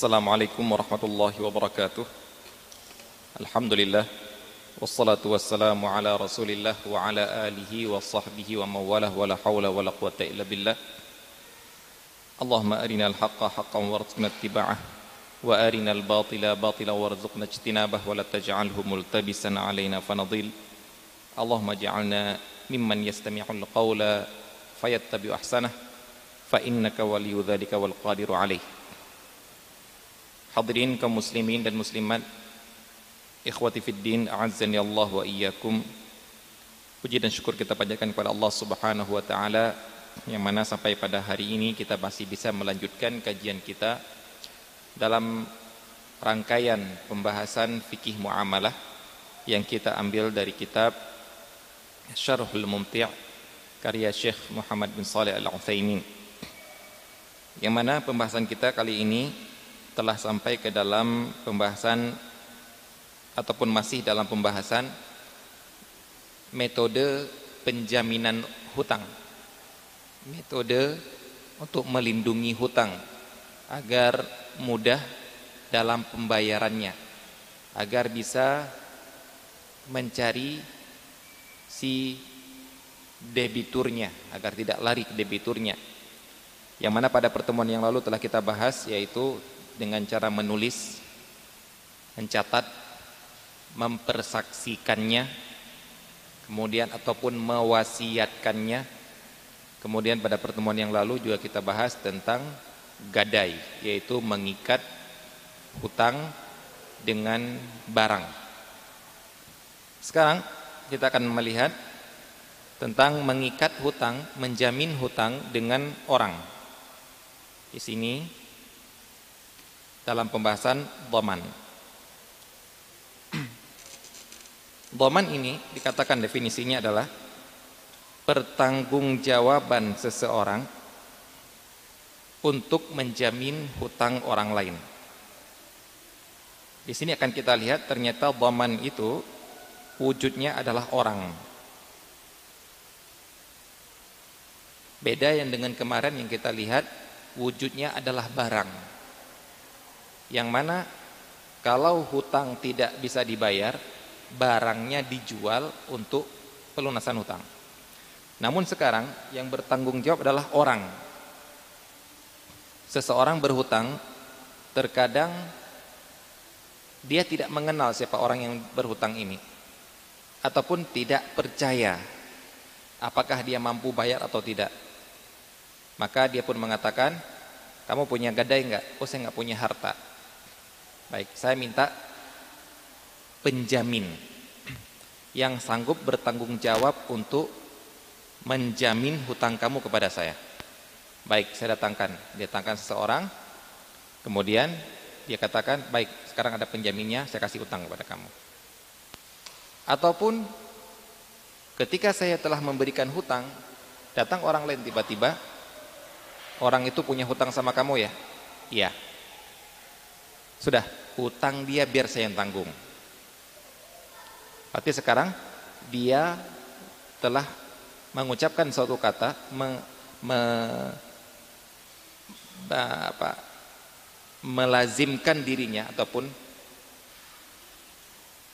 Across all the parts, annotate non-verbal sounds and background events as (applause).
السلام عليكم ورحمة الله وبركاته. الحمد لله والصلاة والسلام على رسول الله وعلى آله وصحبه ومواله ولا حول ولا قوة إلا بالله. اللهم أرنا الحق حقا وارزقنا اتباعه وأرنا الباطل باطلا وارزقنا اجتنابه ولا تجعله ملتبسا علينا فنضل. اللهم اجعلنا ممن يستمع القول فيتبع أحسنه فإنك ولي ذلك والقادر عليه. Hadirin kaum muslimin dan muslimat Ikhwati fid din A'azzani Allah wa iyyakum. Puji dan syukur kita panjatkan kepada Allah subhanahu wa ta'ala Yang mana sampai pada hari ini kita masih bisa melanjutkan kajian kita Dalam rangkaian pembahasan fikih muamalah Yang kita ambil dari kitab Syarhul Mumti' Karya Syekh Muhammad bin Saleh Al-Uthaymin Yang mana pembahasan kita kali ini telah sampai ke dalam pembahasan ataupun masih dalam pembahasan metode penjaminan hutang. Metode untuk melindungi hutang agar mudah dalam pembayarannya. Agar bisa mencari si debiturnya agar tidak lari ke debiturnya. Yang mana pada pertemuan yang lalu telah kita bahas yaitu dengan cara menulis, mencatat, mempersaksikannya, kemudian ataupun mewasiatkannya. Kemudian pada pertemuan yang lalu juga kita bahas tentang gadai, yaitu mengikat hutang dengan barang. Sekarang kita akan melihat tentang mengikat hutang, menjamin hutang dengan orang. Di sini dalam pembahasan doman. (clears throat) Doman ini dikatakan definisinya adalah pertanggungjawaban seseorang untuk menjamin hutang orang lain. Di sini akan kita lihat ternyata doman itu wujudnya adalah orang. Beda yang dengan kemarin yang kita lihat wujudnya adalah barang yang mana kalau hutang tidak bisa dibayar barangnya dijual untuk pelunasan hutang. Namun sekarang yang bertanggung jawab adalah orang. Seseorang berhutang terkadang dia tidak mengenal siapa orang yang berhutang ini ataupun tidak percaya apakah dia mampu bayar atau tidak. Maka dia pun mengatakan kamu punya gadai enggak? Oh saya enggak punya harta Baik, saya minta penjamin yang sanggup bertanggung jawab untuk menjamin hutang kamu kepada saya. Baik, saya datangkan, datangkan seseorang, kemudian dia katakan, baik, sekarang ada penjaminnya, saya kasih hutang kepada kamu. Ataupun ketika saya telah memberikan hutang, datang orang lain tiba-tiba, orang itu punya hutang sama kamu ya? Iya. Sudah, hutang dia biar saya yang tanggung. Berarti sekarang dia telah mengucapkan suatu kata me, me, apa, melazimkan dirinya ataupun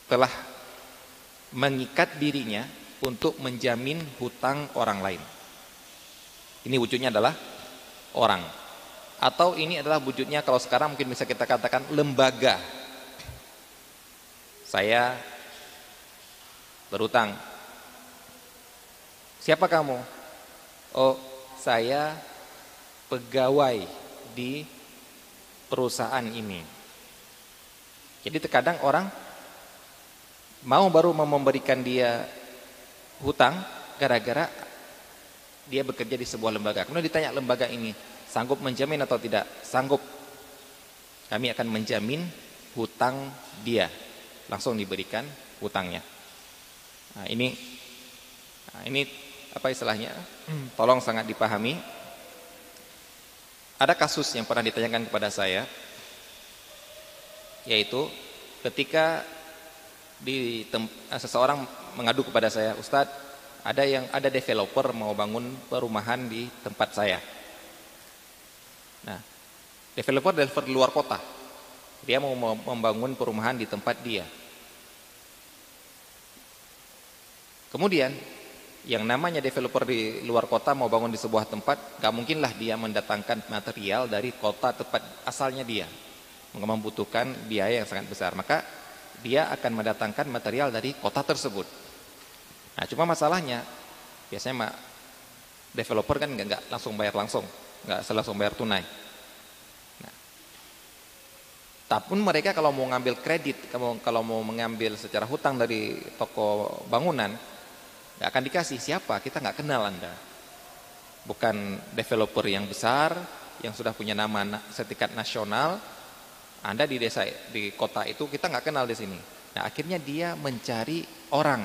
telah mengikat dirinya untuk menjamin hutang orang lain. Ini wujudnya adalah orang atau ini adalah wujudnya kalau sekarang mungkin bisa kita katakan lembaga. Saya berutang siapa kamu? Oh saya pegawai di perusahaan ini. Jadi terkadang orang mau baru memberikan dia hutang gara-gara dia bekerja di sebuah lembaga. Kemudian ditanya lembaga ini Sanggup menjamin atau tidak? Sanggup. Kami akan menjamin hutang dia. Langsung diberikan hutangnya. Nah, ini nah, ini apa istilahnya? Tolong sangat dipahami. Ada kasus yang pernah ditanyakan kepada saya yaitu ketika di seseorang mengadu kepada saya, Ustadz, ada yang ada developer mau bangun perumahan di tempat saya. Developer developer luar kota. Dia mau membangun perumahan di tempat dia. Kemudian yang namanya developer di luar kota mau bangun di sebuah tempat, gak mungkinlah dia mendatangkan material dari kota tempat asalnya dia. Membutuhkan biaya yang sangat besar. Maka dia akan mendatangkan material dari kota tersebut. Nah, cuma masalahnya biasanya developer kan nggak langsung bayar langsung, nggak langsung bayar tunai. Tapi mereka kalau mau ngambil kredit, kalau mau mengambil secara hutang dari toko bangunan, Gak akan dikasih siapa, kita nggak kenal Anda. Bukan developer yang besar, yang sudah punya nama setingkat nasional. Anda di desa, di kota itu kita nggak kenal di sini. Nah akhirnya dia mencari orang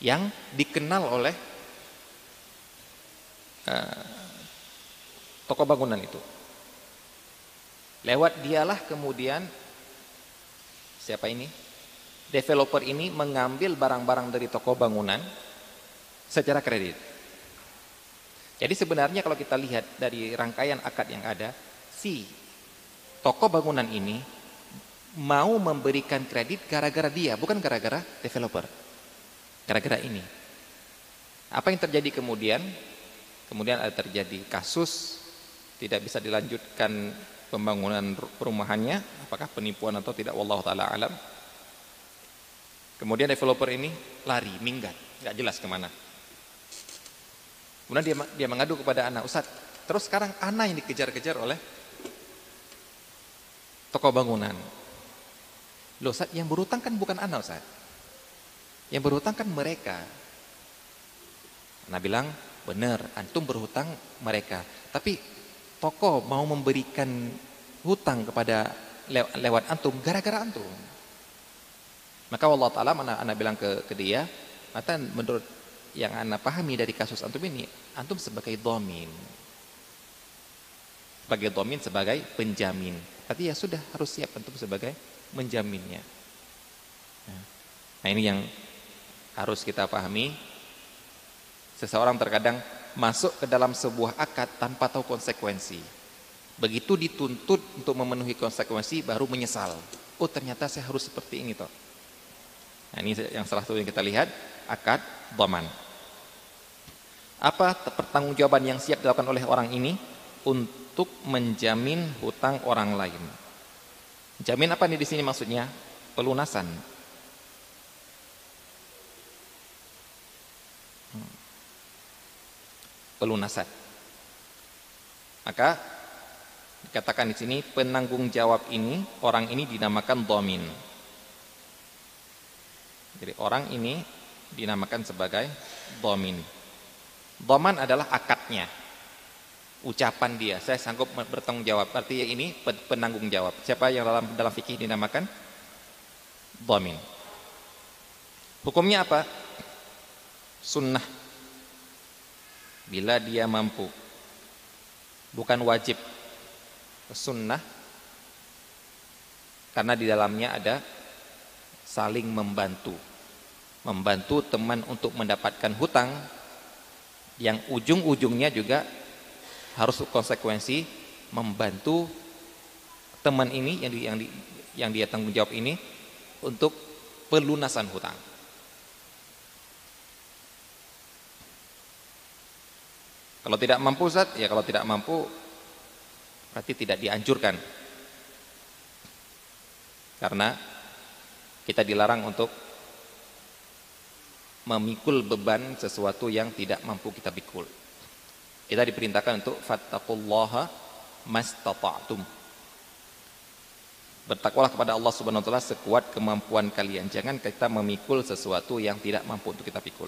yang dikenal oleh uh, toko bangunan itu. Lewat dialah kemudian siapa ini? developer ini mengambil barang-barang dari toko bangunan secara kredit. Jadi sebenarnya kalau kita lihat dari rangkaian akad yang ada, si toko bangunan ini mau memberikan kredit gara-gara dia, bukan gara-gara developer. Gara-gara ini. Apa yang terjadi kemudian? Kemudian ada terjadi kasus tidak bisa dilanjutkan pembangunan perumahannya, apakah penipuan atau tidak wallahu taala alam. Kemudian developer ini lari, minggat, nggak jelas ke mana. Kemudian dia dia mengadu kepada anak Ustaz. Terus sekarang anak yang dikejar-kejar oleh toko bangunan. Loh Ustaz, yang berutang kan bukan anak Ustaz. Yang berhutang kan mereka. Anak bilang, benar, antum berhutang mereka. Tapi toko mau memberikan hutang kepada lewat antum gara-gara antum. Maka Allah Ta'ala mana anak bilang ke, ke dia, maka menurut yang anak pahami dari kasus antum ini, antum sebagai domin. Sebagai domin, sebagai penjamin. Berarti ya sudah harus siap antum sebagai menjaminnya. Nah ini yang harus kita pahami. Seseorang terkadang masuk ke dalam sebuah akad tanpa tahu konsekuensi. Begitu dituntut untuk memenuhi konsekuensi baru menyesal. Oh ternyata saya harus seperti ini toh. Nah, ini yang salah satu yang kita lihat akad dhaman. Apa pertanggungjawaban yang siap dilakukan oleh orang ini untuk menjamin hutang orang lain? Jamin apa nih di sini maksudnya? Pelunasan. Pelunasan. Maka dikatakan di sini penanggung jawab ini orang ini dinamakan domin. Jadi orang ini dinamakan sebagai domin. Doman adalah akadnya. Ucapan dia, saya sanggup bertanggung jawab. Berarti ini penanggung jawab. Siapa yang dalam dalam fikih dinamakan domin. Hukumnya apa? Sunnah. Bila dia mampu. Bukan wajib. Sunnah. Karena di dalamnya ada saling membantu membantu teman untuk mendapatkan hutang yang ujung-ujungnya juga harus konsekuensi membantu teman ini yang di, yang di, yang dia tanggung jawab ini untuk pelunasan hutang. Kalau tidak mampu Zat, ya kalau tidak mampu berarti tidak dianjurkan. Karena kita dilarang untuk memikul beban sesuatu yang tidak mampu kita pikul. Kita diperintahkan untuk fattaqullaha mastata'tum. Bertakwalah kepada Allah Subhanahu wa taala sekuat kemampuan kalian. Jangan kita memikul sesuatu yang tidak mampu untuk kita pikul.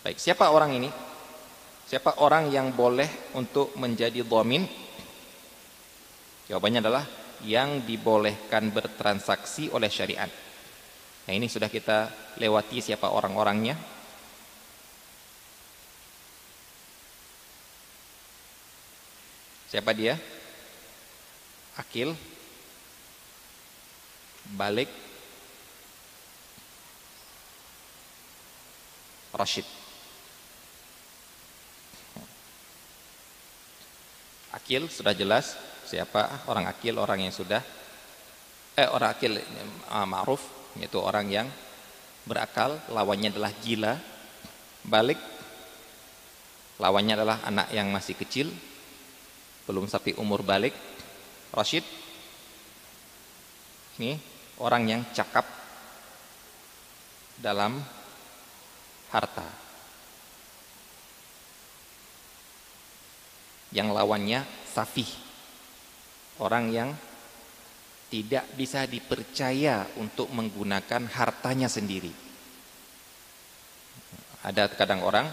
Baik, siapa orang ini? Siapa orang yang boleh untuk menjadi dhamin? Jawabannya adalah yang dibolehkan bertransaksi oleh syariat. Nah ini sudah kita lewati siapa orang-orangnya. Siapa dia? Akil, Balik, Rashid. Akil sudah jelas siapa? Orang akil orang yang sudah eh orang akil uh, ma'ruf yaitu orang yang berakal lawannya adalah gila balik. Lawannya adalah anak yang masih kecil belum sampai umur balik Rashid. Ini orang yang cakap dalam harta yang lawannya safih orang yang tidak bisa dipercaya untuk menggunakan hartanya sendiri. Ada kadang orang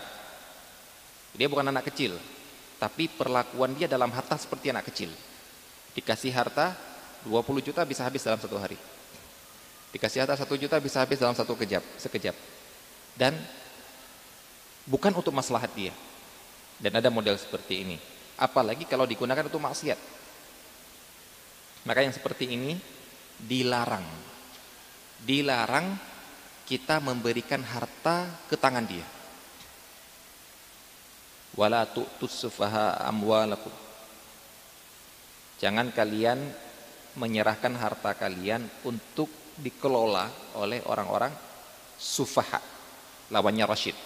dia bukan anak kecil, tapi perlakuan dia dalam harta seperti anak kecil. Dikasih harta 20 juta bisa habis dalam satu hari. Dikasih harta 1 juta bisa habis dalam satu kejap, sekejap. Dan bukan untuk maslahat dia. Dan ada model seperti ini. Apalagi kalau digunakan untuk maksiat maka yang seperti ini dilarang. Dilarang kita memberikan harta ke tangan dia. Wala tu'tus sufaha amwalakum. Jangan kalian menyerahkan harta kalian untuk dikelola oleh orang-orang sufaha. Lawannya Rashid.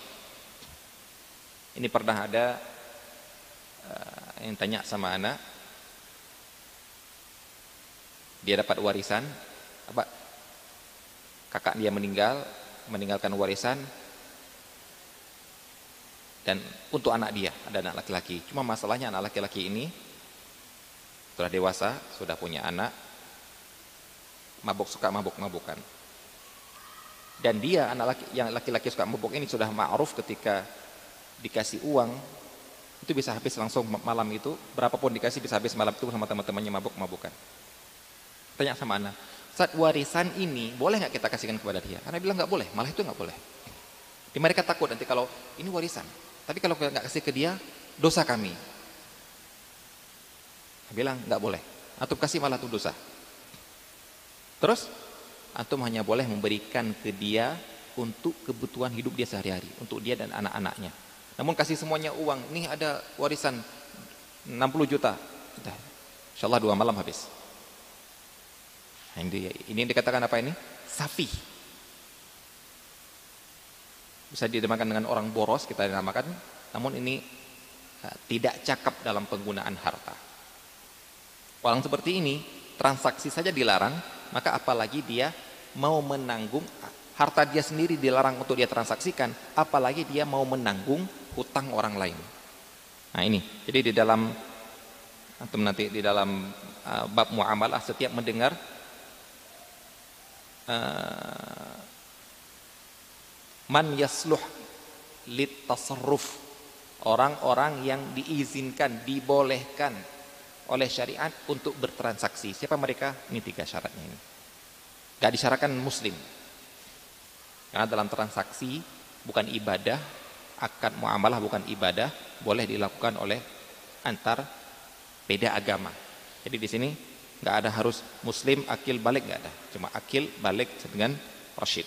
Ini pernah ada uh, yang tanya sama anak, dia dapat warisan. Apa? Kakak dia meninggal meninggalkan warisan. Dan untuk anak dia ada anak laki-laki. Cuma masalahnya anak laki-laki ini sudah dewasa sudah punya anak mabuk suka mabuk-mabukan. Dan dia anak laki yang laki-laki suka mabuk ini sudah ma'ruf ketika dikasih uang itu bisa habis langsung malam itu berapapun dikasih bisa habis malam itu sama teman-temannya mabuk-mabukan Tanya sama anak, saat warisan ini boleh nggak kita kasihkan kepada dia? Anak bilang nggak boleh, malah itu nggak boleh. Di mereka takut nanti kalau ini warisan, tapi kalau nggak kasih ke dia, dosa kami. Dia bilang nggak boleh, atau kasih malah itu dosa. Terus antum hanya boleh memberikan ke dia untuk kebutuhan hidup dia sehari-hari, untuk dia dan anak-anaknya. Namun kasih semuanya uang, nih ada warisan 60 juta. Insya Allah dua malam habis. Ini, ini dikatakan apa ini? Safi. Bisa dinamakan dengan orang boros kita dinamakan, namun ini uh, tidak cakap dalam penggunaan harta. Orang seperti ini transaksi saja dilarang, maka apalagi dia mau menanggung harta dia sendiri dilarang untuk dia transaksikan, apalagi dia mau menanggung hutang orang lain. Nah ini, jadi di dalam atau nanti di dalam uh, bab muamalah setiap mendengar Eh, man yasluh lit tasarruf orang-orang yang diizinkan dibolehkan oleh syariat untuk bertransaksi. Siapa mereka? Ini tiga syaratnya ini. Gak disyaratkan muslim. Karena dalam transaksi bukan ibadah akad muamalah bukan ibadah boleh dilakukan oleh antar beda agama. Jadi di sini nggak ada harus muslim akil balik nggak ada. Cuma akil balik dengan rasyid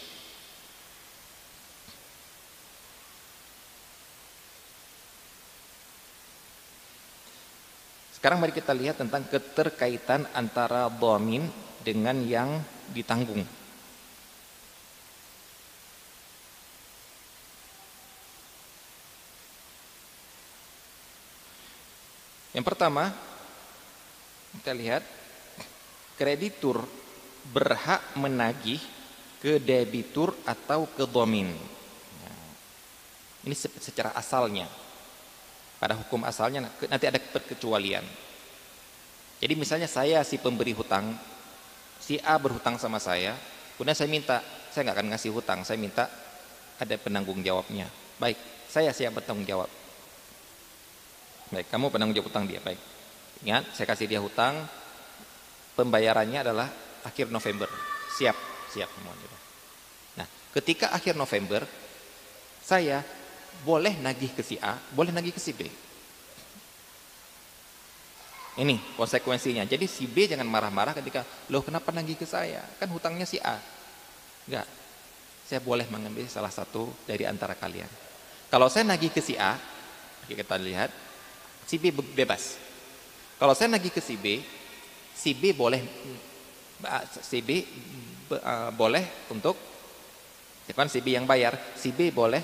sekarang mari kita lihat tentang keterkaitan antara domin dengan yang ditanggung yang pertama kita lihat kreditur berhak menagih ke debitur atau ke domin. Ini secara asalnya. Pada hukum asalnya nanti ada perkecualian. Jadi misalnya saya si pemberi hutang, si A berhutang sama saya, kemudian saya minta, saya nggak akan ngasih hutang, saya minta ada penanggung jawabnya. Baik, saya siap bertanggung jawab. Baik, kamu penanggung jawab hutang dia, baik. Ingat, saya kasih dia hutang, pembayarannya adalah akhir November. Siap, siap semuanya. Nah, ketika akhir November, saya boleh nagih ke si A, boleh nagih ke si B. Ini konsekuensinya. Jadi si B jangan marah-marah ketika, loh kenapa nagih ke saya? Kan hutangnya si A. Enggak. Saya boleh mengambil salah satu dari antara kalian. Kalau saya nagih ke si A, kita lihat, si B bebas. Kalau saya nagih ke si B, si B boleh si B uh, boleh untuk kan si B yang bayar, si B boleh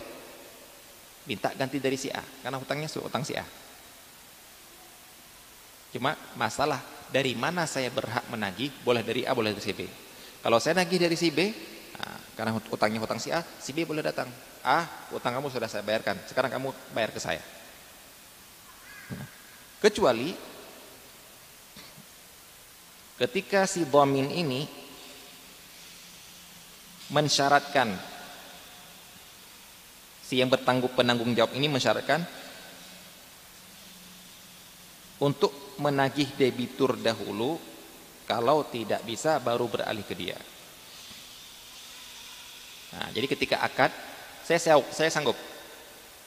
minta ganti dari si A karena hutangnya hutang si A. Cuma masalah dari mana saya berhak menagih, boleh dari A, boleh dari si B. Kalau saya nagih dari si B, nah, karena hutangnya hutang si A, si B boleh datang. A, hutang kamu sudah saya bayarkan, sekarang kamu bayar ke saya. Kecuali ketika si domin ini mensyaratkan si yang bertanggung penanggung jawab ini mensyaratkan untuk menagih debitur dahulu kalau tidak bisa baru beralih ke dia. Nah, jadi ketika akad saya saya sanggup.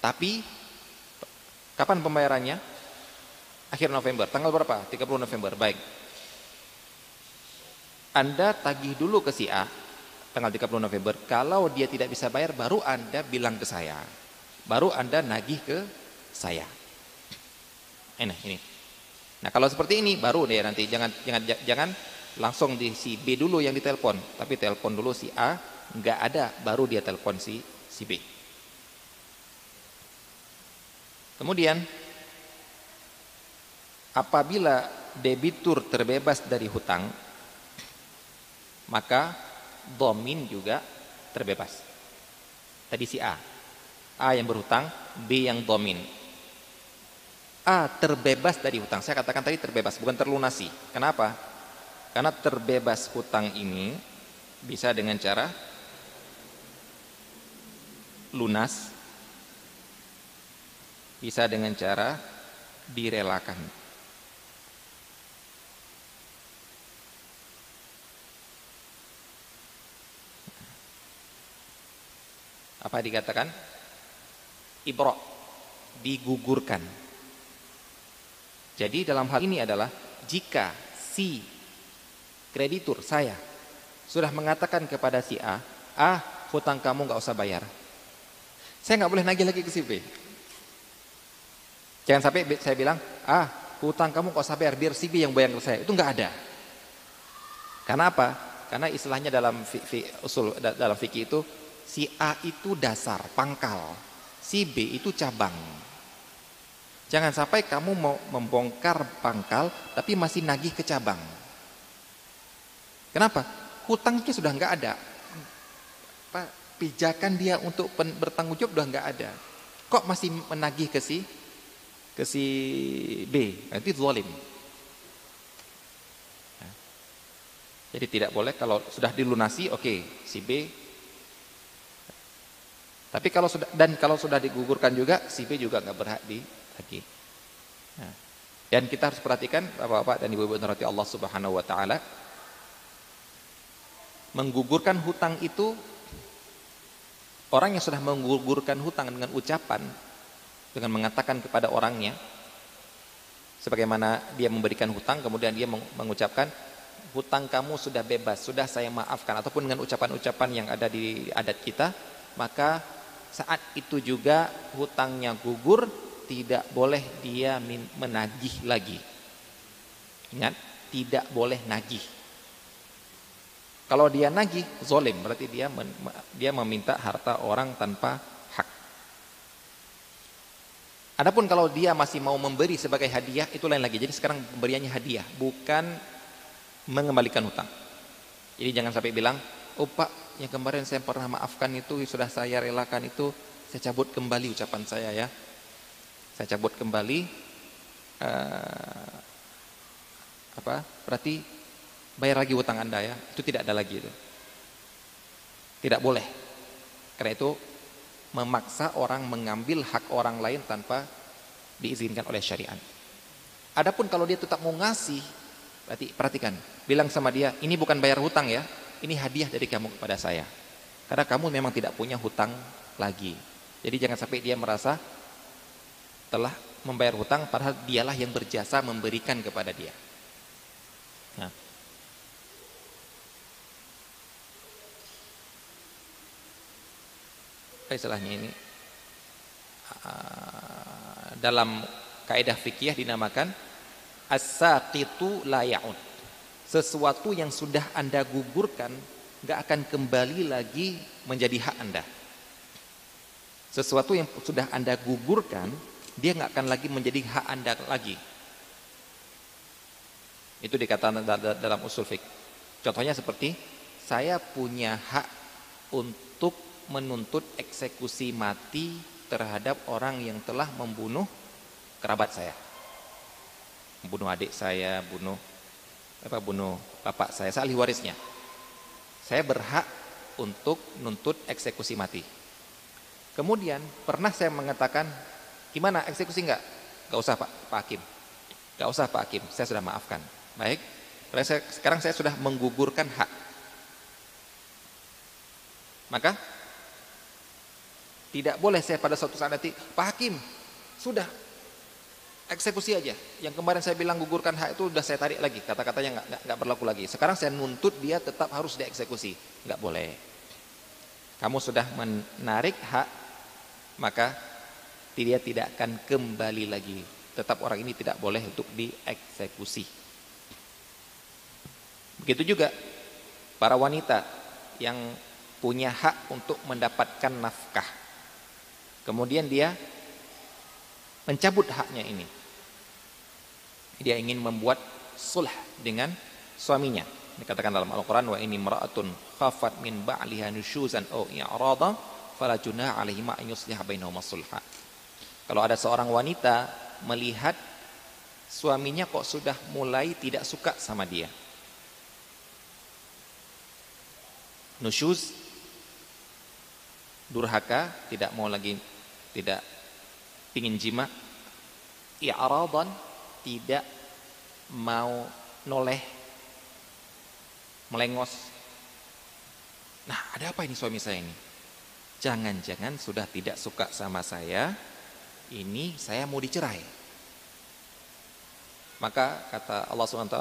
Tapi kapan pembayarannya? Akhir November. Tanggal berapa? 30 November. Baik. Anda tagih dulu ke si A tanggal 30 November. Kalau dia tidak bisa bayar baru Anda bilang ke saya. Baru Anda nagih ke saya. Ini ini. Nah, kalau seperti ini baru deh nanti jangan jangan jangan langsung di si B dulu yang ditelepon, tapi telepon dulu si A, nggak ada baru dia telepon si si B. Kemudian apabila debitur terbebas dari hutang, maka domin juga terbebas. Tadi si A, A yang berhutang, B yang domin. A terbebas dari hutang. Saya katakan tadi terbebas, bukan terlunasi. Kenapa? Karena terbebas hutang ini bisa dengan cara lunas, bisa dengan cara direlakan. Apa dikatakan? Ibro digugurkan jadi dalam hal ini adalah jika si kreditur saya sudah mengatakan kepada si A, ah hutang kamu nggak usah bayar. Saya nggak boleh nagih lagi ke si B. Jangan sampai saya bilang, ah hutang kamu nggak usah bayar, biar si B yang bayar ke saya. Itu nggak ada. Karena apa? Karena istilahnya dalam fi, fi, usul dalam fikih itu si A itu dasar, pangkal, si B itu cabang. Jangan sampai kamu mau membongkar pangkal tapi masih nagih ke cabang. Kenapa? Hutangnya sudah nggak ada. Apa, pijakan dia untuk bertanggung jawab sudah nggak ada. Kok masih menagih ke si ke si B? Nanti zalim. Ya. Jadi tidak boleh kalau sudah dilunasi, oke, okay, si B. Tapi kalau sudah dan kalau sudah digugurkan juga, si B juga nggak berhak di lagi. Nah, dan kita harus perhatikan Bapak-bapak dan Ibu-ibu nerati Allah Subhanahu wa taala menggugurkan hutang itu orang yang sudah menggugurkan hutang dengan ucapan dengan mengatakan kepada orangnya sebagaimana dia memberikan hutang kemudian dia mengucapkan hutang kamu sudah bebas, sudah saya maafkan ataupun dengan ucapan-ucapan yang ada di adat kita, maka saat itu juga hutangnya gugur tidak boleh dia menagih lagi. Ingat, tidak boleh nagih. Kalau dia nagih, zolim berarti dia men, dia meminta harta orang tanpa hak. Adapun kalau dia masih mau memberi sebagai hadiah itu lain lagi. Jadi sekarang pemberiannya hadiah, bukan mengembalikan hutang. Jadi jangan sampai bilang, "Oh Pak, yang kemarin saya pernah maafkan itu sudah saya relakan itu, saya cabut kembali ucapan saya ya." saya cabut kembali uh, apa berarti bayar lagi utang anda ya. Itu tidak ada lagi itu. Tidak boleh. Karena itu memaksa orang mengambil hak orang lain tanpa diizinkan oleh syariat. Adapun kalau dia tetap mau ngasih berarti perhatikan bilang sama dia ini bukan bayar hutang ya ini hadiah dari kamu kepada saya karena kamu memang tidak punya hutang lagi jadi jangan sampai dia merasa telah membayar hutang padahal dialah yang berjasa memberikan kepada dia. Nah. Istilahnya ini uh, dalam kaidah fikih dinamakan as-saqitu la. Sesuatu yang sudah Anda gugurkan nggak akan kembali lagi menjadi hak Anda. Sesuatu yang sudah Anda gugurkan, dia nggak akan lagi menjadi hak Anda lagi. Itu dikatakan dalam usul fik. Contohnya seperti saya punya hak untuk menuntut eksekusi mati terhadap orang yang telah membunuh kerabat saya. Membunuh adik saya, bunuh apa bunuh bapak saya, saya ahli warisnya. Saya berhak untuk nuntut eksekusi mati. Kemudian pernah saya mengatakan, gimana eksekusi enggak? Gak usah Pak, Pak Hakim. Gak usah Pak Hakim, saya sudah maafkan. Baik, sekarang saya sudah menggugurkan hak. Maka tidak boleh saya pada suatu saat nanti, Pak Hakim, sudah eksekusi aja. Yang kemarin saya bilang gugurkan hak itu sudah saya tarik lagi, kata-katanya nggak nggak berlaku lagi. Sekarang saya nuntut dia tetap harus dieksekusi, nggak boleh. Kamu sudah menarik hak, maka dia tidak akan kembali lagi. Tetap orang ini tidak boleh untuk dieksekusi. Begitu juga para wanita yang punya hak untuk mendapatkan nafkah. Kemudian dia mencabut haknya ini. Dia ingin membuat sulh dengan suaminya. Dikatakan dalam Al-Qur'an wa ini mar'atun khafat min ba'liha nusyuzan aw i'rada fala junaha 'alaihima an yusliha bainahuma sulha. Kalau ada seorang wanita melihat suaminya kok sudah mulai tidak suka sama dia nusyuz durhaka tidak mau lagi tidak ingin jima? I'radan tidak mau noleh melengos. Nah ada apa ini suami saya ini? Jangan-jangan sudah tidak suka sama saya ini saya mau dicerai. Maka kata Allah SWT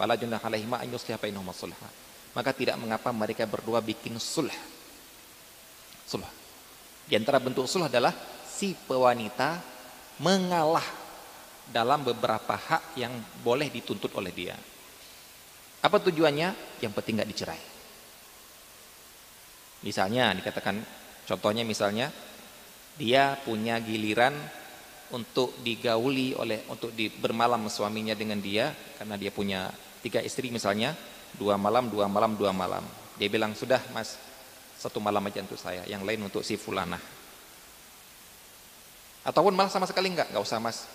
fala junah alaihi ma an sulha. Maka tidak mengapa mereka berdua bikin sulh. Sulh. Di antara bentuk sulh adalah si pewanita mengalah dalam beberapa hak yang boleh dituntut oleh dia. Apa tujuannya? Yang penting nggak dicerai. Misalnya dikatakan contohnya misalnya dia punya giliran untuk digauli oleh untuk di, bermalam suaminya dengan dia karena dia punya tiga istri misalnya dua malam, dua malam, dua malam. Dia bilang, sudah mas, satu malam aja untuk saya, yang lain untuk si fulana. Ataupun malah sama sekali enggak, enggak usah mas.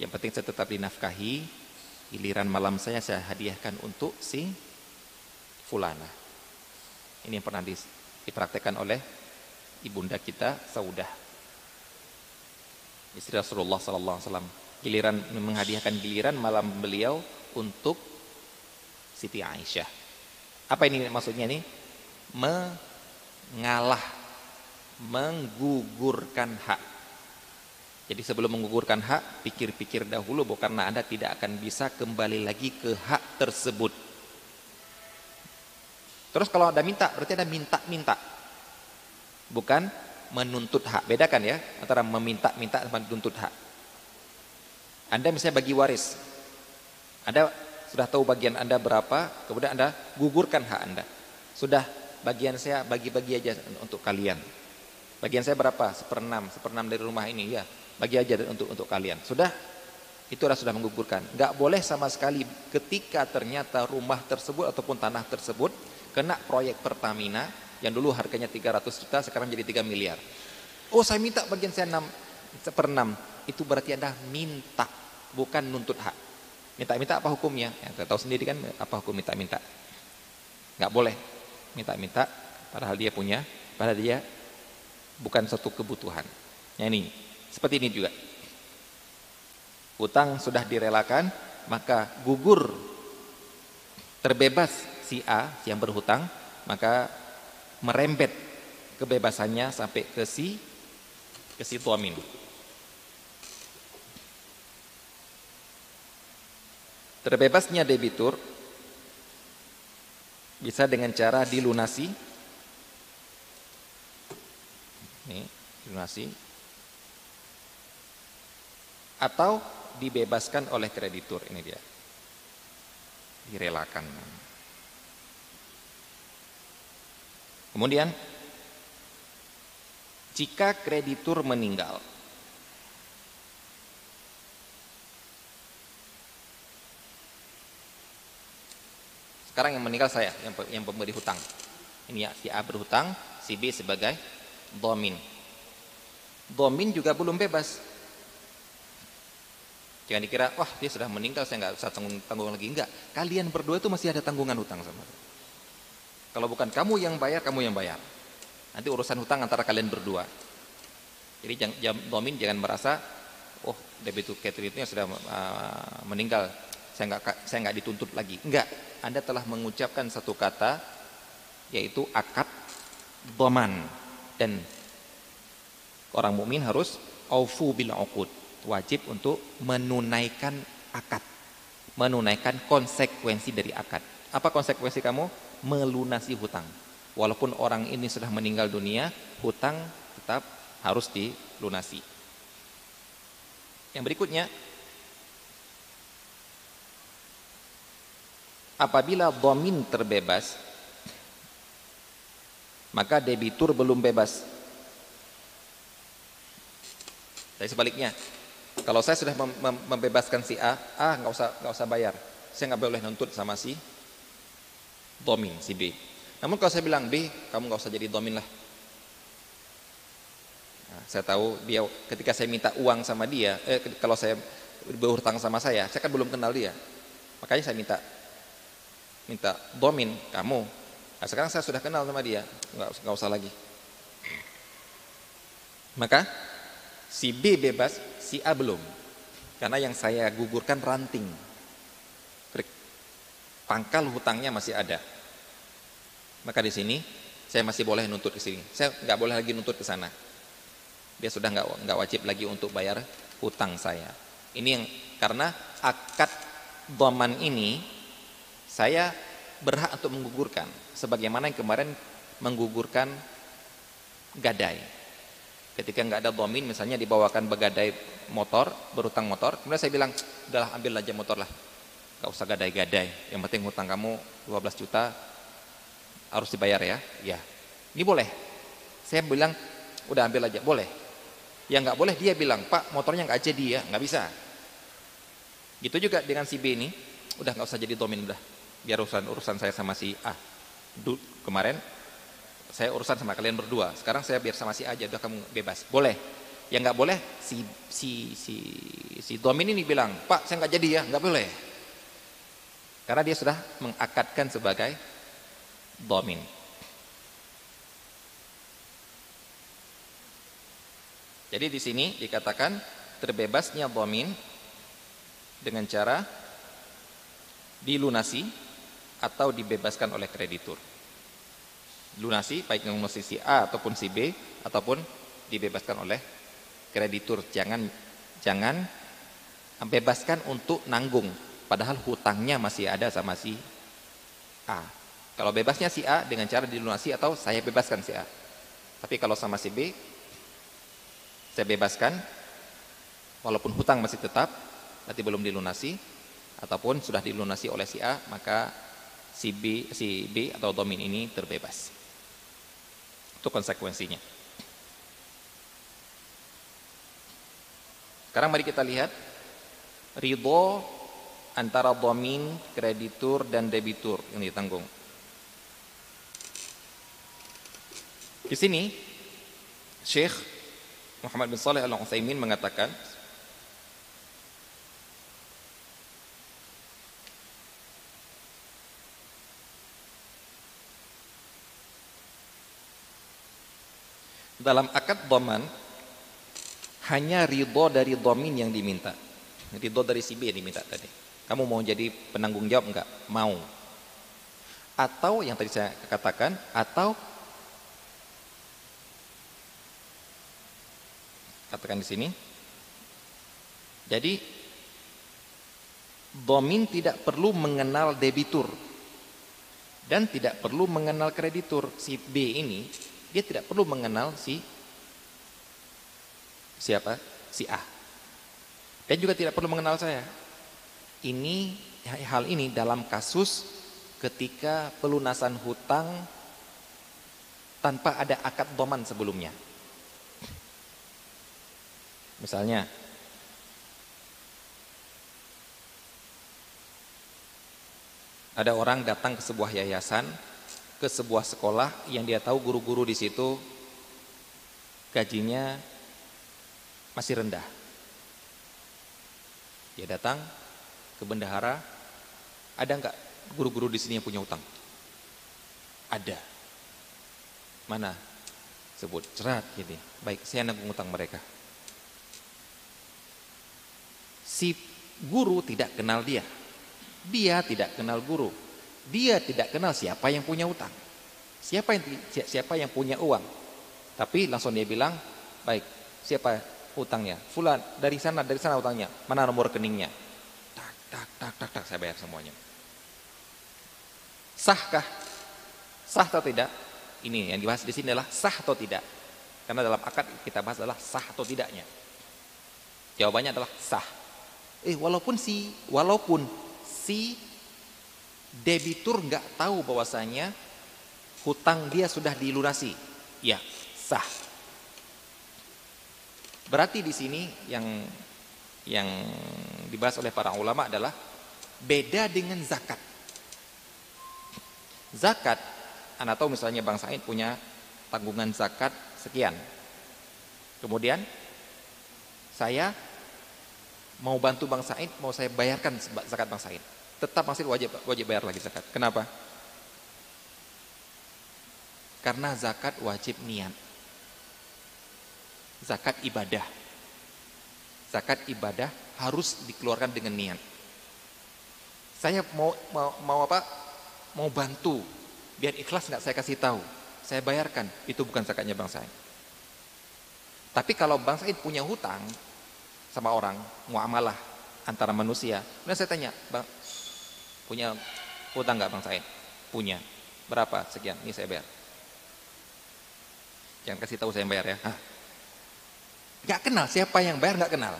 Yang penting saya tetap dinafkahi, giliran malam saya saya hadiahkan untuk si fulana. Ini yang pernah dipraktekkan oleh ibunda kita Saudah. Istri Rasulullah sallallahu alaihi wasallam. Giliran menghadiahkan giliran malam beliau untuk Siti Aisyah. Apa ini maksudnya ini? Mengalah, menggugurkan hak. Jadi sebelum menggugurkan hak, pikir-pikir dahulu bahwa karena Anda tidak akan bisa kembali lagi ke hak tersebut. Terus kalau ada minta, berarti ada minta-minta. Bukan menuntut hak. Bedakan ya antara meminta-minta dan menuntut hak. Anda misalnya bagi waris. Ada sudah tahu bagian Anda berapa, kemudian Anda gugurkan hak Anda. Sudah bagian saya bagi-bagi aja untuk kalian. Bagian saya berapa? Seperenam, seperenam dari rumah ini ya. Bagi aja untuk untuk kalian. Sudah itu sudah menggugurkan. Enggak boleh sama sekali ketika ternyata rumah tersebut ataupun tanah tersebut kena proyek Pertamina yang dulu harganya 300 juta sekarang jadi 3 miliar. Oh, saya minta bagian saya 6 seperenam. Itu berarti Anda minta, bukan nuntut hak. Minta-minta apa hukumnya? Ya, kita tahu sendiri kan apa hukum minta-minta. Nggak boleh minta-minta padahal dia punya, padahal dia bukan satu kebutuhan. Ya ini, seperti ini juga. Utang sudah direlakan, maka gugur terbebas si A yang berhutang, maka merembet kebebasannya sampai ke si ke si tuamin. Terbebasnya debitur bisa dengan cara dilunasi. Ini, dilunasi. Atau dibebaskan oleh kreditur ini dia. Direlakan. Kemudian jika kreditur meninggal sekarang yang meninggal saya yang, yang pemberi hutang. Ini ya si A berhutang si B sebagai domin. Domin juga belum bebas jangan dikira wah dia sudah meninggal saya nggak usah tanggung, tanggung lagi. Enggak kalian berdua itu masih ada tanggungan hutang sama kalau bukan kamu yang bayar kamu yang bayar. Nanti urusan hutang antara kalian berdua. Jadi jangan, domin jangan merasa oh debitur kreditnya sudah uh, meninggal. Saya nggak saya nggak dituntut lagi. Enggak anda telah mengucapkan satu kata yaitu akad doman. Dan orang mukmin harus aufu bil uqud wajib untuk menunaikan akad. Menunaikan konsekuensi dari akad. Apa konsekuensi kamu? Melunasi hutang. Walaupun orang ini sudah meninggal dunia hutang tetap harus dilunasi. Yang berikutnya apabila domin terbebas maka debitur belum bebas. Tapi sebaliknya, kalau saya sudah mem mem membebaskan si A, A nggak usah nggak usah bayar, saya nggak boleh nuntut sama si domin si B. Namun kalau saya bilang B, kamu nggak usah jadi domin lah. Nah, saya tahu dia ketika saya minta uang sama dia, eh, kalau saya berhutang sama saya, saya kan belum kenal dia, makanya saya minta minta domin kamu Nah, sekarang saya sudah kenal sama dia, nggak, nggak usah lagi. Maka si B bebas, si A belum. Karena yang saya gugurkan ranting. Pangkal hutangnya masih ada. Maka di sini saya masih boleh nuntut ke sini. Saya nggak boleh lagi nuntut ke sana. Dia sudah nggak nggak wajib lagi untuk bayar hutang saya. Ini yang karena akad doman ini saya berhak untuk menggugurkan sebagaimana yang kemarin menggugurkan gadai ketika nggak ada domin misalnya dibawakan begadai motor berutang motor kemudian saya bilang udahlah ambil aja motor lah. Nggak usah gadai-gadai. Yang penting hutang kamu 12 juta harus dibayar ya. Ya ini boleh? Saya bilang udah ambil aja. Boleh. Yang nggak boleh. Dia bilang pak motornya nggak jadi ya. Nggak bisa. Gitu juga dengan si B ini. Udah nggak usah jadi domin udah. Biar urusan urusan saya sama si A. Du, kemarin saya urusan sama kalian berdua. Sekarang saya biar sama si A aja, udah kamu bebas. Boleh. Yang nggak boleh si si si si Domin ini bilang, Pak saya nggak jadi ya, nggak boleh. Karena dia sudah mengakadkan sebagai Domin. Jadi di sini dikatakan terbebasnya Domin dengan cara dilunasi atau dibebaskan oleh kreditur. Lunasi baik yang si A ataupun si B ataupun dibebaskan oleh kreditur. Jangan jangan bebaskan untuk nanggung padahal hutangnya masih ada sama si A. Kalau bebasnya si A dengan cara dilunasi atau saya bebaskan si A. Tapi kalau sama si B saya bebaskan walaupun hutang masih tetap nanti belum dilunasi ataupun sudah dilunasi oleh si A maka si B, si B atau domin ini terbebas. Itu konsekuensinya. Sekarang mari kita lihat ridho antara domin, kreditur dan debitur yang ditanggung. Di sini Syekh Muhammad bin Saleh Al-Utsaimin mengatakan dalam akad doman hanya ridho dari domin yang diminta. Ridho dari si B yang diminta tadi. Kamu mau jadi penanggung jawab enggak? mau. Atau yang tadi saya katakan atau katakan di sini jadi domin tidak perlu mengenal debitur dan tidak perlu mengenal kreditur. Si B ini dia tidak perlu mengenal si siapa? Si A. Dan juga tidak perlu mengenal saya. Ini hal ini dalam kasus ketika pelunasan hutang tanpa ada akad doman sebelumnya. Misalnya, ada orang datang ke sebuah yayasan, ke sebuah sekolah yang dia tahu guru-guru di situ gajinya masih rendah. Dia datang ke bendahara, ada nggak guru-guru di sini yang punya utang? Ada. Mana? Sebut cerat gini. Baik, saya nanggung utang mereka. Si guru tidak kenal dia. Dia tidak kenal guru. Dia tidak kenal siapa yang punya utang. Siapa yang siapa yang punya uang. Tapi langsung dia bilang, "Baik, siapa utangnya? Fulan, dari sana, dari sana utangnya. Mana nomor rekeningnya?" Tak, tak, tak, tak, tak, saya bayar semuanya. Sahkah? Sah atau tidak? Ini yang dibahas di sini adalah sah atau tidak. Karena dalam akad kita bahas adalah sah atau tidaknya. Jawabannya adalah sah. Eh walaupun si walaupun si debitur nggak tahu bahwasanya hutang dia sudah dilunasi, ya sah. Berarti di sini yang yang dibahas oleh para ulama adalah beda dengan zakat. Zakat, anda tahu misalnya Bang Said punya tanggungan zakat sekian. Kemudian saya mau bantu Bang Said, mau saya bayarkan zakat Bang Said. Tetap Said wajib wajib bayar lagi zakat. Kenapa? Karena zakat wajib niat. Zakat ibadah. Zakat ibadah harus dikeluarkan dengan niat. Saya mau mau, mau apa? Mau bantu biar ikhlas nggak saya kasih tahu. Saya bayarkan, itu bukan zakatnya Bang Said. Tapi kalau Bang Said punya hutang, sama orang, muamalah antara manusia. Kemudian saya tanya, Bang, punya utang nggak Bang Said? Punya. Berapa? Sekian. Ini saya bayar. Jangan kasih tahu saya yang bayar ya. Hah? Gak kenal, siapa yang bayar gak kenal.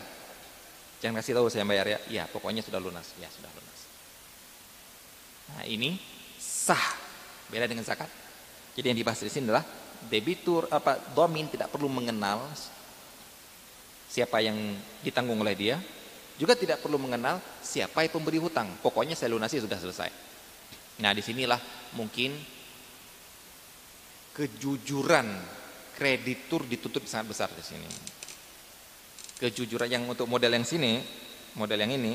Jangan kasih tahu saya yang bayar ya. Iya, pokoknya sudah lunas. Ya, sudah lunas. Nah, ini sah. Beda dengan zakat. Jadi yang dibahas di sini adalah debitur apa domin tidak perlu mengenal siapa yang ditanggung oleh dia, juga tidak perlu mengenal siapa yang pemberi hutang. Pokoknya saya lunasi sudah selesai. Nah, di sinilah mungkin kejujuran kreditur ditutup sangat besar di sini. Kejujuran yang untuk model yang sini, model yang ini,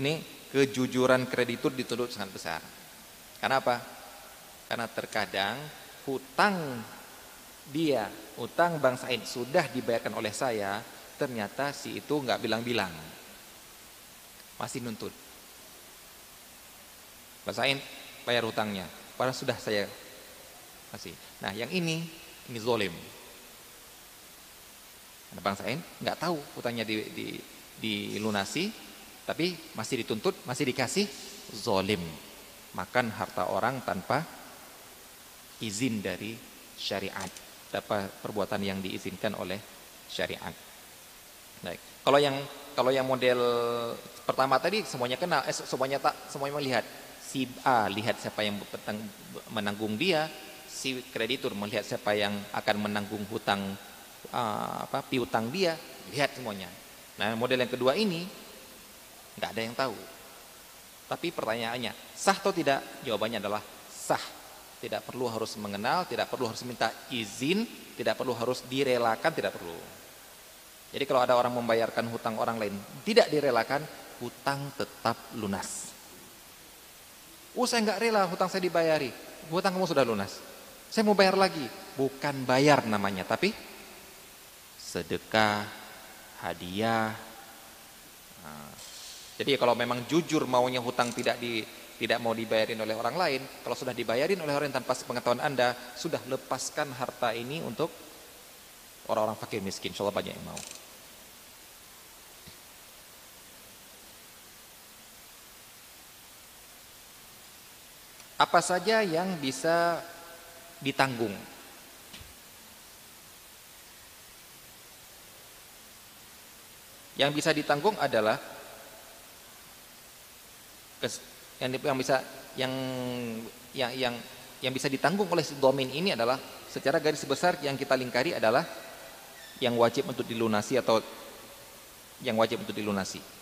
ini kejujuran kreditur ditutup sangat besar. Karena apa? Karena terkadang hutang dia, hutang Bang Said sudah dibayarkan oleh saya, ternyata si itu nggak bilang-bilang masih nuntut basain bayar hutangnya. Padahal sudah saya kasih. Nah yang ini ini zolim. Bang bangsain nggak tahu. Hutangnya di, di, dilunasi tapi masih dituntut masih dikasih zolim. Makan harta orang tanpa izin dari syariat. Dapat perbuatan yang diizinkan oleh syariat. Baik. Kalau yang kalau yang model pertama tadi semuanya kenal, eh, semuanya tak semuanya melihat si A lihat siapa yang menanggung dia, si kreditur melihat siapa yang akan menanggung hutang uh, apa piutang dia, lihat semuanya. Nah, model yang kedua ini nggak ada yang tahu. Tapi pertanyaannya, sah atau tidak? Jawabannya adalah sah. Tidak perlu harus mengenal, tidak perlu harus minta izin, tidak perlu harus direlakan, tidak perlu. Jadi kalau ada orang membayarkan hutang orang lain tidak direlakan, hutang tetap lunas. Oh saya nggak rela hutang saya dibayari, hutang kamu sudah lunas. Saya mau bayar lagi, bukan bayar namanya, tapi sedekah, hadiah. Nah, jadi kalau memang jujur maunya hutang tidak di tidak mau dibayarin oleh orang lain, kalau sudah dibayarin oleh orang tanpa pengetahuan Anda, sudah lepaskan harta ini untuk orang-orang fakir miskin. Insya Allah banyak yang mau. Apa saja yang bisa ditanggung. Yang bisa ditanggung adalah yang yang bisa yang yang yang yang bisa ditanggung oleh domain ini adalah secara garis besar yang kita lingkari adalah yang wajib untuk dilunasi atau yang wajib untuk dilunasi.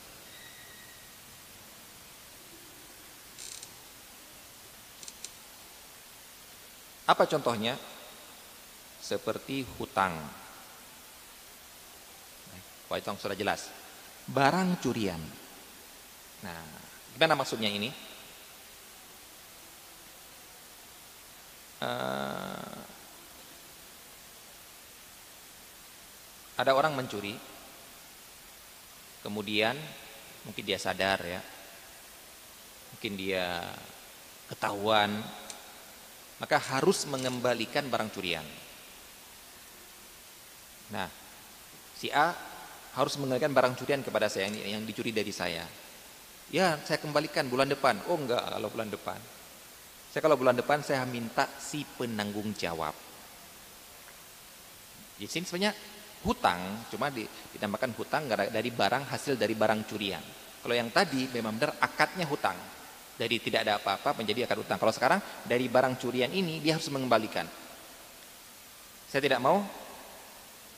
Apa contohnya? Seperti hutang. Hutang sudah jelas. Barang curian. Nah, gimana maksudnya ini? Uh, ada orang mencuri, kemudian mungkin dia sadar ya, mungkin dia ketahuan maka harus mengembalikan barang curian. Nah, si A harus mengembalikan barang curian kepada saya yang, yang dicuri dari saya. Ya, saya kembalikan bulan depan. Oh enggak, kalau bulan depan. Saya kalau bulan depan saya minta si penanggung jawab. Di sini sebenarnya hutang, cuma ditambahkan hutang dari barang hasil dari barang curian. Kalau yang tadi memang benar akadnya hutang. Dari tidak ada apa-apa menjadi akad utang. Kalau sekarang dari barang curian ini dia harus mengembalikan. Saya tidak mau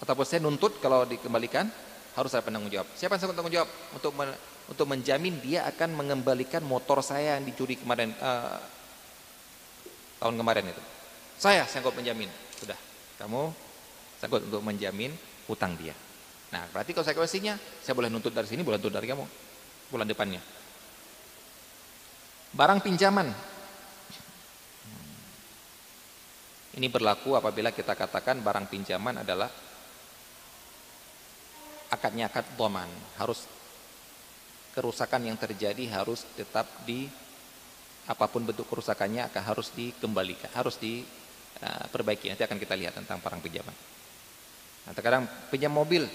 ataupun saya nuntut kalau dikembalikan harus ada penanggung jawab. Siapa yang penanggung jawab untuk men, untuk menjamin dia akan mengembalikan motor saya yang dicuri kemarin uh, tahun kemarin itu. Saya sanggup menjamin. Sudah. Kamu sanggup untuk menjamin hutang dia. Nah, berarti kalau saya konsekuensinya saya boleh nuntut dari sini, boleh nuntut dari kamu bulan depannya. Barang pinjaman. Ini berlaku apabila kita katakan barang pinjaman adalah akadnya akad doman. Harus kerusakan yang terjadi harus tetap di apa pun bentuk kerusakannya akan harus dikembalikan, harus diperbaiki. Nanti akan kita lihat tentang barang pinjaman. Nah, terkadang pinjam mobil.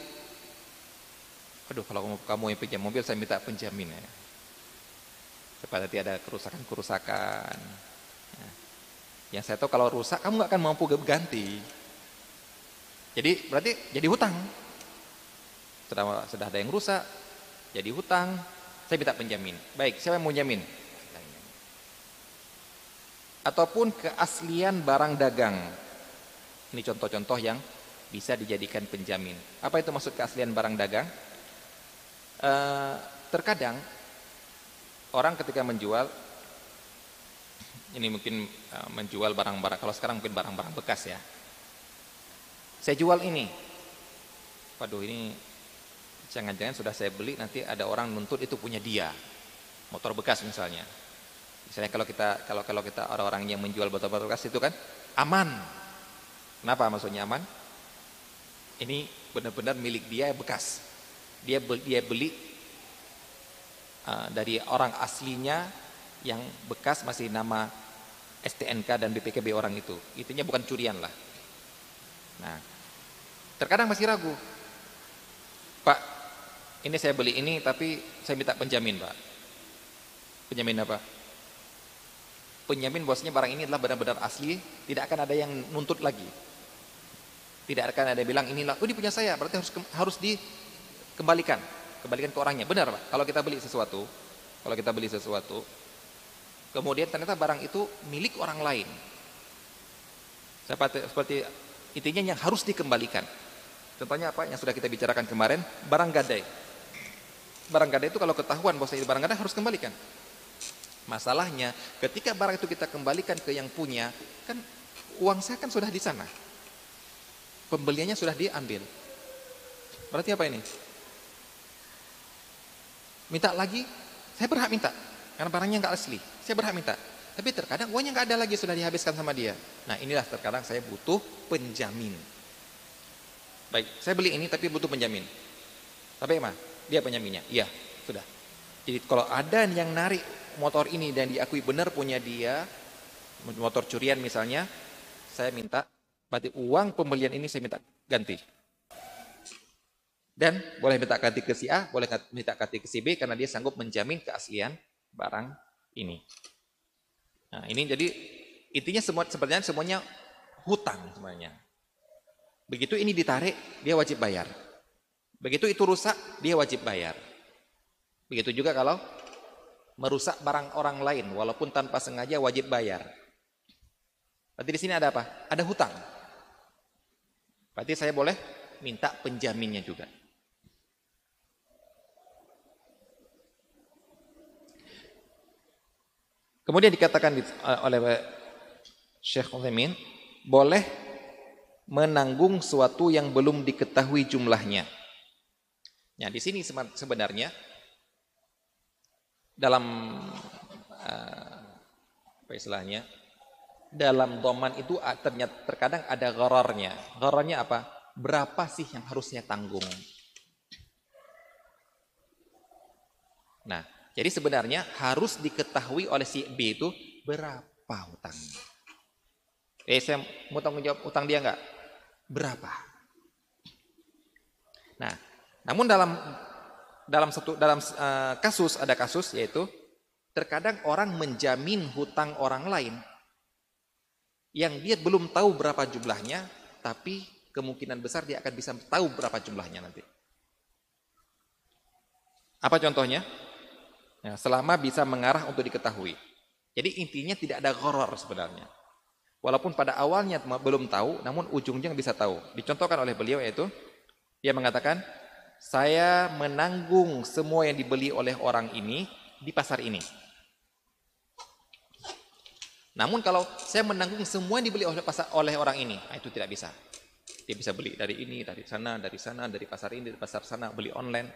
Aduh, kalau kamu yang pinjam mobil, saya minta penjamin ya supaya tidak ada kerusakan-kerusakan. Ya. Yang saya tahu kalau rusak kamu nggak akan mampu ganti. Jadi berarti jadi hutang. Sudah sudah ada yang rusak, jadi hutang. Saya minta penjamin. Baik, siapa yang mau jamin? Ataupun keaslian barang dagang. Ini contoh-contoh yang bisa dijadikan penjamin. Apa itu maksud keaslian barang dagang? E, terkadang orang ketika menjual ini mungkin uh, menjual barang-barang kalau sekarang mungkin barang-barang bekas ya. Saya jual ini. Waduh ini jangan-jangan sudah saya beli nanti ada orang nuntut itu punya dia. Motor bekas misalnya. Misalnya kalau kita kalau kalau kita orang-orang yang menjual motor bekas itu kan aman. Kenapa maksudnya aman? Ini benar-benar milik dia bekas. Dia beli, dia beli Eh, dari orang aslinya yang bekas masih nama STNK dan BPKB orang itu. Itunya bukan curian lah. Nah, terkadang masih ragu. Pak, ini saya beli ini tapi saya minta penjamin, Pak. Penjamin apa? Penjamin bosnya barang ini adalah benar-benar asli, tidak akan ada yang nuntut lagi. Tidak akan ada yang bilang inilah, oh ini punya saya, berarti harus harus dikembalikan kembalikan ke orangnya. Benar Pak, kalau kita beli sesuatu, kalau kita beli sesuatu, kemudian ternyata barang itu milik orang lain. Seperti, seperti intinya yang harus dikembalikan. Contohnya apa yang sudah kita bicarakan kemarin, barang gadai. Barang gadai itu kalau ketahuan bahwa ini barang gadai harus kembalikan. Masalahnya ketika barang itu kita kembalikan ke yang punya, kan uang saya kan sudah di sana. Pembeliannya sudah diambil. Berarti apa ini? Minta lagi, saya berhak minta. Karena barangnya nggak asli, saya berhak minta. Tapi terkadang uangnya nggak ada lagi, sudah dihabiskan sama dia. Nah inilah terkadang saya butuh penjamin. Baik, saya beli ini tapi butuh penjamin. Tapi emang dia penjaminnya? Iya, sudah. Jadi kalau ada yang narik motor ini dan diakui benar punya dia, motor curian misalnya, saya minta, berarti uang pembelian ini saya minta ganti. Dan boleh minta ganti ke si A, boleh minta ganti ke si B karena dia sanggup menjamin keaslian barang ini. Nah, ini jadi intinya semua sebenarnya semuanya hutang sebenarnya. Begitu ini ditarik, dia wajib bayar. Begitu itu rusak, dia wajib bayar. Begitu juga kalau merusak barang orang lain, walaupun tanpa sengaja wajib bayar. Berarti di sini ada apa? Ada hutang. Berarti saya boleh minta penjaminnya juga. Kemudian dikatakan oleh Syekh Uthaymin, boleh menanggung suatu yang belum diketahui jumlahnya. Nah, di sini sebenarnya dalam uh, apa istilahnya? Dalam doman itu ternyata terkadang ada ghararnya. Ghararnya apa? Berapa sih yang harusnya tanggung? Nah, jadi sebenarnya harus diketahui oleh si B itu berapa hutangnya. Eh, saya mau tanggung jawab utang dia enggak? Berapa? Nah, namun dalam dalam satu dalam uh, kasus ada kasus yaitu terkadang orang menjamin hutang orang lain yang dia belum tahu berapa jumlahnya, tapi kemungkinan besar dia akan bisa tahu berapa jumlahnya nanti. Apa contohnya? Ya, selama bisa mengarah untuk diketahui. Jadi intinya tidak ada goror sebenarnya. Walaupun pada awalnya belum tahu, namun ujungnya bisa tahu. Dicontohkan oleh beliau yaitu, dia mengatakan, saya menanggung semua yang dibeli oleh orang ini di pasar ini. Namun kalau saya menanggung semua yang dibeli oleh pasar oleh orang ini, nah itu tidak bisa. Dia bisa beli dari ini, dari sana, dari sana, dari pasar ini, dari pasar sana, beli online.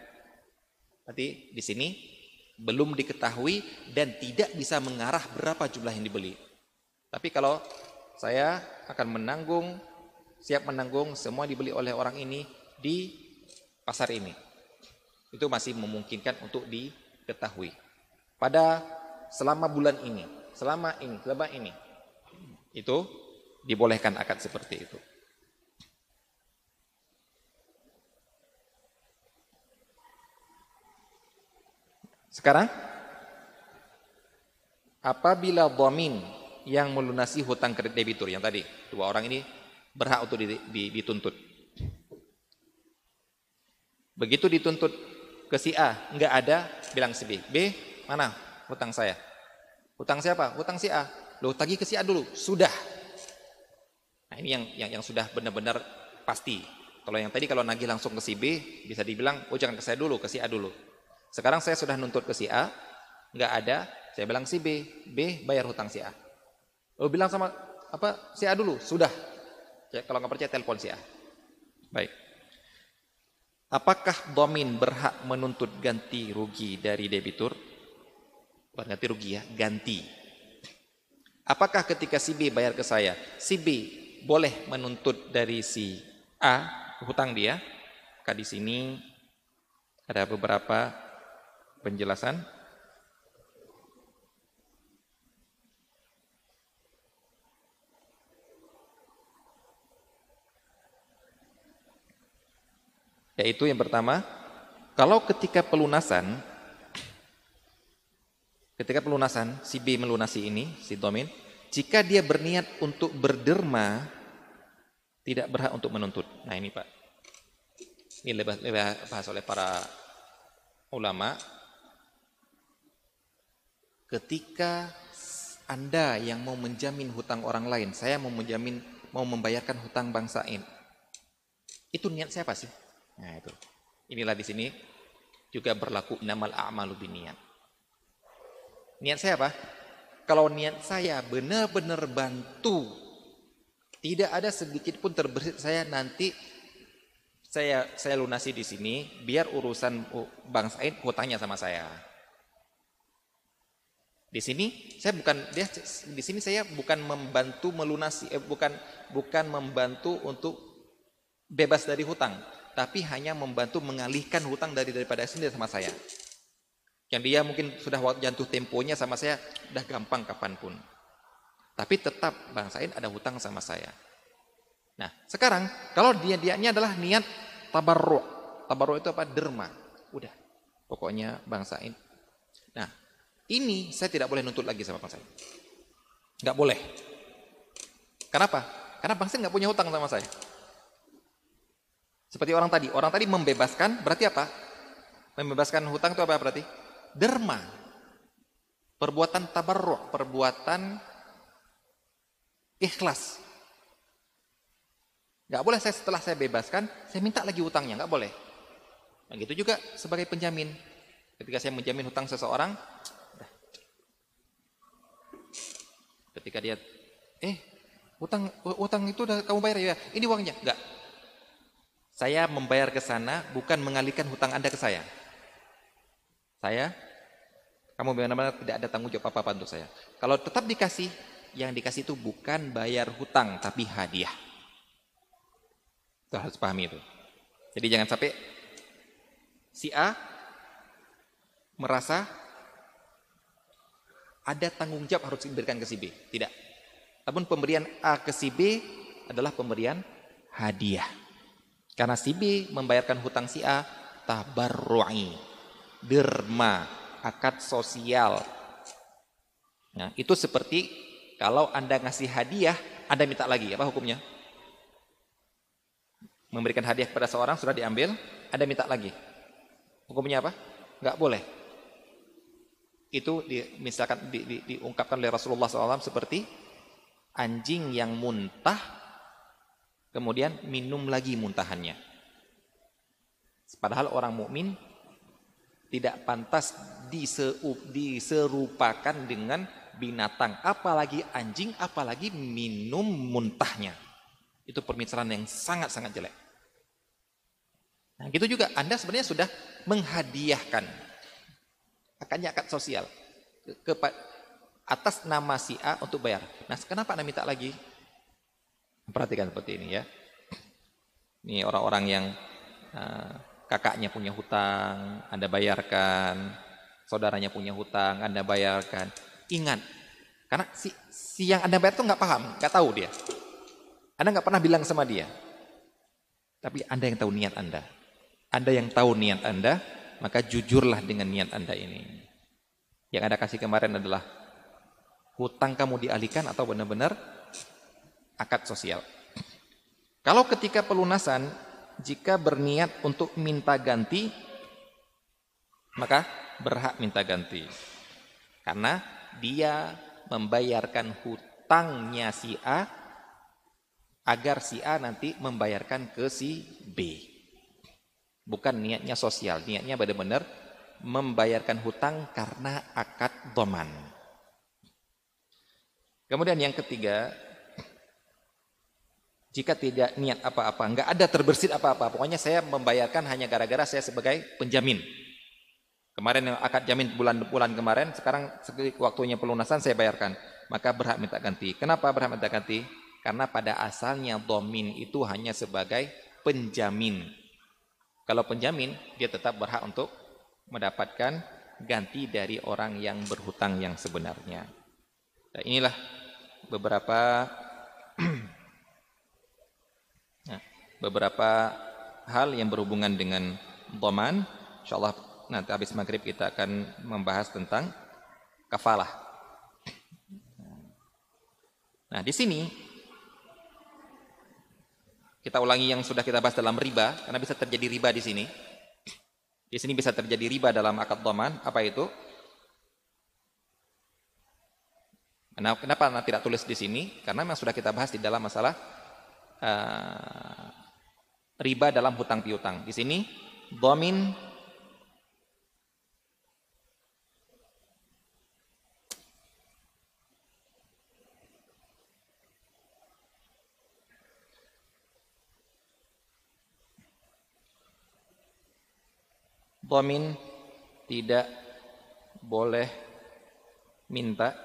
Berarti di sini belum diketahui dan tidak bisa mengarah berapa jumlah yang dibeli. Tapi kalau saya akan menanggung, siap menanggung semua dibeli oleh orang ini di pasar ini. Itu masih memungkinkan untuk diketahui. Pada selama bulan ini, selama ini, selama ini. Itu dibolehkan akad seperti itu. Sekarang apabila dhamin yang melunasi hutang kredit debitur yang tadi. Dua orang ini berhak untuk dituntut. Begitu dituntut ke si A, enggak ada, bilang si B. B, mana hutang saya? Hutang siapa? Hutang si A. Loh, tagih ke si A dulu. Sudah. Nah, ini yang yang, yang sudah benar-benar pasti. Kalau yang tadi kalau nagih langsung ke si B, bisa dibilang, oh jangan ke saya dulu, ke si A dulu. Sekarang saya sudah nuntut ke si A, enggak ada, saya bilang si B, B bayar hutang si A. Oh bilang sama apa si A dulu, sudah. Ya, kalau nggak percaya telepon si A. Baik. Apakah domin berhak menuntut ganti rugi dari debitur? Bukan ganti rugi ya, ganti. Apakah ketika si B bayar ke saya, si B boleh menuntut dari si A hutang dia? Maka di sini ada beberapa penjelasan. Yaitu yang pertama, kalau ketika pelunasan ketika pelunasan si B melunasi ini, si domin, jika dia berniat untuk berderma tidak berhak untuk menuntut. Nah, ini Pak. Ini lebih, lebih bahas oleh para ulama. Ketika Anda yang mau menjamin hutang orang lain, saya mau menjamin mau membayarkan hutang bangsain. Itu niat siapa sih? Nah itu. Inilah di sini juga berlaku namal a'malu biniat. Niat saya apa? Kalau niat saya benar-benar bantu, tidak ada sedikit pun terbersit saya nanti saya saya lunasi di sini biar urusan Bang Said hutangnya sama saya. Di sini saya bukan dia di sini saya bukan membantu melunasi eh, bukan bukan membantu untuk bebas dari hutang tapi hanya membantu mengalihkan hutang dari daripada sendiri sama saya. Yang dia mungkin sudah jatuh temponya sama saya, udah gampang kapan pun. Tapi tetap Bang Said ada hutang sama saya. Nah, sekarang kalau dia dianya adalah niat tabarruk. Tabarruk itu apa? Derma. Udah. Pokoknya Bang Said. Nah, ini saya tidak boleh nuntut lagi sama Bang Said. Enggak boleh. Kenapa? Karena Bang Said enggak punya hutang sama saya. Seperti orang tadi, orang tadi membebaskan berarti apa? Membebaskan hutang itu apa berarti? Derma. Perbuatan tabarruk, perbuatan ikhlas. Gak boleh saya setelah saya bebaskan, saya minta lagi hutangnya, gak boleh. Begitu nah, juga sebagai penjamin. Ketika saya menjamin hutang seseorang, ketika dia, eh, hutang hutang itu udah kamu bayar ya, ini uangnya, enggak. Saya membayar ke sana bukan mengalihkan hutang Anda ke saya. Saya, kamu benar-benar tidak ada tanggung jawab apa-apa untuk saya. Kalau tetap dikasih, yang dikasih itu bukan bayar hutang, tapi hadiah. Kita harus pahami itu. Jadi jangan sampai si A merasa ada tanggung jawab harus diberikan ke si B. Tidak. Namun pemberian A ke si B adalah pemberian hadiah. Karena si B membayarkan hutang si A tabarru'i, derma, akad sosial. Nah, itu seperti kalau Anda ngasih hadiah, Anda minta lagi, apa hukumnya? Memberikan hadiah kepada seorang sudah diambil, Anda minta lagi. Hukumnya apa? Enggak boleh. Itu di, misalkan di, di, diungkapkan oleh Rasulullah SAW seperti anjing yang muntah kemudian minum lagi muntahannya. Padahal orang mukmin tidak pantas diserupakan dengan binatang, apalagi anjing, apalagi minum muntahnya. Itu permisalan yang sangat-sangat jelek. Nah, gitu juga Anda sebenarnya sudah menghadiahkan akadnya akad sosial ke, ke atas nama si A untuk bayar. Nah, kenapa Anda minta lagi? Perhatikan seperti ini ya. Ini orang-orang yang uh, kakaknya punya hutang, Anda bayarkan, saudaranya punya hutang, Anda bayarkan. Ingat, karena si, si yang Anda bayar itu nggak paham, nggak tahu dia. Anda nggak pernah bilang sama dia. Tapi Anda yang tahu niat Anda. Anda yang tahu niat Anda, maka jujurlah dengan niat Anda ini. Yang Anda kasih kemarin adalah hutang kamu dialihkan atau benar-benar akad sosial. Kalau ketika pelunasan, jika berniat untuk minta ganti, maka berhak minta ganti. Karena dia membayarkan hutangnya si A agar si A nanti membayarkan ke si B. Bukan niatnya sosial, niatnya benar-benar membayarkan hutang karena akad doman. Kemudian yang ketiga, jika tidak niat apa-apa, nggak ada terbersit apa-apa, pokoknya saya membayarkan hanya gara-gara saya sebagai penjamin. Kemarin yang akad jamin bulan-bulan kemarin, sekarang waktunya pelunasan saya bayarkan, maka berhak minta ganti. Kenapa berhak minta ganti? Karena pada asalnya domin itu hanya sebagai penjamin kalau penjamin, dia tetap berhak untuk mendapatkan ganti dari orang yang berhutang yang sebenarnya. Nah, inilah beberapa (clears throat) nah, beberapa hal yang berhubungan dengan doman. Insyaallah nanti habis maghrib kita akan membahas tentang kafalah. Nah, di sini kita ulangi yang sudah kita bahas dalam riba, karena bisa terjadi riba di sini. Di sini bisa terjadi riba dalam akad doman. Apa itu? Kenapa tidak tulis di sini? Karena memang sudah kita bahas di dalam masalah uh, riba dalam hutang piutang. Di sini, domin Dhamin tidak boleh minta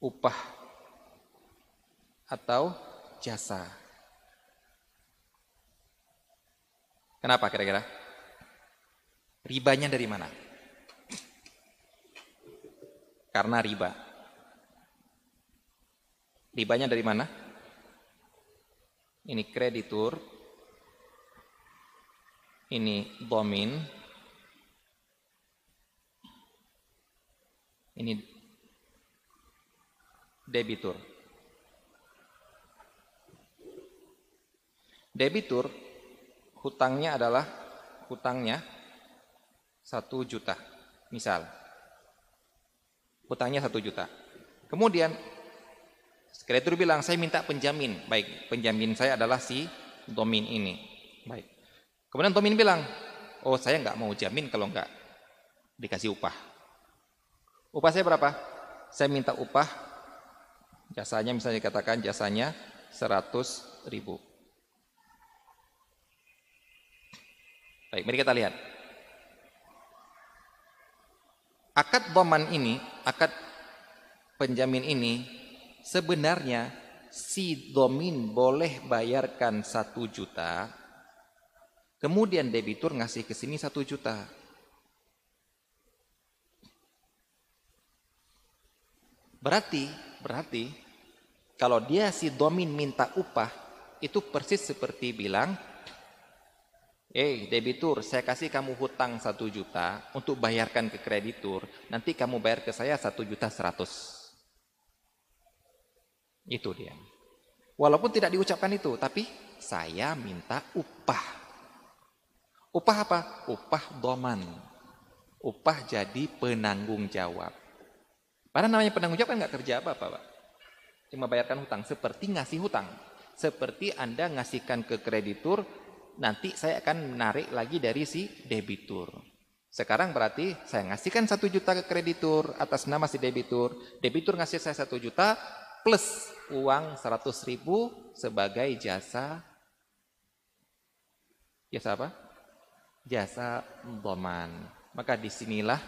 upah atau jasa. Kenapa kira-kira? Ribanya dari mana? Karena riba. Ribanya dari mana? Ini kreditur ini domin ini debitur Debitur hutangnya adalah hutangnya satu juta, misal. Hutangnya satu juta. Kemudian kreditur bilang, saya minta penjamin. Baik, penjamin saya adalah si domin ini. Baik. Kemudian domin bilang, oh saya nggak mau jamin kalau nggak dikasih upah. Upah saya berapa? Saya minta upah, jasanya misalnya dikatakan jasanya 100 ribu. Baik, mari kita lihat. Akad doman ini, akad penjamin ini, sebenarnya si domin boleh bayarkan satu juta, kemudian debitur ngasih ke sini satu juta. Berarti, berarti kalau dia si domin minta upah, itu persis seperti bilang, Eh, debitur, saya kasih kamu hutang satu juta untuk bayarkan ke kreditur. Nanti kamu bayar ke saya satu juta seratus. Itu dia. Walaupun tidak diucapkan itu, tapi saya minta upah. Upah apa? Upah doman. Upah jadi penanggung jawab. Padahal namanya penanggung jawab kan nggak kerja apa-apa, Pak. Cuma bayarkan hutang. Seperti ngasih hutang. Seperti Anda ngasihkan ke kreditur, nanti saya akan menarik lagi dari si debitur. Sekarang berarti saya ngasihkan satu juta ke kreditur atas nama si debitur. Debitur ngasih saya satu juta plus uang seratus ribu sebagai jasa jasa apa? Jasa doman. Maka di sinilah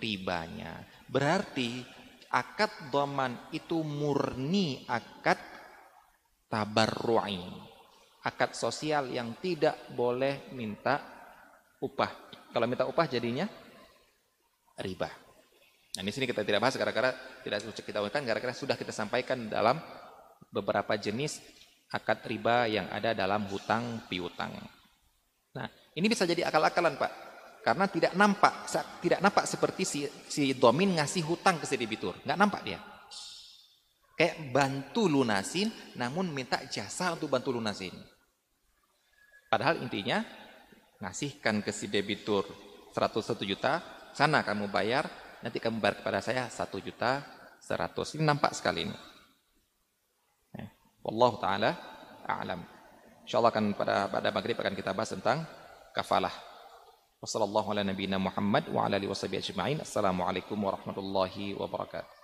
ribanya. Berarti akad doman itu murni akad tabarru'i akad sosial yang tidak boleh minta upah. Kalau minta upah jadinya riba. Nah, di sini kita tidak bahas gara-gara tidak kita urutkan gara-gara sudah kita sampaikan dalam beberapa jenis akad riba yang ada dalam hutang piutang. Ini bisa jadi akal-akalan, Pak. Karena tidak nampak tidak nampak seperti si, si domin ngasih hutang ke si debitur. Nggak nampak dia. Kayak bantu lunasin namun minta jasa untuk bantu lunasin. Padahal intinya ngasihkan ke si debitur 101 juta, sana kamu bayar, nanti kamu bayar kepada saya 1 juta 100. Ini nampak sekali ini. Eh, Wallahu taala a'lam. Insyaallah akan pada pada maghrib akan kita bahas tentang kafalah Wassalamualaikum warahmatullahi wabarakatuh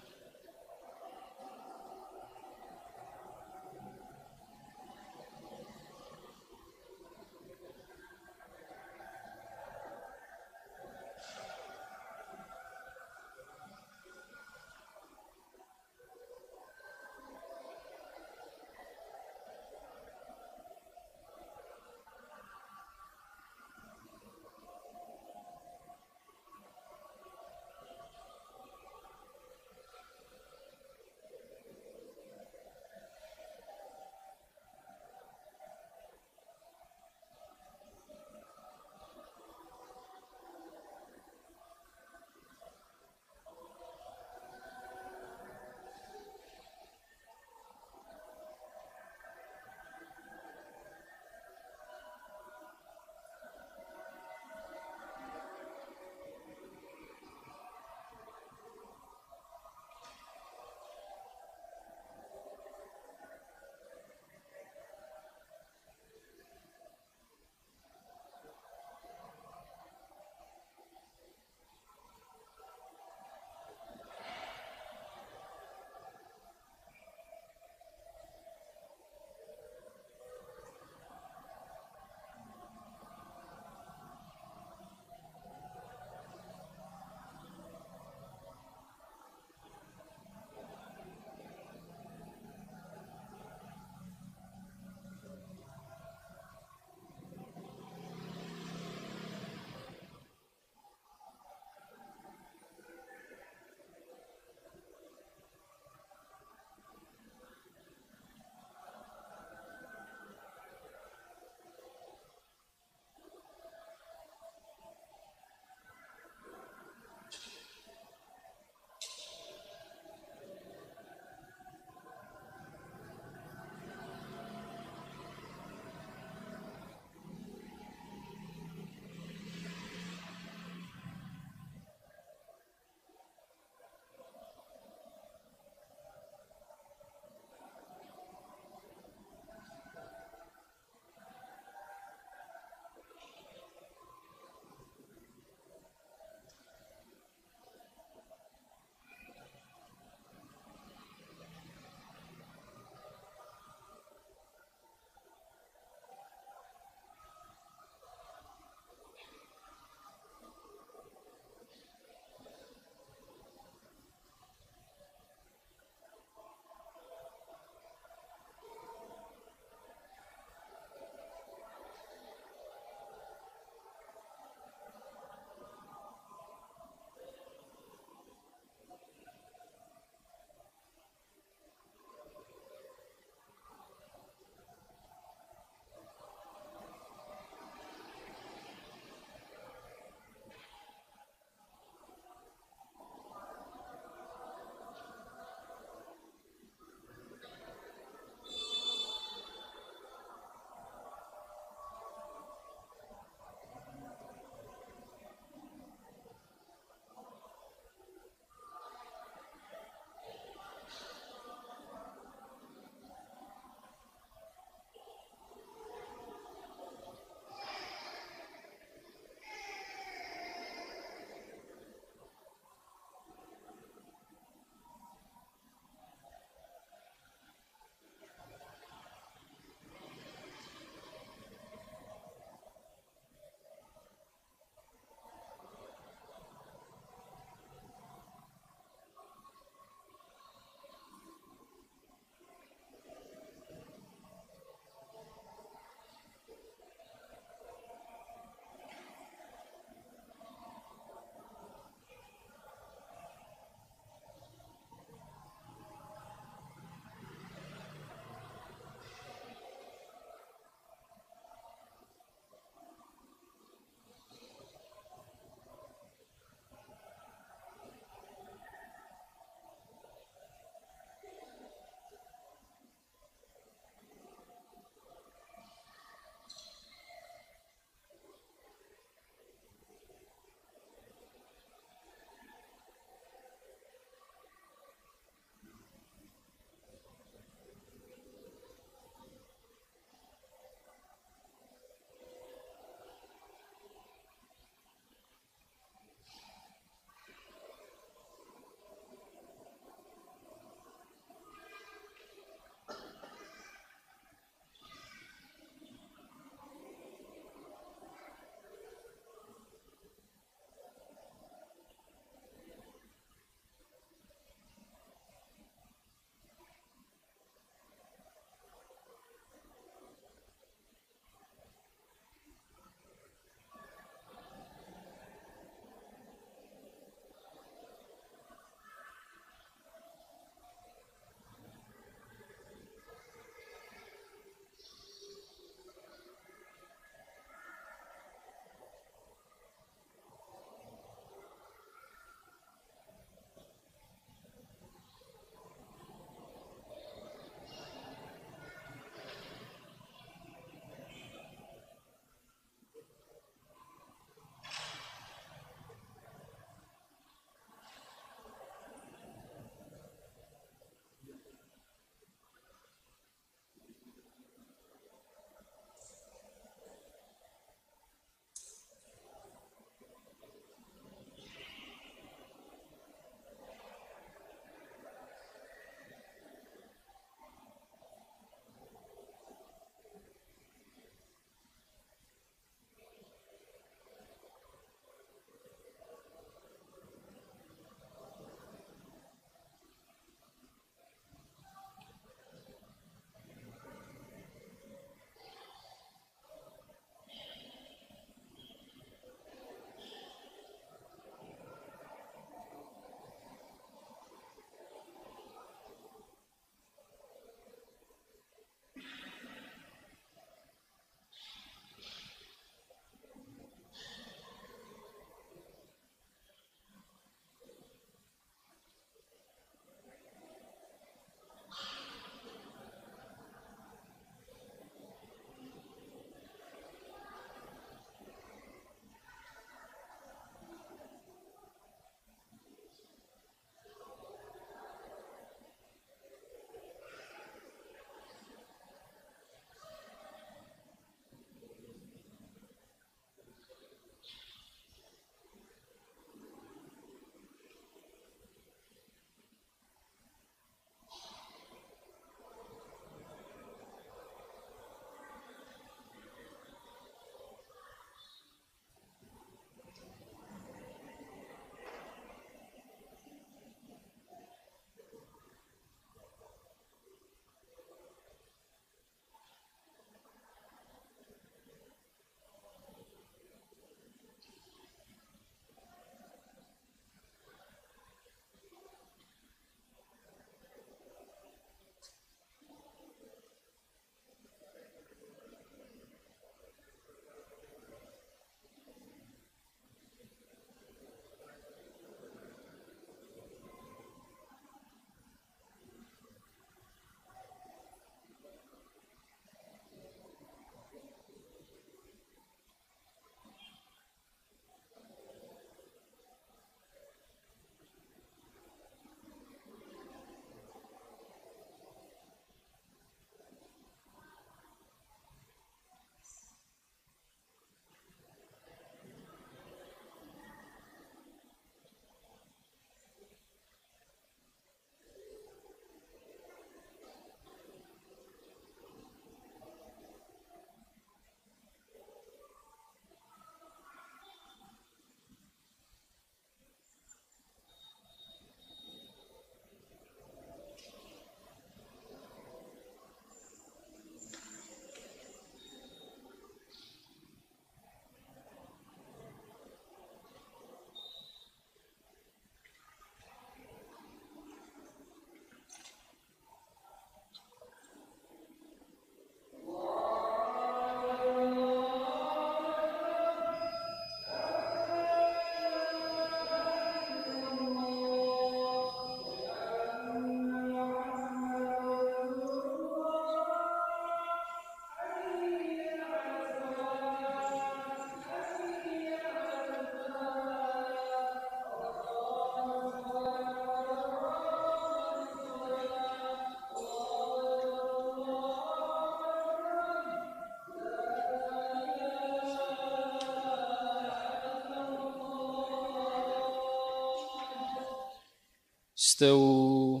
استووا.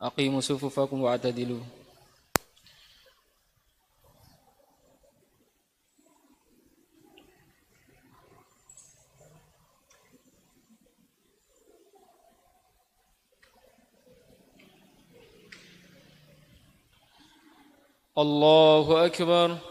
أقيموا صفوفكم وأعتدلوا الله أكبر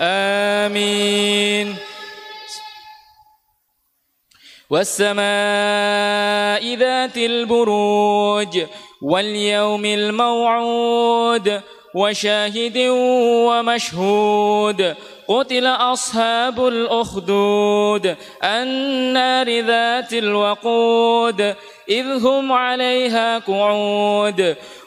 آمين. والسماء ذات البروج واليوم الموعود وشاهد ومشهود. قتل أصحاب الأخدود النار ذات الوقود إذ هم عليها قعود.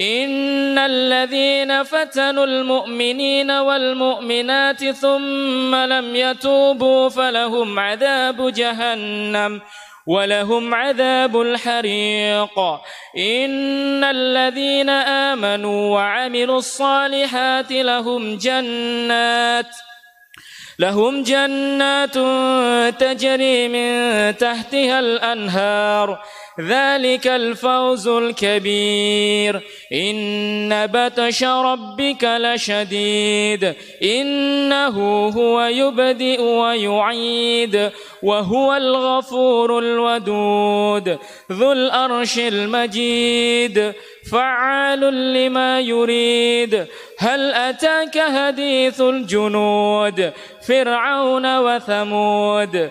إن الذين فتنوا المؤمنين والمؤمنات ثم لم يتوبوا فلهم عذاب جهنم ولهم عذاب الحريق. إن الذين آمنوا وعملوا الصالحات لهم جنات لهم جنات تجري من تحتها الأنهار. ذلك الفوز الكبير. إن بطش ربك لشديد. إنه هو يبدئ ويعيد. وهو الغفور الودود. ذو الأرش المجيد. فعال لما يريد. هل أتاك حديث الجنود؟ فرعون وثمود.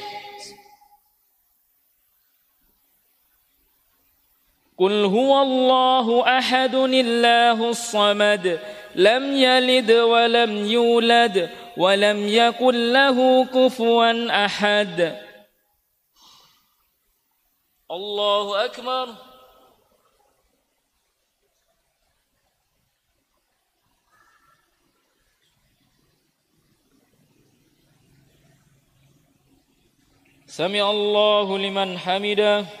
قل هو الله أحد الله الصمد لم يلد ولم يولد ولم يكن له كفوا أحد. الله أكبر. سمع الله لمن حمده.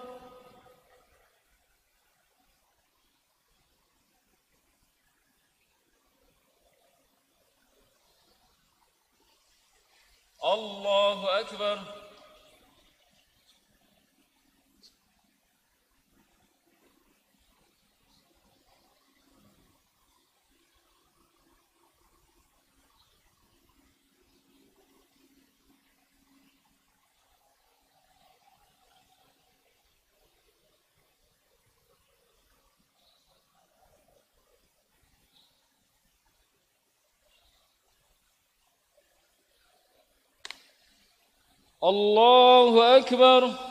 الله أكبر. الله أكبر.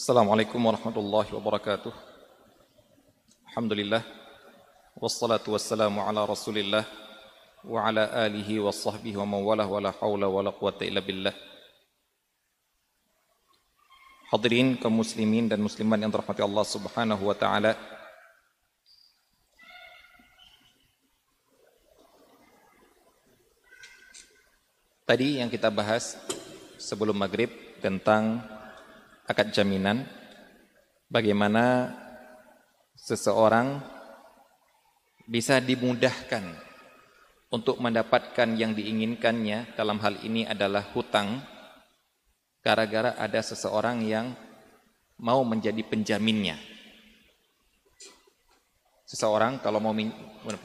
Assalamualaikum warahmatullahi wabarakatuh. Alhamdulillah. Wassalatu wassalamu ala rasulillah. Wa ala alihi wa sahbihi wa mawalah wa la hawla wa la illa billah. Hadirin kaum muslimin dan muslimat yang dirahmati Allah subhanahu wa ta'ala. Tadi yang kita bahas sebelum maghrib tentang akad jaminan bagaimana seseorang bisa dimudahkan untuk mendapatkan yang diinginkannya dalam hal ini adalah hutang gara-gara ada seseorang yang mau menjadi penjaminnya. Seseorang kalau mau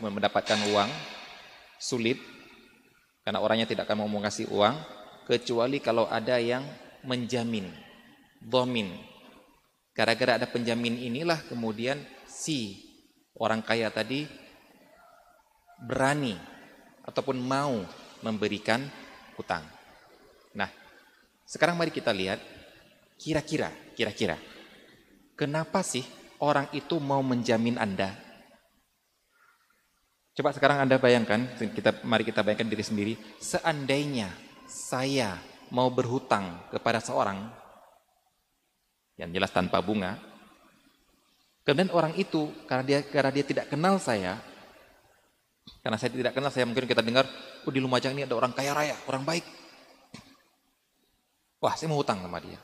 mendapatkan uang sulit karena orangnya tidak akan mau mengasih uang kecuali kalau ada yang menjamin, domin. Gara-gara ada penjamin inilah kemudian si orang kaya tadi berani ataupun mau memberikan hutang. Nah, sekarang mari kita lihat kira-kira, kira-kira kenapa sih orang itu mau menjamin Anda Coba sekarang Anda bayangkan, kita mari kita bayangkan diri sendiri, seandainya saya mau berhutang kepada seorang yang jelas tanpa bunga, kemudian orang itu karena dia karena dia tidak kenal saya, karena saya tidak kenal saya mungkin kita dengar, oh di Lumajang ini ada orang kaya raya, orang baik. Wah, saya mau hutang sama dia.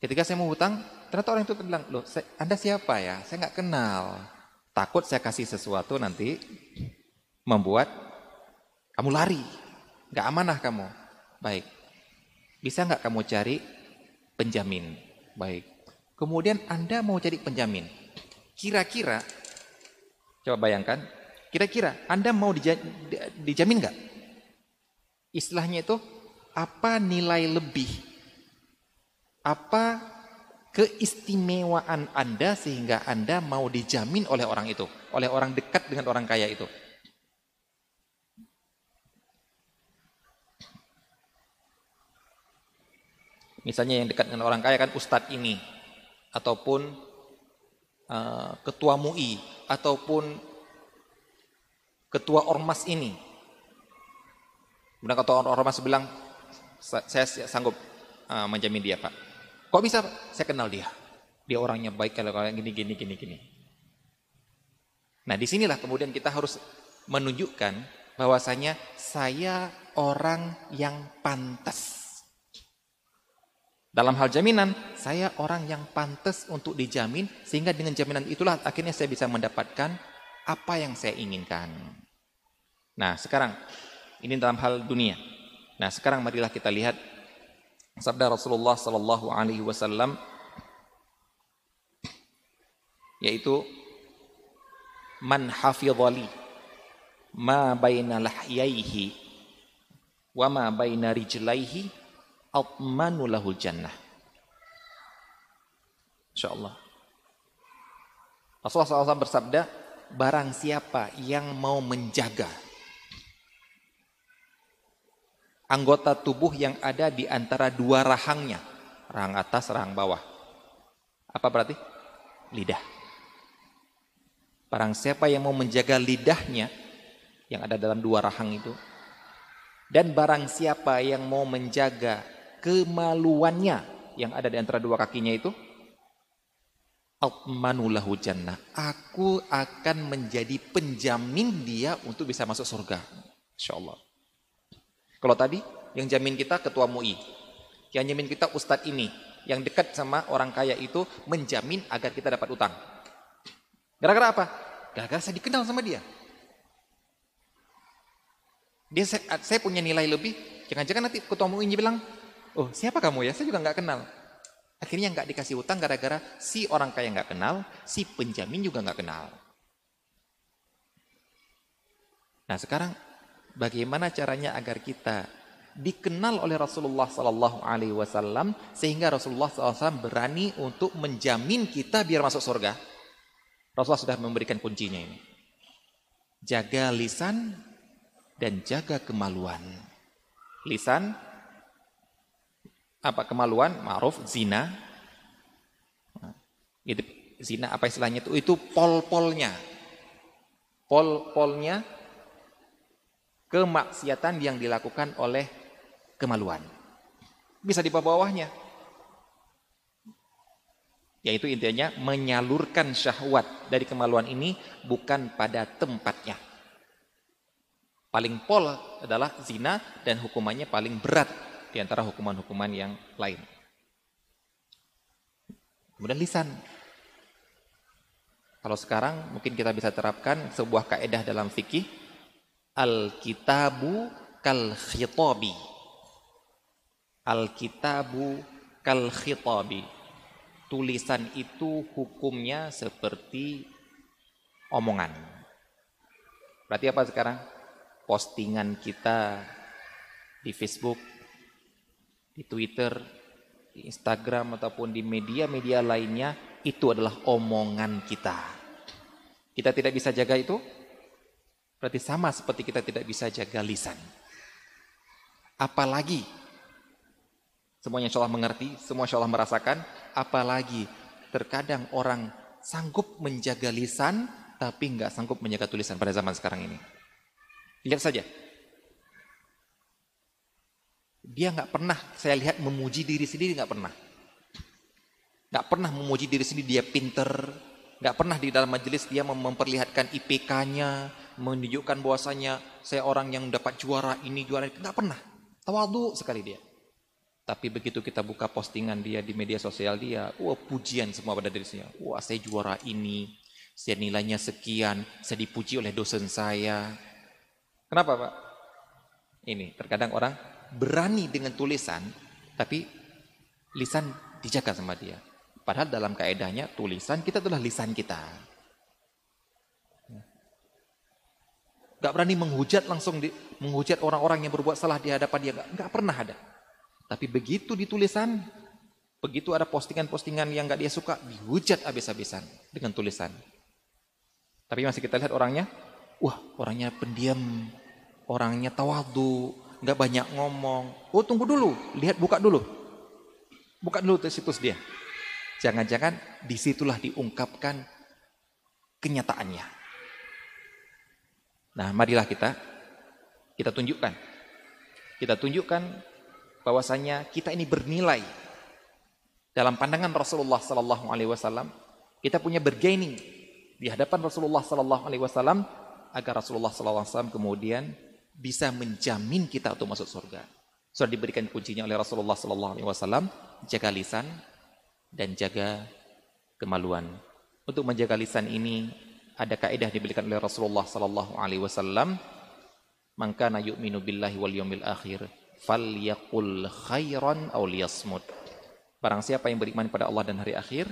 Ketika saya mau hutang, ternyata orang itu bilang, loh, Anda siapa ya? Saya nggak kenal. Takut saya kasih sesuatu nanti membuat kamu lari. Gak amanah kamu. Baik. Bisa nggak kamu cari penjamin? Baik. Kemudian Anda mau cari penjamin. Kira-kira, coba bayangkan, kira-kira Anda mau dijamin nggak? Istilahnya itu, apa nilai lebih? Apa keistimewaan Anda sehingga Anda mau dijamin oleh orang itu, oleh orang dekat dengan orang kaya itu. Misalnya yang dekat dengan orang kaya kan ustadz ini, ataupun uh, ketua MUI, ataupun ketua ormas ini. Kemudian ketua ormas bilang, saya sanggup uh, menjamin dia pak. Kok bisa? Saya kenal dia. Dia orangnya baik kalau kayak gini gini gini gini. Nah, di sinilah kemudian kita harus menunjukkan bahwasanya saya orang yang pantas. Dalam hal jaminan, saya orang yang pantas untuk dijamin sehingga dengan jaminan itulah akhirnya saya bisa mendapatkan apa yang saya inginkan. Nah, sekarang ini dalam hal dunia. Nah, sekarang marilah kita lihat sabda Rasulullah sallallahu alaihi wasallam yaitu man hafizali ma baina lahyaihi wa ma baina rijlaihi atmanu lahul jannah insyaallah Rasulullah SAW bersabda barang siapa yang mau menjaga anggota tubuh yang ada di antara dua rahangnya. Rahang atas, rahang bawah. Apa berarti? Lidah. Barang siapa yang mau menjaga lidahnya yang ada dalam dua rahang itu. Dan barang siapa yang mau menjaga kemaluannya yang ada di antara dua kakinya itu. Altmanulahu jannah. Aku akan menjadi penjamin dia untuk bisa masuk surga. Insya Allah. Kalau tadi yang jamin kita ketua MUI, yang jamin kita ustadz ini, yang dekat sama orang kaya itu menjamin agar kita dapat utang. Gara-gara apa? Gara-gara saya dikenal sama dia. Dia saya, saya punya nilai lebih. Jangan-jangan nanti ketua MUI bilang, oh siapa kamu ya? Saya juga nggak kenal. Akhirnya nggak dikasih utang gara-gara si orang kaya nggak kenal, si penjamin juga nggak kenal. Nah sekarang Bagaimana caranya agar kita dikenal oleh Rasulullah Sallallahu Alaihi Wasallam sehingga Rasulullah SAW berani untuk menjamin kita biar masuk surga. Rasulullah sudah memberikan kuncinya ini. Jaga lisan dan jaga kemaluan. Lisan apa kemaluan? Ma'ruf, zina. Itu zina apa istilahnya itu? Itu pol-polnya. Pol-polnya kemaksiatan yang dilakukan oleh kemaluan. Bisa di bawah-bawahnya. Yaitu intinya menyalurkan syahwat dari kemaluan ini bukan pada tempatnya. Paling pol adalah zina dan hukumannya paling berat di antara hukuman-hukuman yang lain. Kemudian lisan. Kalau sekarang mungkin kita bisa terapkan sebuah kaedah dalam fikih al-kitabu kal khitabi. Al-kitabu kal khitabi tulisan itu hukumnya seperti omongan. Berarti apa sekarang? Postingan kita di Facebook, di Twitter, di Instagram ataupun di media-media lainnya itu adalah omongan kita. Kita tidak bisa jaga itu? Berarti sama seperti kita tidak bisa jaga lisan. Apalagi Semuanya insya mengerti, semua insya merasakan. Apalagi terkadang orang sanggup menjaga lisan, tapi nggak sanggup menjaga tulisan pada zaman sekarang ini. Lihat saja. Dia nggak pernah, saya lihat memuji diri sendiri nggak pernah. Nggak pernah memuji diri sendiri dia pinter, nggak pernah di dalam majelis dia memperlihatkan IPK-nya, menunjukkan bahwasanya saya orang yang dapat juara ini juara itu nggak pernah. Tawadu sekali dia. Tapi begitu kita buka postingan dia di media sosial dia, wah pujian semua pada dirinya. Wah saya juara ini, saya nilainya sekian, saya dipuji oleh dosen saya. Kenapa Pak? Ini terkadang orang berani dengan tulisan, tapi lisan dijaga sama dia. Padahal dalam kaedahnya tulisan kita adalah lisan kita. Gak berani menghujat langsung di, menghujat orang-orang yang berbuat salah di hadapan dia. Gak, gak pernah ada. Tapi begitu ditulisan, begitu ada postingan-postingan yang gak dia suka, dihujat habis-habisan dengan tulisan. Tapi masih kita lihat orangnya, wah orangnya pendiam, orangnya tawadu, nggak banyak ngomong. Oh tunggu dulu, lihat buka dulu, buka dulu situs dia. Jangan-jangan di situlah diungkapkan kenyataannya. Nah, marilah kita kita tunjukkan, kita tunjukkan bahwasanya kita ini bernilai dalam pandangan Rasulullah sallallahu alaihi wasallam kita punya bergaining di hadapan Rasulullah sallallahu alaihi wasallam agar Rasulullah sallallahu alaihi wasallam kemudian bisa menjamin kita untuk masuk surga. Sudah diberikan kuncinya oleh Rasulullah sallallahu alaihi wasallam, jaga lisan dan jaga kemaluan. Untuk menjaga lisan ini ada kaidah diberikan oleh Rasulullah sallallahu alaihi wasallam, "Man kana yu'minu billahi wal yawmil akhir falyaqul khairan aw liyasmut. Barang siapa yang beriman pada Allah dan hari akhir,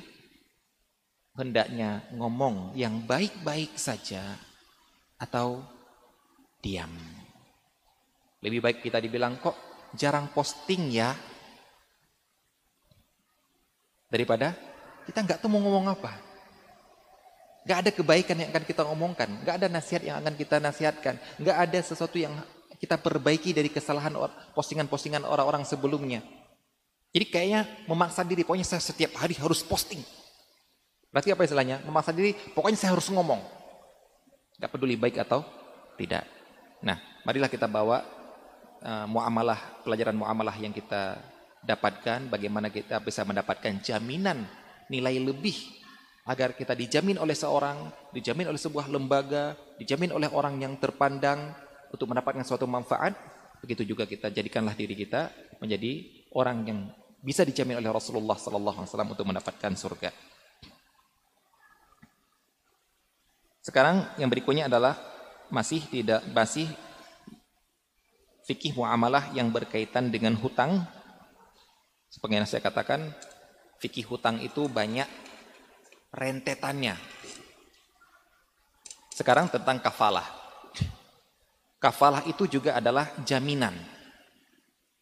hendaknya ngomong yang baik-baik saja atau diam. Lebih baik kita dibilang kok jarang posting ya daripada kita nggak tahu mau ngomong apa. Nggak ada kebaikan yang akan kita omongkan, nggak ada nasihat yang akan kita nasihatkan, nggak ada sesuatu yang kita perbaiki dari kesalahan postingan-postingan orang-orang sebelumnya. Jadi kayaknya memaksa diri, pokoknya saya setiap hari harus posting. Berarti apa istilahnya? Memaksa diri, pokoknya saya harus ngomong. Gak peduli baik atau tidak. Nah, marilah kita bawa uh, muamalah, pelajaran muamalah yang kita dapatkan, bagaimana kita bisa mendapatkan jaminan nilai lebih agar kita dijamin oleh seorang, dijamin oleh sebuah lembaga, dijamin oleh orang yang terpandang, untuk mendapatkan suatu manfaat, begitu juga kita jadikanlah diri kita menjadi orang yang bisa dijamin oleh Rasulullah sallallahu alaihi wasallam untuk mendapatkan surga. Sekarang yang berikutnya adalah masih tidak masih fikih muamalah yang berkaitan dengan hutang. Seperti yang saya katakan, fikih hutang itu banyak rentetannya. Sekarang tentang kafalah. Kafalah itu juga adalah jaminan.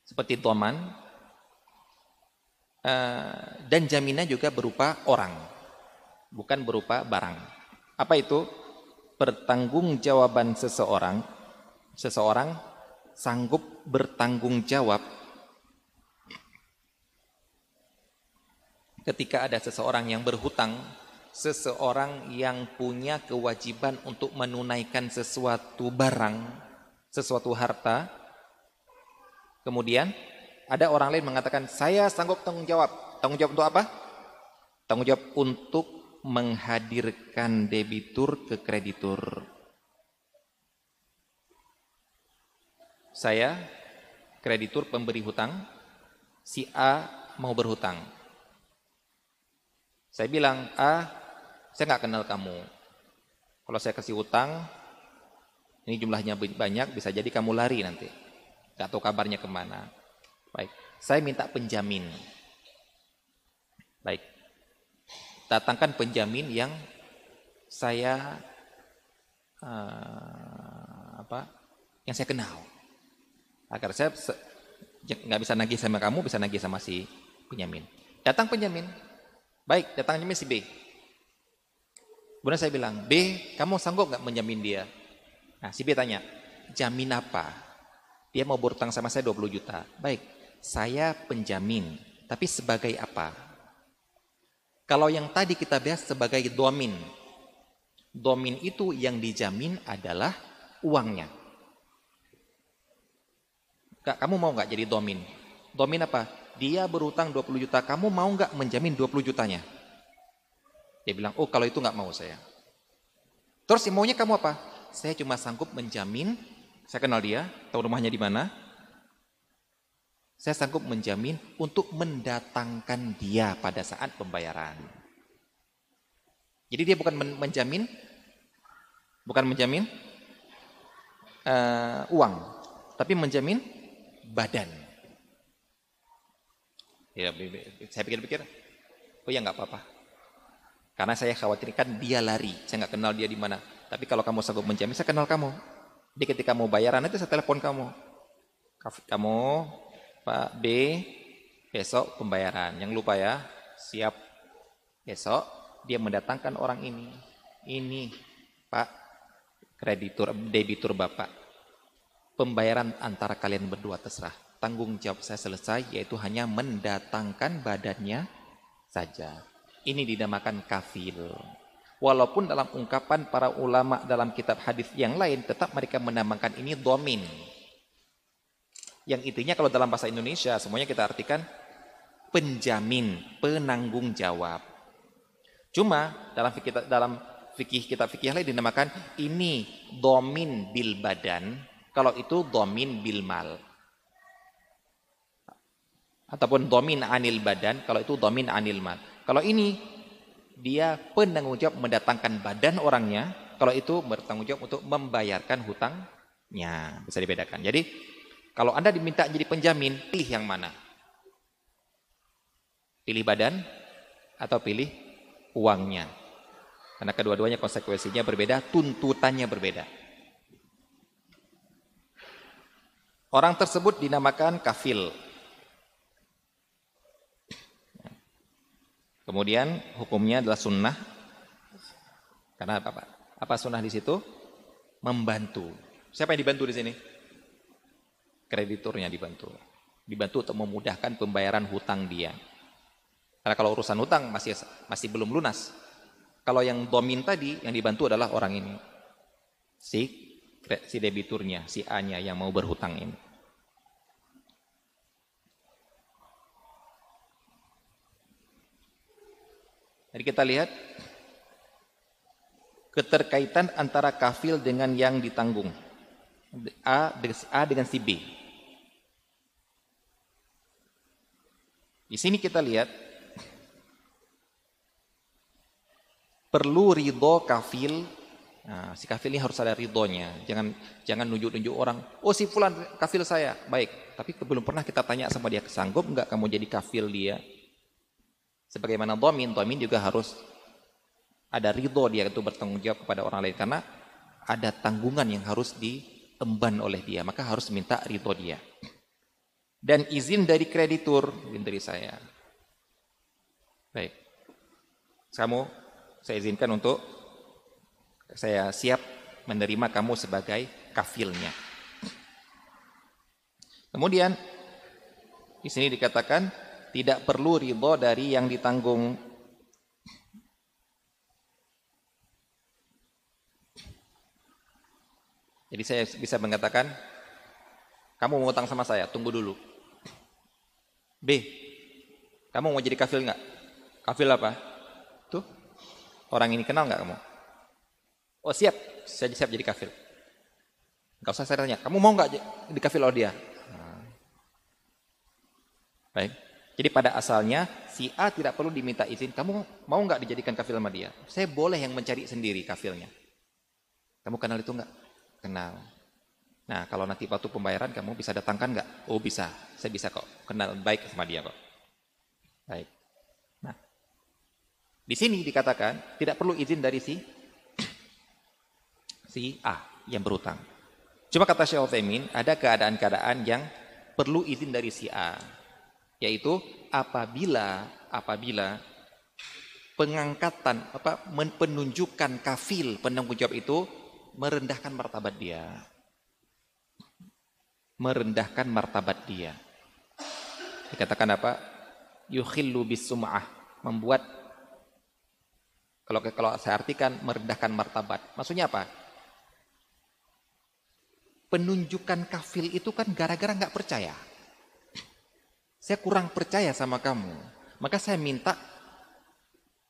Seperti toman. Eh, dan jaminan juga berupa orang. Bukan berupa barang. Apa itu? Pertanggungjawaban seseorang. Seseorang sanggup bertanggung jawab ketika ada seseorang yang berhutang, seseorang yang punya kewajiban untuk menunaikan sesuatu barang, sesuatu harta, kemudian ada orang lain mengatakan, saya sanggup tanggung jawab. Tanggung jawab untuk apa? Tanggung jawab untuk menghadirkan debitur ke kreditur. Saya kreditur pemberi hutang, si A mau berhutang. Saya bilang, A, saya nggak kenal kamu. Kalau saya kasih hutang, ini jumlahnya banyak, bisa jadi kamu lari nanti. Gak tahu kabarnya ke mana. Baik, saya minta penjamin. Baik, datangkan penjamin yang saya uh, apa? Yang saya kenal. Agar saya nggak bisa nagih sama kamu, bisa nagih sama si penjamin. Datang penjamin, baik, datang penjamin si B. Kemudian saya bilang, B, kamu sanggup nggak menjamin dia? Nah, si B tanya, jamin apa? Dia mau berutang sama saya 20 juta. Baik, saya penjamin, tapi sebagai apa? Kalau yang tadi kita bahas sebagai domin. Domin itu yang dijamin adalah uangnya. Kamu mau nggak jadi domin? Domin apa? Dia berutang 20 juta, kamu mau nggak menjamin 20 jutanya? Dia bilang, oh kalau itu nggak mau saya. Terus maunya kamu apa? Saya cuma sanggup menjamin, saya kenal dia, tahu rumahnya di mana. Saya sanggup menjamin untuk mendatangkan dia pada saat pembayaran. Jadi dia bukan menjamin, bukan menjamin uh, uang, tapi menjamin badan. Ya, saya pikir-pikir, oh ya nggak apa-apa. Karena saya khawatirkan dia lari, saya nggak kenal dia di mana. Tapi kalau kamu sanggup menjamin, saya kenal kamu. Jadi ketika mau bayaran nanti saya telepon kamu. Kamu Pak B besok pembayaran. Yang lupa ya, siap besok dia mendatangkan orang ini. Ini Pak kreditur debitur Bapak. Pembayaran antara kalian berdua terserah. Tanggung jawab saya selesai yaitu hanya mendatangkan badannya saja. Ini dinamakan kafil. Walaupun dalam ungkapan para ulama dalam kitab hadis yang lain tetap mereka menamakan ini domin. Yang intinya kalau dalam bahasa Indonesia semuanya kita artikan penjamin, penanggung jawab. Cuma dalam fikih dalam fikih kitab fikih lain dinamakan ini domin bil badan, kalau itu domin bil mal. Ataupun domin anil badan, kalau itu domin anil mal. Kalau ini dia penanggung jawab mendatangkan badan orangnya, kalau itu bertanggung jawab untuk membayarkan hutangnya. Bisa dibedakan. Jadi kalau Anda diminta jadi penjamin, pilih yang mana? Pilih badan atau pilih uangnya? Karena kedua-duanya konsekuensinya berbeda, tuntutannya berbeda. Orang tersebut dinamakan kafil. Kemudian hukumnya adalah sunnah. Karena apa Pak? Apa sunnah di situ? Membantu. Siapa yang dibantu di sini? Krediturnya dibantu. Dibantu untuk memudahkan pembayaran hutang dia. Karena kalau urusan hutang masih masih belum lunas. Kalau yang domin tadi yang dibantu adalah orang ini. Si si debiturnya, si A-nya yang mau berhutang ini. Jadi kita lihat keterkaitan antara kafil dengan yang ditanggung. A, A dengan si B. Di sini kita lihat perlu ridho kafil. Nah, si kafil ini harus ada ridhonya. Jangan jangan nunjuk-nunjuk orang. Oh si fulan kafil saya. Baik. Tapi belum pernah kita tanya sama dia. Sanggup nggak kamu jadi kafil dia? Sebagaimana domin, domin juga harus ada ridho dia itu bertanggung jawab kepada orang lain karena ada tanggungan yang harus diemban oleh dia, maka harus minta ridho dia. Dan izin dari kreditur, izin dari saya. Baik. Kamu saya izinkan untuk saya siap menerima kamu sebagai kafilnya. Kemudian di sini dikatakan tidak perlu ridho dari yang ditanggung. Jadi saya bisa mengatakan, kamu mau utang sama saya, tunggu dulu. B, kamu mau jadi kafil nggak? Kafil apa? Tuh, orang ini kenal nggak kamu? Oh siap, saya siap jadi kafil. Gak usah saya tanya, kamu mau nggak di kafil oleh dia? Nah. Baik. Jadi pada asalnya si A tidak perlu diminta izin. Kamu mau nggak dijadikan kafil sama dia? Saya boleh yang mencari sendiri kafilnya. Kamu kenal itu nggak? Kenal. Nah kalau nanti waktu pembayaran kamu bisa datangkan nggak? Oh bisa, saya bisa kok. Kenal baik sama dia kok. Baik. Nah, di sini dikatakan tidak perlu izin dari si si A yang berutang. Cuma kata Syekh Utsaimin ada keadaan-keadaan yang perlu izin dari si A, yaitu apabila apabila pengangkatan apa penunjukan kafil penanggung jawab itu merendahkan martabat dia. Merendahkan martabat dia. Dikatakan apa? Yukhillu bisum'ah, membuat kalau kalau saya artikan merendahkan martabat. Maksudnya apa? penunjukan kafil itu kan gara-gara nggak percaya. Saya kurang percaya sama kamu. Maka saya minta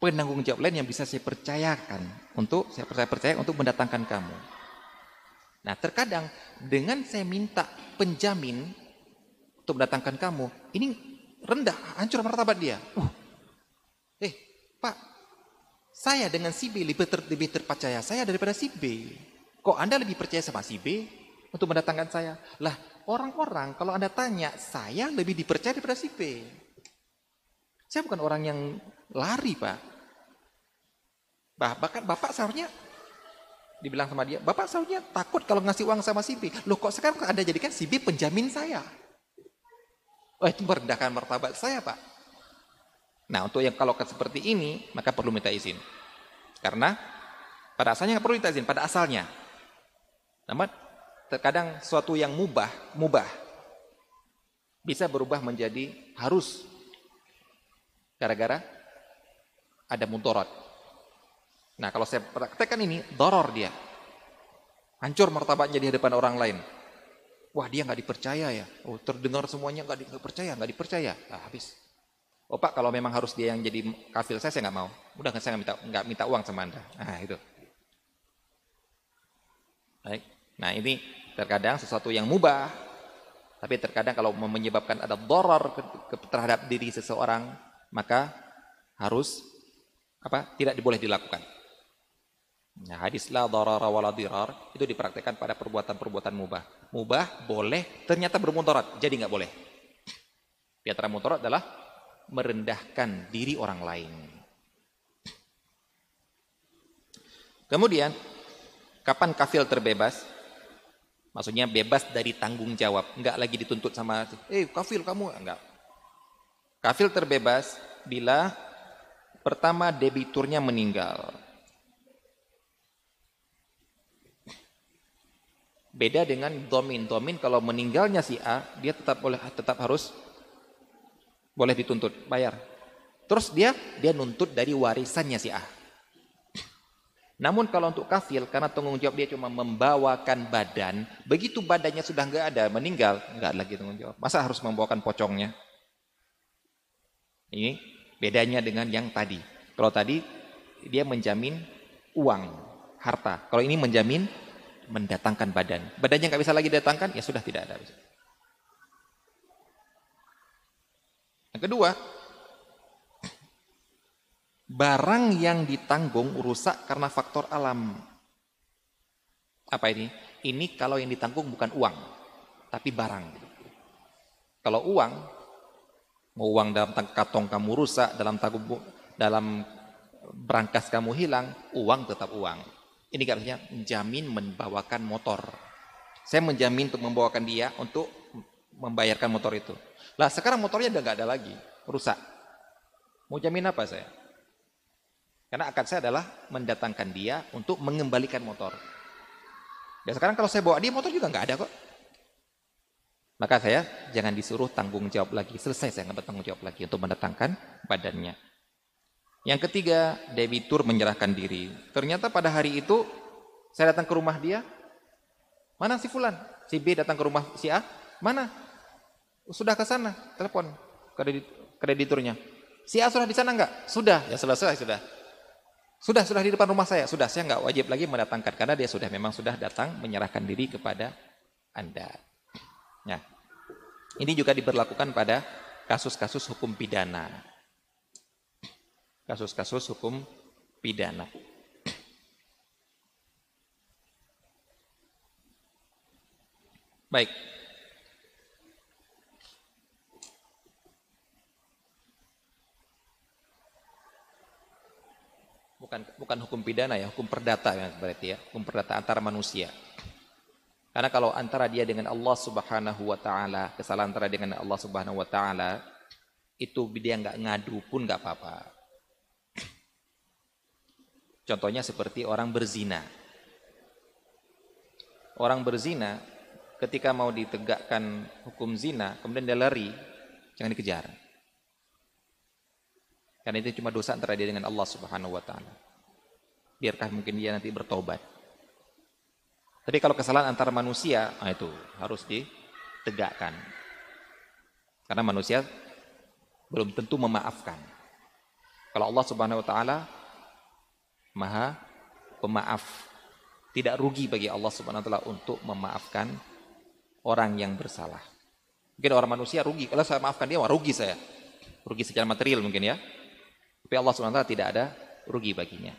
penanggung jawab lain yang bisa saya percayakan untuk saya percaya percaya untuk mendatangkan kamu. Nah, terkadang dengan saya minta penjamin untuk mendatangkan kamu, ini rendah, hancur martabat dia. Uh, eh, Pak, saya dengan si B lebih, ter, lebih terpercaya saya daripada si B. Kok Anda lebih percaya sama si B? untuk mendatangkan saya. Lah, orang-orang kalau Anda tanya, saya lebih dipercaya daripada si B. Saya bukan orang yang lari, Pak. Bah, bahkan Bapak seharusnya dibilang sama dia, Bapak seharusnya takut kalau ngasih uang sama si B. Loh kok sekarang Anda jadikan si B penjamin saya? Oh itu merendahkan martabat saya, Pak. Nah, untuk yang kalau seperti ini, maka perlu minta izin. Karena pada asalnya perlu minta izin, pada asalnya. Namun terkadang suatu yang mubah, mubah bisa berubah menjadi harus gara-gara ada mudarat. Nah, kalau saya praktekkan ini, doror dia. Hancur martabatnya di hadapan orang lain. Wah, dia nggak dipercaya ya. Oh, terdengar semuanya nggak dipercaya, nggak dipercaya. Nah, habis. Oh Pak, kalau memang harus dia yang jadi kafil saya, saya nggak mau. Udah saya nggak minta nggak minta uang sama anda. Nah itu. Baik. Nah ini Terkadang sesuatu yang mubah, tapi terkadang kalau menyebabkan ada doror terhadap diri seseorang, maka harus apa? Tidak diboleh dilakukan. Nah, hadis la darara wala dirar itu dipraktekkan pada perbuatan-perbuatan mubah. Mubah boleh, ternyata bermudarat, jadi nggak boleh. Di antara mudarat adalah merendahkan diri orang lain. Kemudian, kapan kafil terbebas? Maksudnya bebas dari tanggung jawab. Enggak lagi dituntut sama, eh kafil kamu. Enggak. Kafil terbebas bila pertama debiturnya meninggal. Beda dengan domin. Domin kalau meninggalnya si A, dia tetap boleh tetap harus boleh dituntut, bayar. Terus dia dia nuntut dari warisannya si A. Namun kalau untuk kafil, karena tanggung jawab dia cuma membawakan badan, begitu badannya sudah nggak ada, meninggal, nggak lagi tanggung jawab. Masa harus membawakan pocongnya? Ini bedanya dengan yang tadi. Kalau tadi dia menjamin uang, harta. Kalau ini menjamin mendatangkan badan. Badannya nggak bisa lagi datangkan, ya sudah tidak ada. Yang kedua, barang yang ditanggung rusak karena faktor alam. Apa ini? Ini kalau yang ditanggung bukan uang, tapi barang. Kalau uang, mau uang dalam kantong kamu rusak, dalam tanggung dalam berangkas kamu hilang, uang tetap uang. Ini katanya menjamin membawakan motor. Saya menjamin untuk membawakan dia untuk membayarkan motor itu. Lah sekarang motornya udah nggak ada lagi, rusak. Mau jamin apa saya? Karena akad saya adalah mendatangkan dia untuk mengembalikan motor. Dan sekarang kalau saya bawa dia motor juga nggak ada kok. Maka saya jangan disuruh tanggung jawab lagi. Selesai saya nggak bertanggung jawab lagi untuk mendatangkan badannya. Yang ketiga, debitur menyerahkan diri. Ternyata pada hari itu saya datang ke rumah dia. Mana si Fulan? Si B datang ke rumah si A. Mana? Sudah ke sana. Telepon krediturnya. Si A sudah di sana enggak? Sudah. Ya selesai sudah. Sudah, sudah di depan rumah saya. Sudah, saya enggak wajib lagi mendatangkan. Karena dia sudah memang sudah datang menyerahkan diri kepada Anda. Ya. Ini juga diberlakukan pada kasus-kasus hukum pidana. Kasus-kasus hukum pidana. Baik. Bukan bukan hukum pidana ya, hukum perdata ya berarti ya, hukum perdata antara manusia. Karena kalau antara dia dengan Allah Subhanahu wa taala, kesalahan antara dengan Allah Subhanahu wa taala, itu dia nggak ngadu pun nggak apa-apa. Contohnya seperti orang berzina. Orang berzina ketika mau ditegakkan hukum zina, kemudian dia lari, jangan dikejar. Karena itu cuma dosa antara dia dengan Allah Subhanahu wa taala. Biarkah mungkin dia nanti bertobat. Tapi kalau kesalahan antara manusia, nah itu harus ditegakkan. Karena manusia belum tentu memaafkan. Kalau Allah Subhanahu wa taala Maha Pemaaf. Tidak rugi bagi Allah Subhanahu wa taala untuk memaafkan orang yang bersalah. Mungkin orang manusia rugi. Kalau saya maafkan dia, wah rugi saya. Rugi secara material mungkin ya. Tapi Allah taala tidak ada rugi baginya.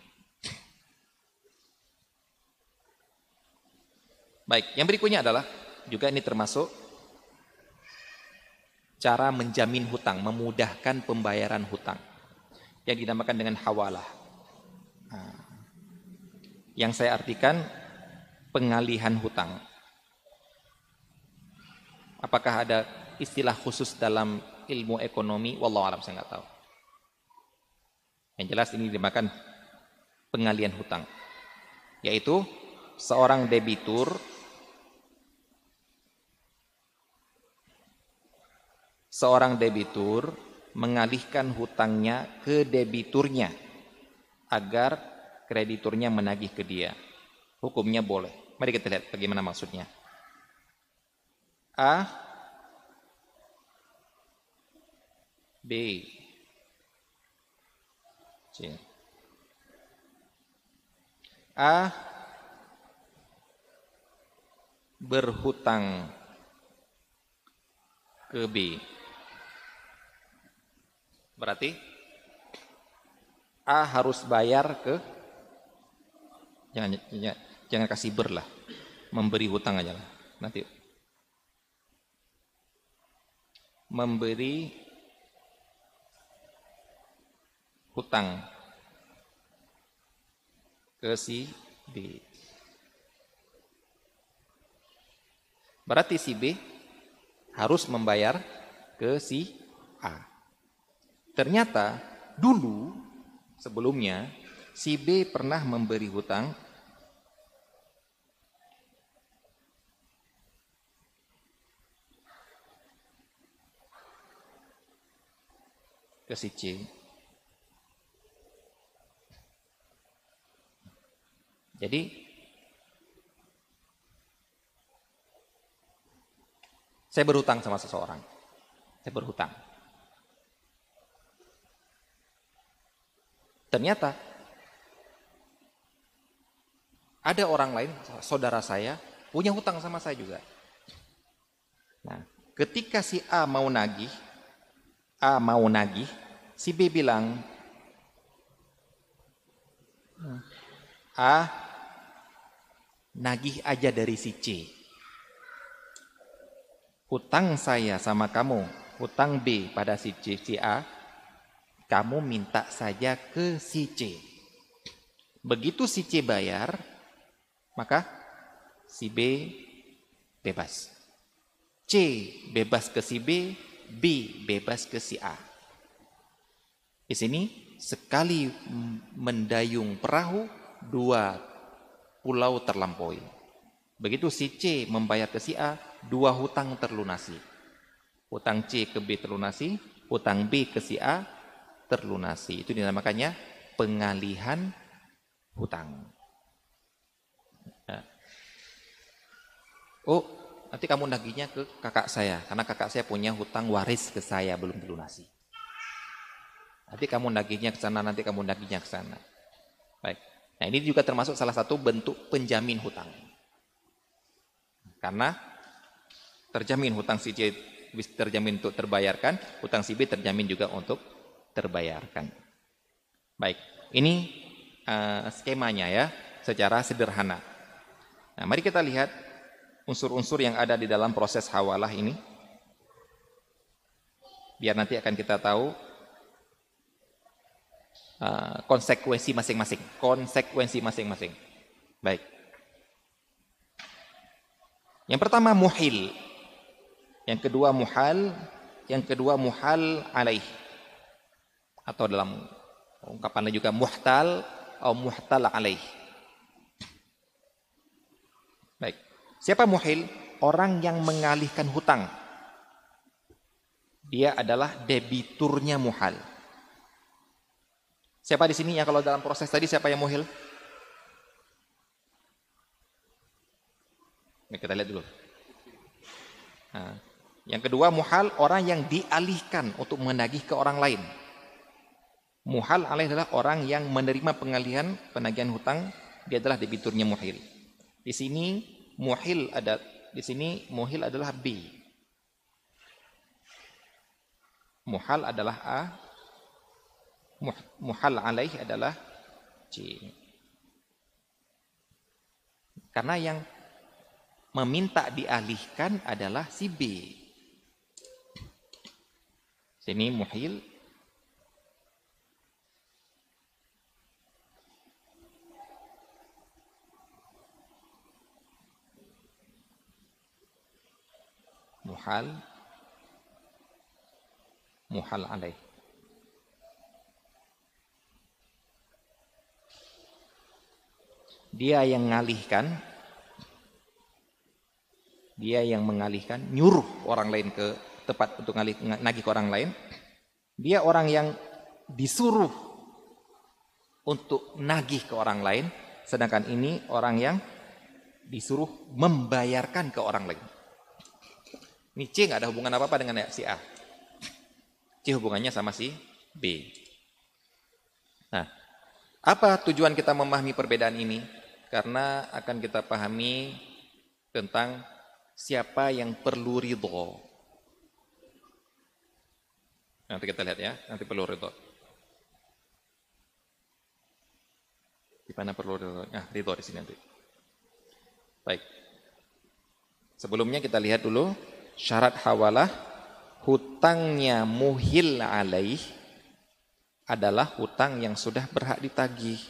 Baik, yang berikutnya adalah juga ini termasuk cara menjamin hutang, memudahkan pembayaran hutang yang dinamakan dengan hawalah. Nah, yang saya artikan pengalihan hutang. Apakah ada istilah khusus dalam ilmu ekonomi? Wallahu alam saya nggak tahu. Yang jelas ini dinamakan pengalihan hutang, yaitu seorang debitur seorang debitur mengalihkan hutangnya ke debiturnya agar krediturnya menagih ke dia. Hukumnya boleh. Mari kita lihat bagaimana maksudnya. A B C A berhutang ke B. Berarti A harus bayar ke? Jangan jangan, jangan kasih ber lah. Memberi hutang aja lah. Nanti. Memberi hutang ke si B. Berarti si B harus membayar ke si A. Ternyata dulu sebelumnya si B pernah memberi hutang ke si C. Jadi saya berhutang sama seseorang. Saya berhutang. Ternyata ada orang lain, saudara saya, punya hutang sama saya juga. Nah, ketika si A mau nagih, A mau nagih, si B bilang, A nagih aja dari si C. Hutang saya sama kamu, hutang B pada si C, si A, kamu minta saja ke si C. Begitu si C bayar, maka si B bebas. C bebas ke si B, B bebas ke si A. Di sini sekali mendayung perahu, dua pulau terlampaui. Begitu si C membayar ke si A, dua hutang terlunasi. Hutang C ke B terlunasi, hutang B ke si A terlunasi. Itu dinamakannya pengalihan hutang. Ya. Oh, nanti kamu nagihnya ke kakak saya, karena kakak saya punya hutang waris ke saya belum dilunasi. Nanti kamu nagihnya ke sana, nanti kamu nagihnya ke sana. Baik. Nah, ini juga termasuk salah satu bentuk penjamin hutang. Karena terjamin hutang si C terjamin untuk terbayarkan, hutang si B terjamin juga untuk terbayarkan. Baik, ini uh, skemanya ya, secara sederhana. Nah, mari kita lihat unsur-unsur yang ada di dalam proses hawalah ini. Biar nanti akan kita tahu uh, konsekuensi masing-masing, konsekuensi masing-masing. Baik. Yang pertama muhil. Yang kedua muhal, yang kedua muhal alaih. Atau dalam ungkapan juga muhtal atau muhtal alaih. Baik. Siapa muhil? Orang yang mengalihkan hutang. Dia adalah debiturnya muhal. Siapa di sini ya kalau dalam proses tadi siapa yang muhil? Ini kita lihat dulu. Nah, yang kedua muhal orang yang dialihkan untuk menagih ke orang lain. Muhal alaih adalah orang yang menerima pengalihan penagihan hutang, dia adalah debiturnya muhil. Di sini muhil ada di sini muhil adalah B. Muhal adalah A. Muhal alaih adalah C. Karena yang meminta dialihkan adalah si B. Sini muhil. Muhal. Muhal alaih. Dia yang ngalihkan dia yang mengalihkan, nyuruh orang lain ke tempat untuk ngalih, nagih ke orang lain. Dia orang yang disuruh untuk nagih ke orang lain, sedangkan ini orang yang disuruh membayarkan ke orang lain. Ini C nggak ada hubungan apa-apa dengan si A. C hubungannya sama si B. Nah, apa tujuan kita memahami perbedaan ini? Karena akan kita pahami tentang siapa yang perlu ridho. Nanti kita lihat ya, nanti perlu ridho. Di mana perlu ridho? Nah, ridho di sini nanti. Baik. Sebelumnya kita lihat dulu syarat hawalah hutangnya muhil alaih adalah hutang yang sudah berhak ditagih.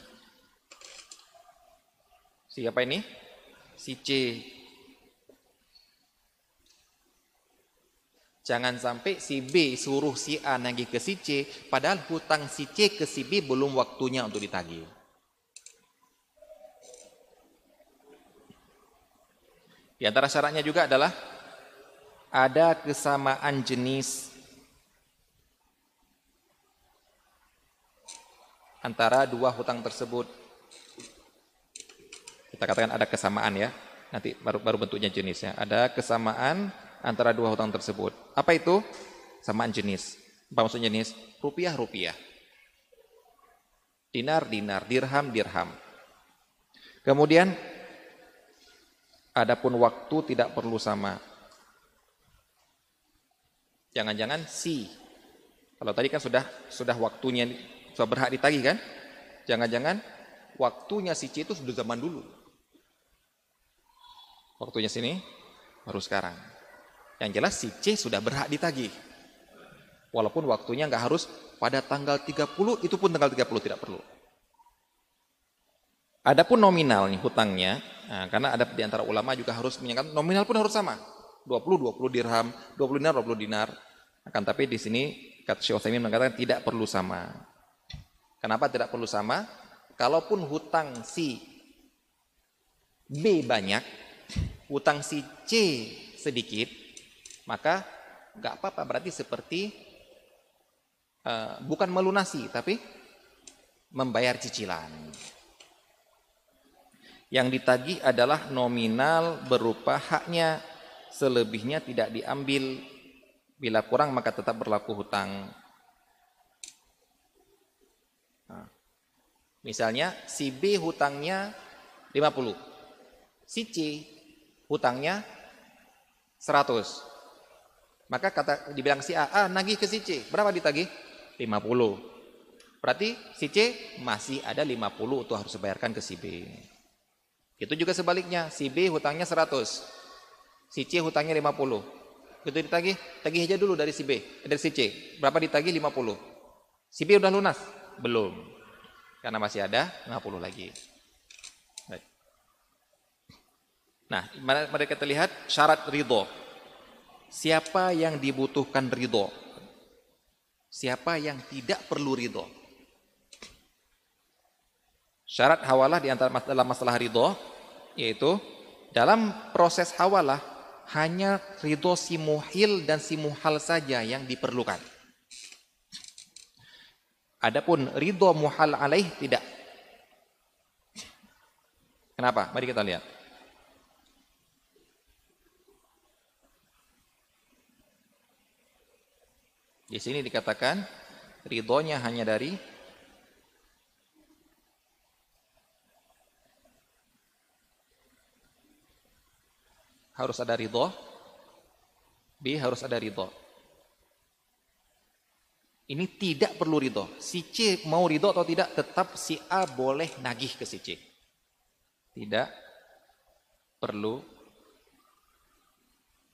Siapa ini? Si C Jangan sampai si B suruh si A nagih ke si C, padahal hutang si C ke si B belum waktunya untuk ditagih. Di antara syaratnya juga adalah ada kesamaan jenis antara dua hutang tersebut. Kita katakan ada kesamaan ya. Nanti baru baru bentuknya jenisnya. Ada kesamaan antara dua hutang tersebut. Apa itu? Samaan jenis. Apa maksudnya jenis? Rupiah, rupiah. Dinar, dinar. Dirham, dirham. Kemudian, adapun waktu tidak perlu sama. Jangan-jangan si. Kalau tadi kan sudah sudah waktunya sudah berhak ditagih kan? Jangan-jangan waktunya si C itu sudah zaman dulu. Waktunya sini baru sekarang. Yang jelas si C sudah berhak ditagih. Walaupun waktunya nggak harus pada tanggal 30, itu pun tanggal 30 tidak perlu. Adapun nominal nih hutangnya, nah, karena ada di antara ulama juga harus menyangka nominal pun harus sama. 20 20 dirham, 20 dinar 20 dinar. Akan tapi di sini kata Syekh mengatakan tidak perlu sama. Kenapa tidak perlu sama? Kalaupun hutang si B banyak, hutang si C sedikit, maka nggak apa-apa berarti seperti uh, bukan melunasi tapi membayar cicilan. Yang ditagih adalah nominal berupa haknya, selebihnya tidak diambil. Bila kurang maka tetap berlaku hutang. Nah, misalnya si B hutangnya 50. Si C hutangnya 100. Maka kata dibilang si A, ah, nagih ke si C. Berapa ditagih? 50. Berarti si C masih ada 50 untuk harus bayarkan ke si B. Itu juga sebaliknya, si B hutangnya 100. Si C hutangnya 50. Itu ditagih, tagih aja dulu dari si B, dari si C. Berapa ditagih? 50. Si B udah lunas? Belum. Karena masih ada 50 lagi. Baik. Nah, mari kita lihat syarat ridho. Siapa yang dibutuhkan ridho? Siapa yang tidak perlu ridho? Syarat hawalah di antara dalam masalah ridho yaitu dalam proses hawalah hanya ridho si muhil dan si muhal saja yang diperlukan. Adapun ridho muhal alaih tidak. Kenapa? Mari kita lihat. Di sini dikatakan ridhonya hanya dari harus ada ridho. B harus ada ridho. Ini tidak perlu ridho. Si C mau ridho atau tidak, tetap si A boleh nagih ke si C. Tidak perlu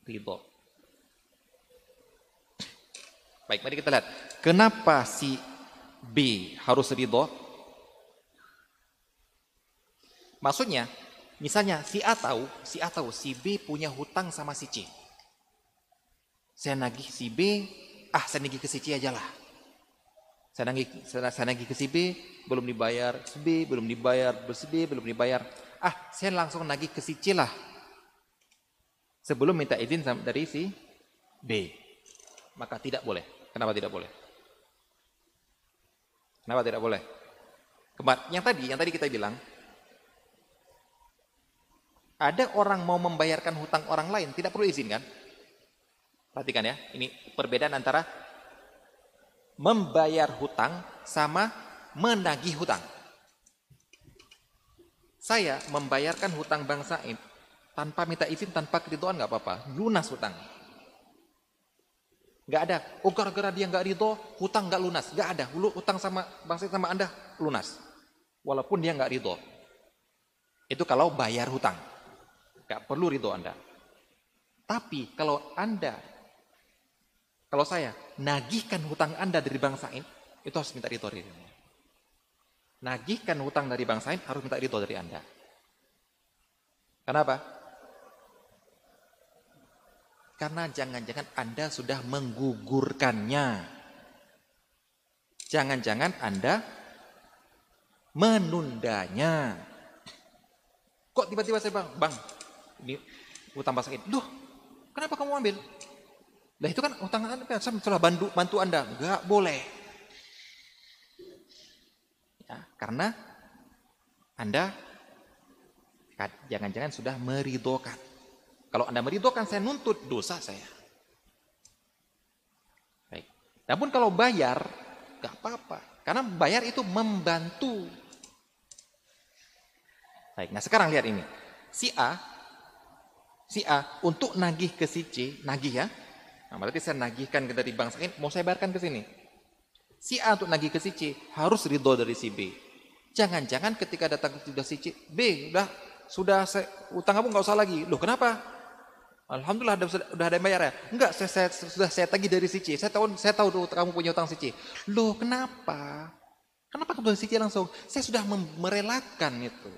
ridho. Baik, mari kita lihat. Kenapa si B harus ridho? Maksudnya, Misalnya si A tahu, si A tahu si B punya hutang sama si C. Saya nagih si B, ah saya nagih ke si C aja lah. Saya nagih, saya, saya nagih ke si B, belum dibayar, si B belum dibayar, si B belum dibayar. Ah, saya langsung nagih ke si C lah. Sebelum minta izin dari si B. Maka tidak boleh. Kenapa tidak boleh? Kenapa tidak boleh? Kemar yang tadi, yang tadi kita bilang, ada orang mau membayarkan hutang orang lain, tidak perlu izin kan? Perhatikan ya, ini perbedaan antara membayar hutang sama menagih hutang. Saya membayarkan hutang bangsa ini tanpa minta izin, tanpa keridoan nggak apa-apa, lunas hutang. Nggak ada, oh gara-gara dia nggak ridho, hutang nggak lunas, nggak ada. Hulu hutang sama bangsa sama anda lunas, walaupun dia nggak ridho. Itu kalau bayar hutang. Gak perlu ridho Anda. Tapi kalau Anda, kalau saya nagihkan hutang Anda dari bangsa ini, itu harus minta ridho dari Anda. Nagihkan hutang dari bangsa ini harus minta ridho dari Anda. Kenapa? Karena jangan-jangan Anda sudah menggugurkannya. Jangan-jangan Anda menundanya. Kok tiba-tiba saya bang, bang, ini utang pasang ini. Duh, kenapa kamu ambil? Lah itu kan utang Anda, saya telah bantu, bantu Anda. Enggak boleh. Ya, karena Anda jangan-jangan sudah meridokan. Kalau Anda meridokan, saya nuntut dosa saya. Baik. Namun kalau bayar, enggak apa-apa. Karena bayar itu membantu. Baik, nah sekarang lihat ini. Si A si A untuk nagih ke si C, nagih ya. Nah, berarti saya nagihkan ke dari bank sakit, mau saya bayarkan ke sini. Si A untuk nagih ke si C harus ridho dari si B. Jangan-jangan ketika datang ke si C, B udah sudah saya, utang kamu nggak usah lagi. Loh kenapa? Alhamdulillah ada, sudah ada yang bayar ya. Enggak, saya, saya, sudah saya tagih dari si C. Saya tahu saya tahu kamu punya utang si C. Loh kenapa? Kenapa kamu si C langsung? Saya sudah merelakan itu.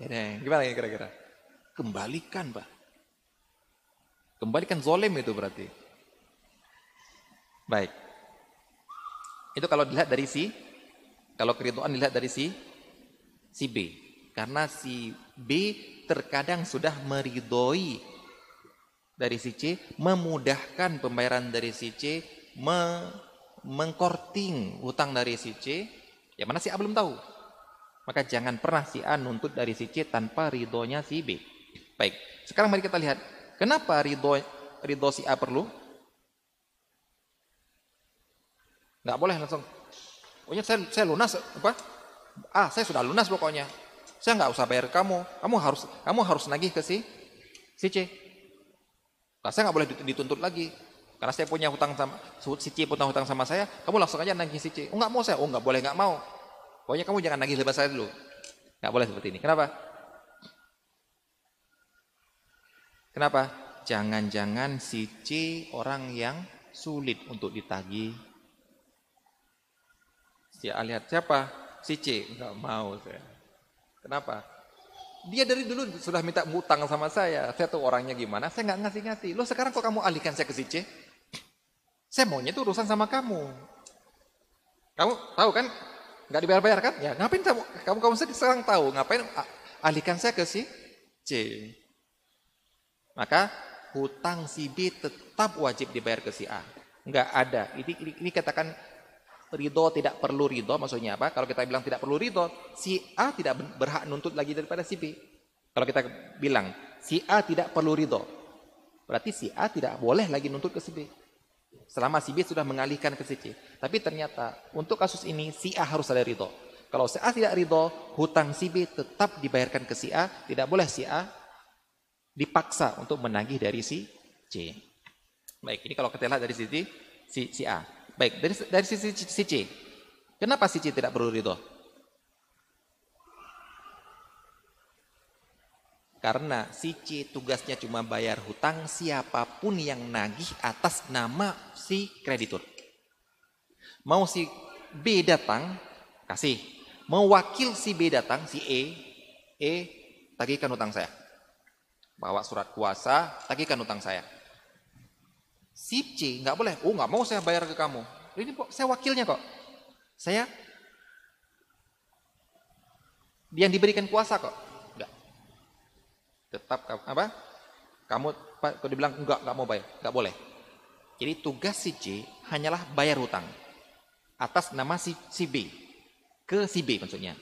Ya, gimana kira-kira? Kembalikan, Pak. Kembalikan zolem itu berarti. Baik. Itu kalau dilihat dari si, kalau keriduan dilihat dari si, si B. Karena si B terkadang sudah meridoi dari si C, memudahkan pembayaran dari si C, me mengkorting hutang dari si C, yang mana si A belum tahu. Maka jangan pernah si A nuntut dari si C tanpa ridhonya si B. Baik, sekarang mari kita lihat. Kenapa ridho, ridho si A perlu? Nggak boleh langsung. Pokoknya saya, saya lunas apa? Ah, saya sudah lunas pokoknya. Saya nggak usah bayar kamu. Kamu harus kamu harus nagih ke si si C. Nah, saya nggak boleh dituntut lagi. Karena saya punya hutang sama si C punya hutang sama saya, kamu langsung aja nagih si C. Oh nggak mau saya, oh nggak boleh nggak mau. Pokoknya kamu jangan nagih lepas saya dulu. Nggak boleh seperti ini. Kenapa? Kenapa? Jangan-jangan si C orang yang sulit untuk ditagih Si A lihat siapa? Si C. Enggak mau saya. Kenapa? Dia dari dulu sudah minta mutang sama saya. Saya tahu orangnya gimana. Saya nggak ngasih-ngasih. Lo sekarang kok kamu alihkan saya ke si C? Saya maunya itu urusan sama kamu. Kamu tahu kan? Nggak dibayar-bayar kan? Ya ngapain kamu kamu kamu sekarang tahu ngapain alihkan saya ke si C? Maka hutang si B tetap wajib dibayar ke si A. Enggak ada. Ini, ini, ini katakan ridho tidak perlu ridho maksudnya apa? Kalau kita bilang tidak perlu ridho, si A tidak berhak nuntut lagi daripada si B. Kalau kita bilang si A tidak perlu ridho, berarti si A tidak boleh lagi nuntut ke si B. Selama si B sudah mengalihkan ke si C. Tapi ternyata untuk kasus ini si A harus ada ridho. Kalau si A tidak ridho, hutang si B tetap dibayarkan ke si A, tidak boleh si A dipaksa untuk menagih dari si C. Baik, ini kalau kita lihat dari sisi si, si A. Baik, dari dari sisi si C. Kenapa si C tidak perlu ridho? Karena si C tugasnya cuma bayar hutang siapa pun yang nagih atas nama si kreditur. Mau si B datang, kasih. Mau wakil si B datang, si E, E tagihkan hutang saya. Bawa surat kuasa, tagihkan hutang saya. Si C nggak boleh. Oh nggak mau saya bayar ke kamu. Ini kok saya wakilnya kok. Saya yang diberikan kuasa kok. Enggak. Tetap apa? Kamu kalau dibilang enggak enggak mau bayar, enggak boleh. Jadi tugas si C hanyalah bayar hutang atas nama si, si B ke si B maksudnya.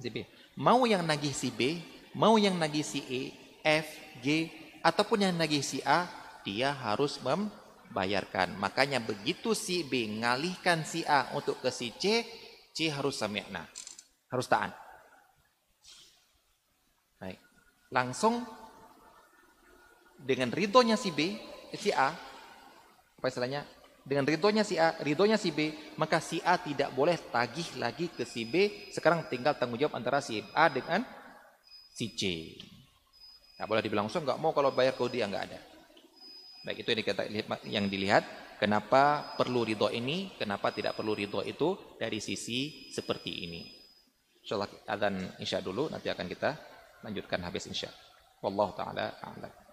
Si B. Mau yang nagih si B, mau yang nagih si E, F, G ataupun yang nagih si A dia harus membayarkan. Makanya begitu si B ngalihkan si A untuk ke si C, C harus sami'na. Harus taat. Baik. Langsung dengan ridhonya si B, si A, apa istilahnya? Dengan ridhonya si A, ridhonya si B, maka si A tidak boleh tagih lagi ke si B. Sekarang tinggal tanggung jawab antara si A dengan si C. Nggak boleh dibilang langsung, nggak mau kalau bayar kau dia, nggak ada. Baik itu yang, dikata, yang dilihat kenapa perlu ridho ini, kenapa tidak perlu ridho itu dari sisi seperti ini. Insyaallah adzan insya dulu nanti akan kita lanjutkan habis insya. Wallahu taala a'lam.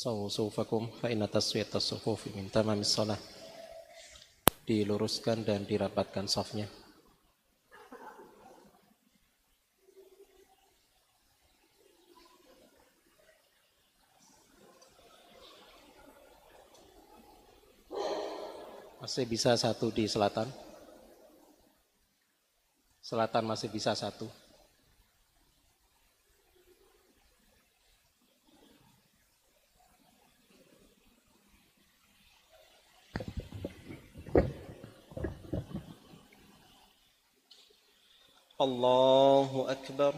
sawu sufakum fa inna taswiyat sufuf min tamamis shalah. Diluruskan dan dirapatkan safnya. Masih bisa satu di selatan? Selatan masih bisa satu. Akbar.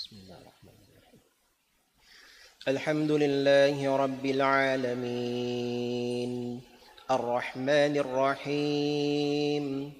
بسم الله الرحمن الرحيم. الحمد لله رب العالمين. الرحمن الرحيم.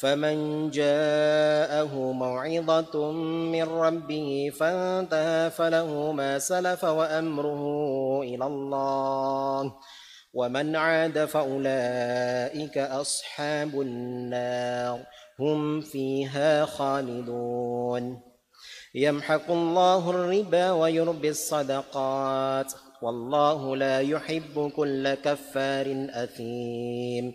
فمن جاءه موعظة من ربه فانتهى فله ما سلف وأمره إلى الله. ومن عاد فأولئك أصحاب النار. هم فيها خالدون. يمحق الله الربا ويربي الصدقات. والله لا يحب كل كفار أثيم.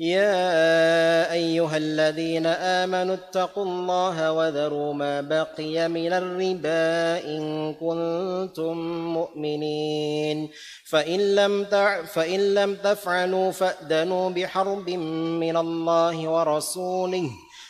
يا أيها الذين آمنوا اتقوا الله وذروا ما بقي من الربا إن كنتم مؤمنين فإن لم. فإن لم تفعلوا فأذنوا بحرب من الله ورسوله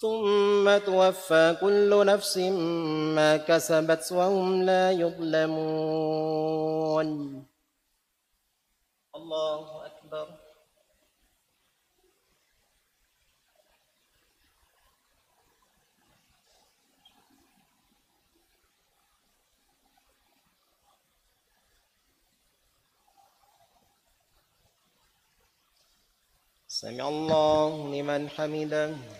ثم توفى كل نفس ما كسبت وهم لا يظلمون. الله أكبر. سمع الله لمن حمده.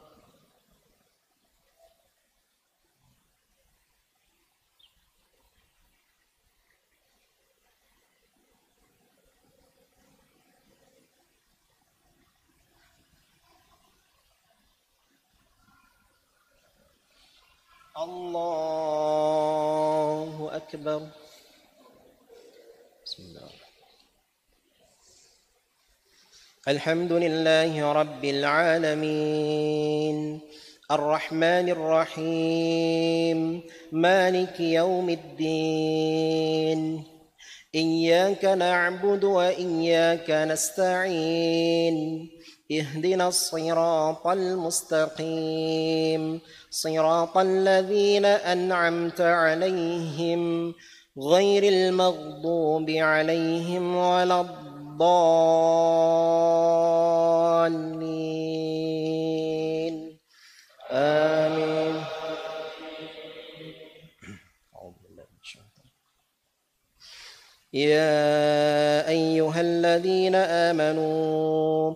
الله أكبر. بسم الله. الحمد لله رب العالمين. الرحمن الرحيم. مالك يوم الدين. إياك نعبد وإياك نستعين. اهدنا الصراط المستقيم. صراط الذين أنعمت عليهم غير المغضوب عليهم ولا الضالين. آمين. يا أيها الذين آمنوا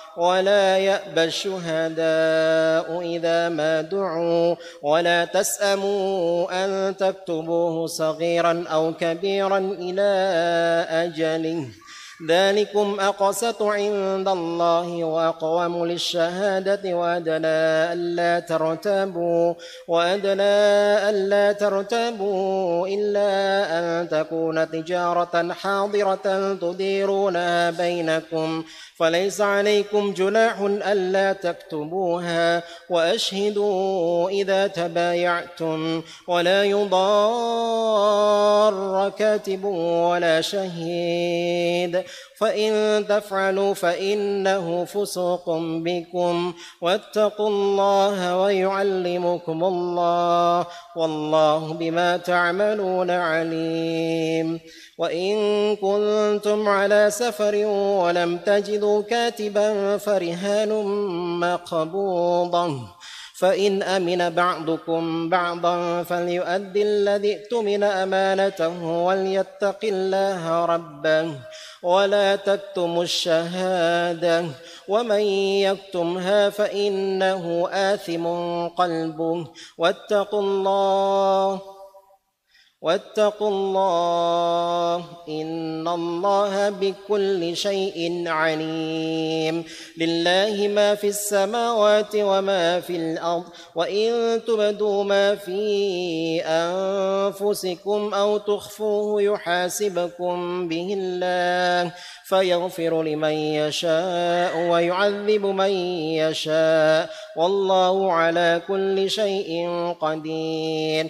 ولا يأبى الشهداء إذا ما دعوا. ولا تسأموا أن تكتبوه صغيرا أو كبيرا إلى أجله. ذلكم أقسط عند الله وأقوم للشهادة وأدنى ألا ترتابوا. وأدنى ألا ترتابوا إلا أن تكون تجارة حاضرة تديرونها بينكم. فليس عليكم جناح ألا تكتبوها وأشهدوا إذا تبايعتم ولا يضار كاتب ولا شهيد فإن تفعلوا فإنه فسوق بكم. واتقوا الله ويعلمكم الله والله بما تعملون عليم. وإن كنتم على سفر ولم تجدوا كاتبا فرهان مقبوضة. فإن أمن بعضكم بعضا فليؤدي الذي اؤتمن أمانته وليتق الله ربه. ولا تكتموا الشهادة ومن يكتمها فإنه آثم قلبه واتقوا الله واتقوا الله إن الله بكل شيء عليم. لله ما في السماوات وما في الأرض وإن تبدوا ما في أنفسكم أو تخفوه يحاسبكم به الله. فيغفر لمن يشاء ويعذب من يشاء. والله على كل شيء قدير.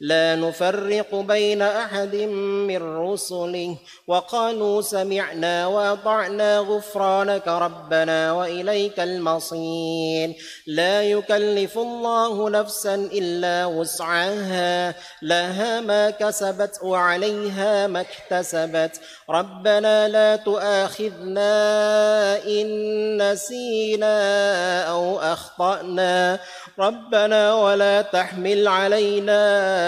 لا نفرق بين أحد من رسله. وقالوا سمعنا وأطعنا غفرانك ربنا وإليك المصير. لا يكلف الله نفسا إلا وسعها. لها ما كسبت وعليها ما اكتسبت. ربنا لا تؤاخذنا إن نسينا أو أخطأنا. ربنا ولا تحمل علينا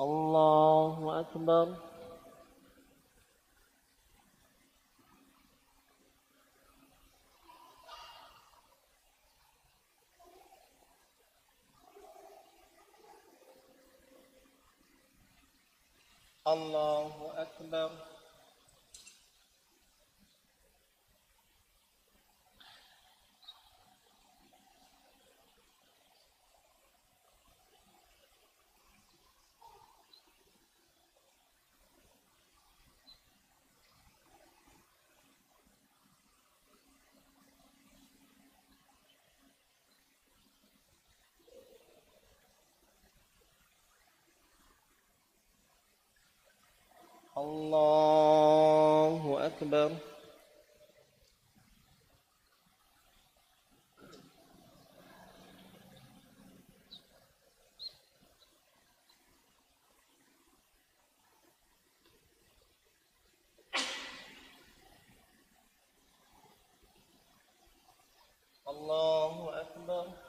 الله أكبر. الله أكبر. الله أكبر الله أكبر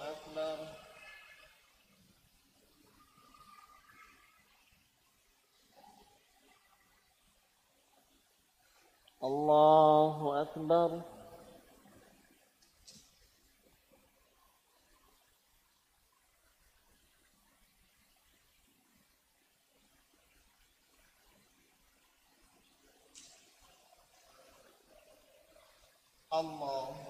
الله أكبر الله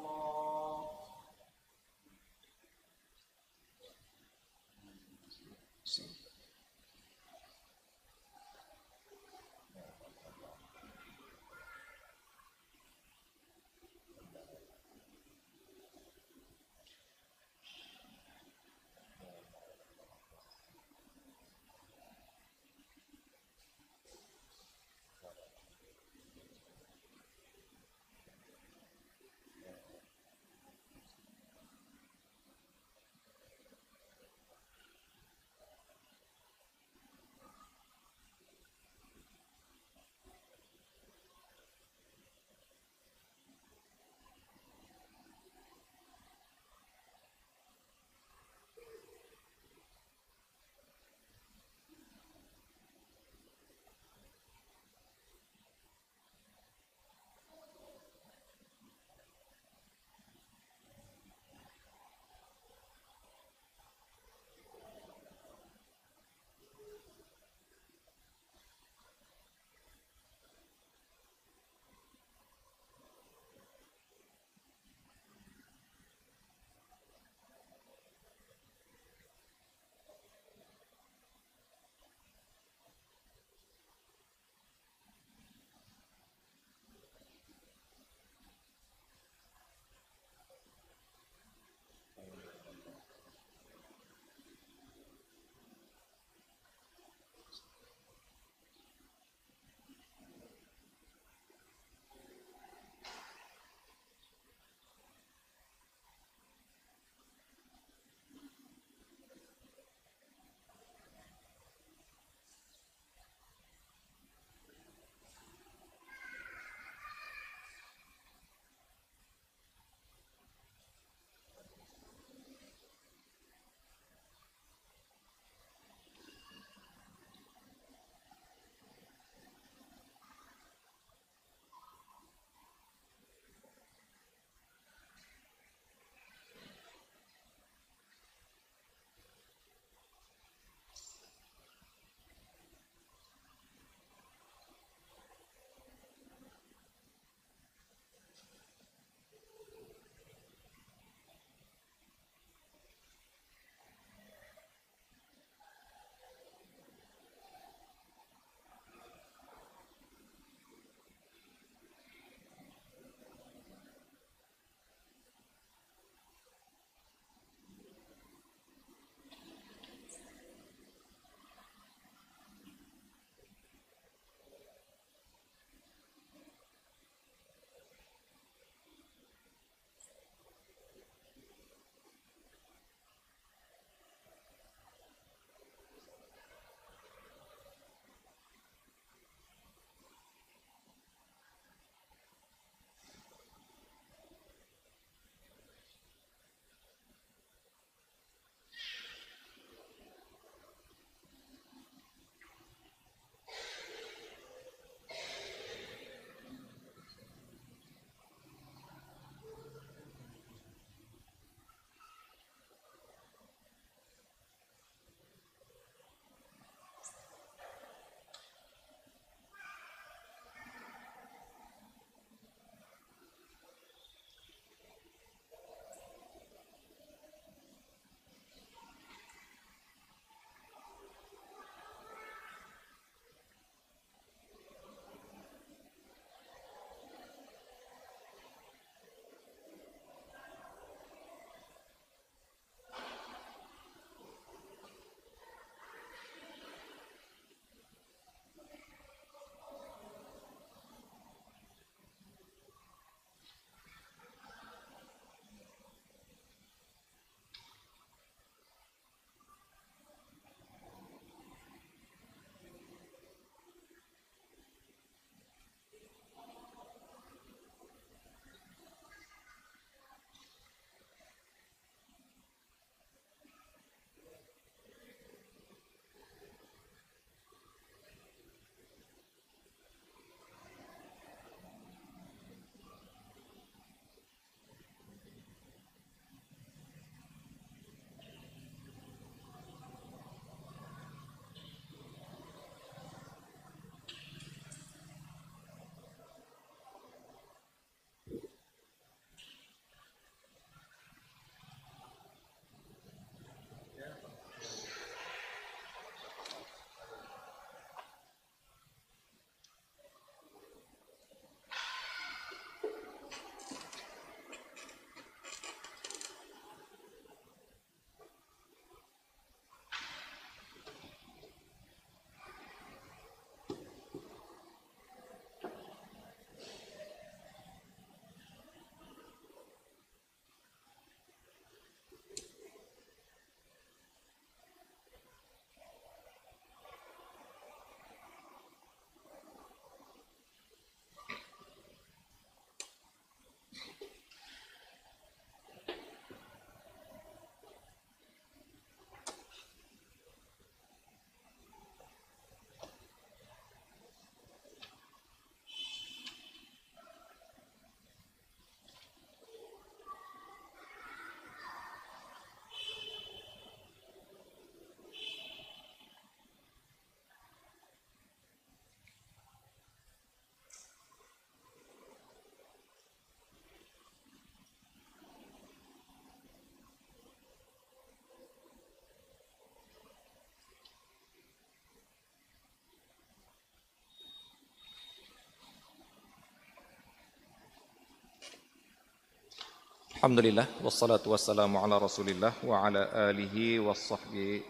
Alhamdulillah wassalatu wassalamu ala Rasulillah wa ala alihi washabbihi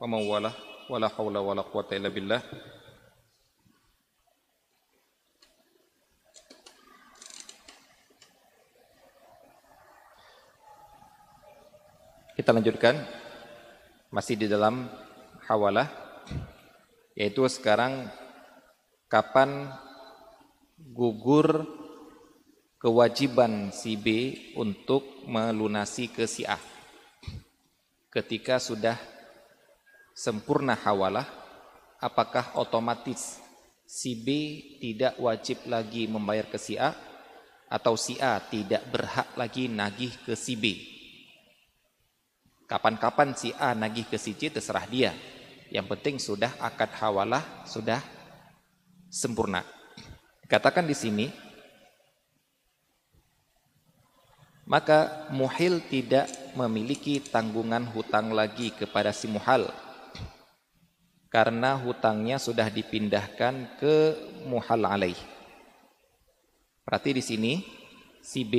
wa mawalah wala haula wala quwata illa billah. Kita lanjutkan masih di dalam hawalah yaitu sekarang kapan gugur kewajiban si B untuk melunasi ke si A. Ketika sudah sempurna hawalah, apakah otomatis si B tidak wajib lagi membayar ke si A atau si A tidak berhak lagi nagih ke si B? Kapan-kapan si A nagih ke si C terserah dia. Yang penting sudah akad hawalah sudah sempurna. Katakan di sini maka muhil tidak memiliki tanggungan hutang lagi kepada si muhal karena hutangnya sudah dipindahkan ke muhal alaih. Berarti di sini si B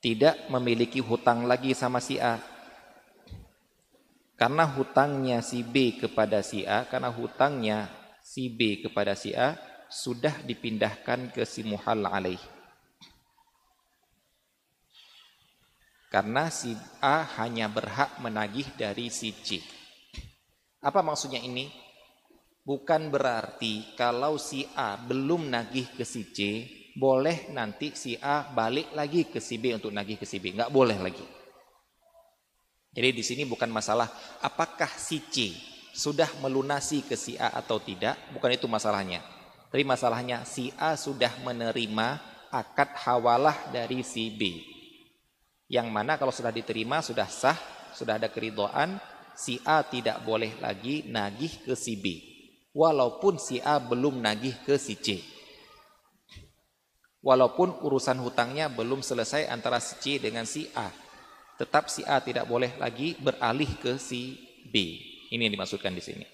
tidak memiliki hutang lagi sama si A. Karena hutangnya si B kepada si A, karena hutangnya si B kepada si A sudah dipindahkan ke si muhal alaih. Karena si A hanya berhak menagih dari si C. Apa maksudnya ini? Bukan berarti kalau si A belum nagih ke si C, boleh nanti si A balik lagi ke si B untuk nagih ke si B. Nggak boleh lagi. Jadi di sini bukan masalah apakah si C sudah melunasi ke si A atau tidak, bukan itu masalahnya. Tapi masalahnya si A sudah menerima akad hawalah dari si B. Yang mana kalau sudah diterima sudah sah, sudah ada keridoan, si A tidak boleh lagi nagih ke si B. Walaupun si A belum nagih ke si C. Walaupun urusan hutangnya belum selesai antara si C dengan si A. Tetap si A tidak boleh lagi beralih ke si B. Ini yang dimaksudkan di sini.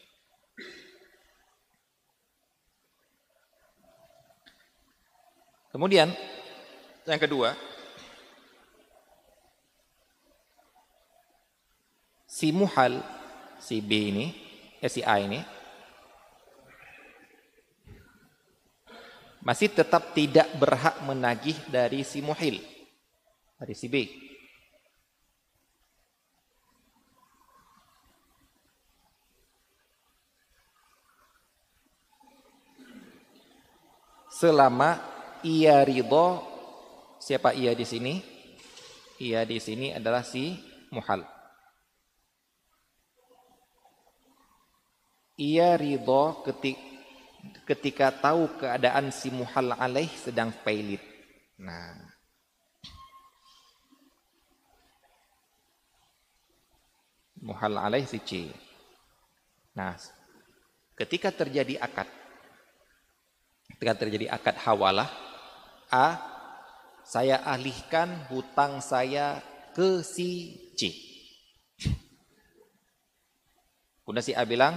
Kemudian yang kedua, si muhal, si B ini, eh si A ini, masih tetap tidak berhak menagih dari si muhil, dari si B. Selama ia ridho, siapa ia di sini? Ia di sini adalah si muhal. Ia ridho ketik, ketika tahu keadaan si muhal alaih sedang pailit. Nah, muhal alaih si C. Nah, ketika terjadi akad, ketika terjadi akad hawalah, A, saya alihkan hutang saya ke si C. Kemudian si A bilang,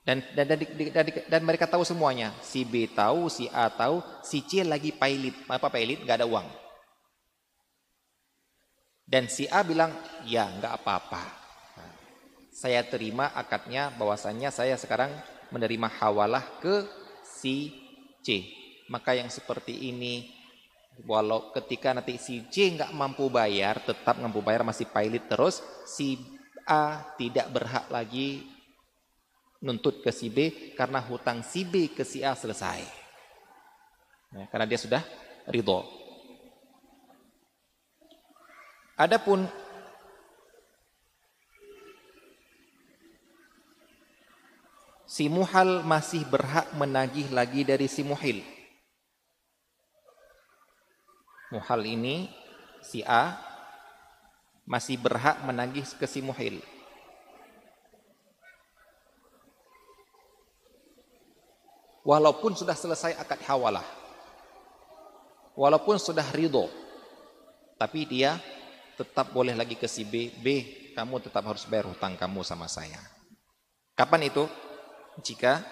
dan dan, dan, dan, dan mereka tahu semuanya. Si B tahu, si A tahu, si C lagi pailit. Apa pailit? Gak ada uang. Dan si A bilang, ya nggak apa-apa. saya terima akadnya bahwasannya saya sekarang menerima hawalah ke si C. Maka yang seperti ini, walau ketika nanti si C nggak mampu bayar, tetap mampu bayar masih pailit terus, si A tidak berhak lagi nuntut ke si B karena hutang si B ke si A selesai. Ya, karena dia sudah ridho. Adapun si muhal masih berhak menagih lagi dari si muhil. Muhal ini si A masih berhak menagih ke si muhil. Walaupun sudah selesai akad hawalah. Walaupun sudah ridho. Tapi dia tetap boleh lagi ke si B. B, kamu tetap harus bayar hutang kamu sama saya. Kapan itu? Jika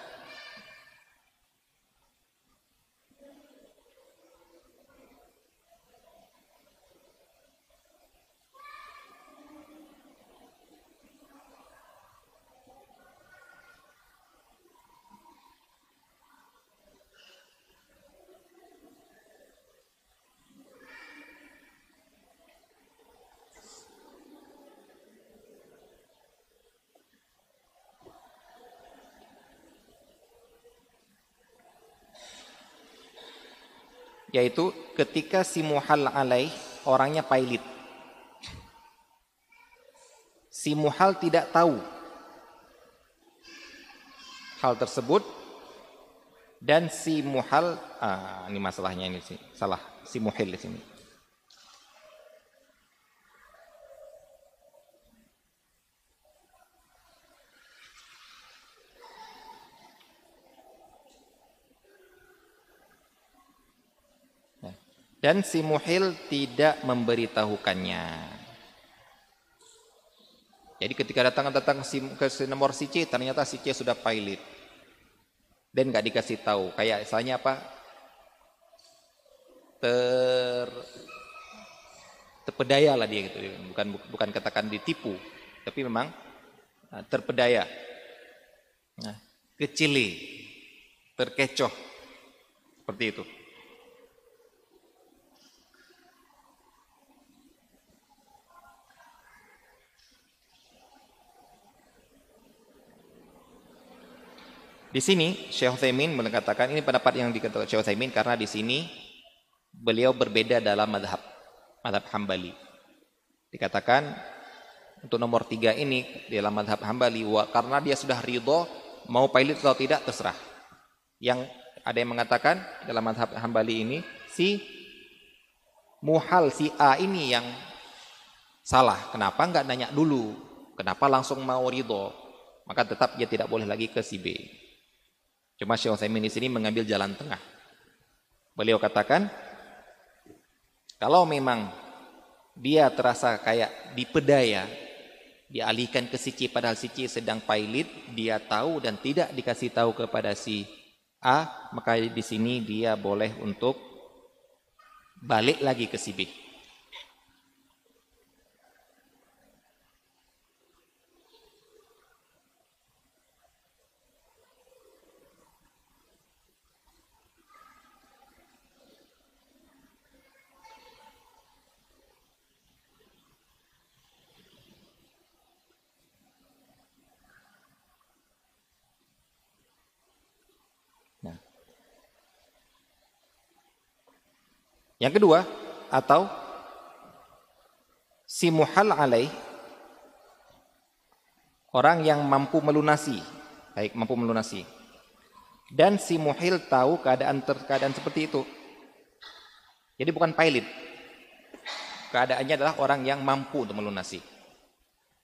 yaitu ketika si muhal alaih orangnya pailit. Si muhal tidak tahu hal tersebut dan si muhal ah, ini masalahnya ini sih salah si muhil di sini. Dan si muhil tidak memberitahukannya. Jadi ketika datang datang si, ke nomor si C, ternyata si C sudah pilot. Dan nggak dikasih tahu. Kayak misalnya apa? Ter terpedaya lah dia gitu. Bukan bukan katakan ditipu, tapi memang nah, terpedaya. Nah, kecili, terkecoh. Seperti itu. Di sini Syekh Utsaimin mengatakan ini pendapat yang dikatakan Syekh Utsaimin karena di sini beliau berbeda dalam madhab madhab Hambali. Dikatakan untuk nomor tiga ini dalam madhab Hambali karena dia sudah ridho mau pilot atau tidak terserah. Yang ada yang mengatakan dalam madhab Hambali ini si muhal si A ini yang salah. Kenapa nggak nanya dulu? Kenapa langsung mau ridho? Maka tetap dia tidak boleh lagi ke si B. Cuma Syekh Utsaimin di sini mengambil jalan tengah. Beliau katakan, kalau memang dia terasa kayak dipedaya, dialihkan ke si C padahal si C sedang pilot, dia tahu dan tidak dikasih tahu kepada si A, maka di sini dia boleh untuk balik lagi ke si B. Yang kedua, atau si muhal alaih orang yang mampu melunasi, baik mampu melunasi. Dan si muhil tahu keadaan terkadang seperti itu. Jadi bukan pilot. Keadaannya adalah orang yang mampu untuk melunasi.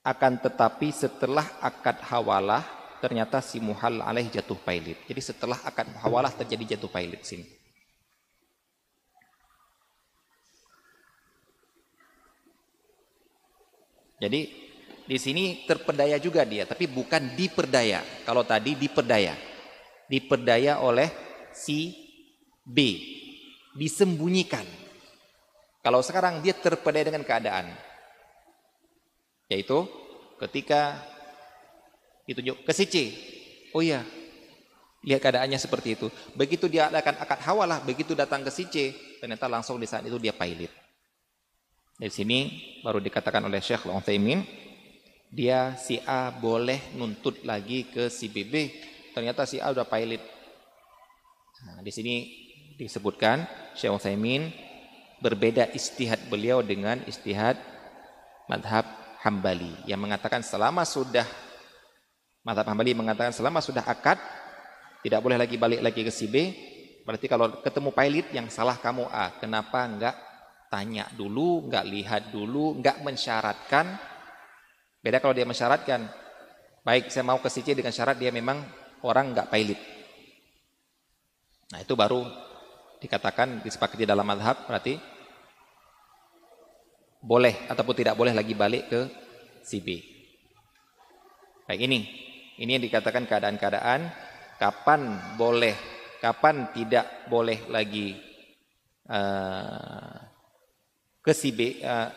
Akan tetapi setelah akad hawalah ternyata si muhal alaih jatuh pilot. Jadi setelah akad hawalah terjadi jatuh pilot sini. Jadi di sini terpedaya juga dia, tapi bukan diperdaya. Kalau tadi diperdaya, diperdaya oleh si B, disembunyikan. Kalau sekarang dia terpedaya dengan keadaan, yaitu ketika ditunjuk ke si C, oh iya, lihat keadaannya seperti itu. Begitu dia akan akad hawalah, begitu datang ke si C, ternyata langsung di saat itu dia pilot. Di sini baru dikatakan oleh Syekh Al-Utsaimin dia si A boleh nuntut lagi ke si B. Ternyata si A udah pilot. Nah, di sini disebutkan Syekh Utsaimin berbeda istihad beliau dengan istihad madhab Hambali yang mengatakan selama sudah madhab Hambali mengatakan selama sudah akad tidak boleh lagi balik lagi ke si B. Berarti kalau ketemu pilot yang salah kamu A, kenapa enggak tanya dulu, nggak lihat dulu, nggak mensyaratkan. Beda kalau dia mensyaratkan. Baik, saya mau ke C dengan syarat dia memang orang nggak pilot. Nah itu baru dikatakan disepakati dalam madhab berarti boleh ataupun tidak boleh lagi balik ke si B. Baik ini, ini yang dikatakan keadaan-keadaan kapan boleh, kapan tidak boleh lagi uh, ke si B uh,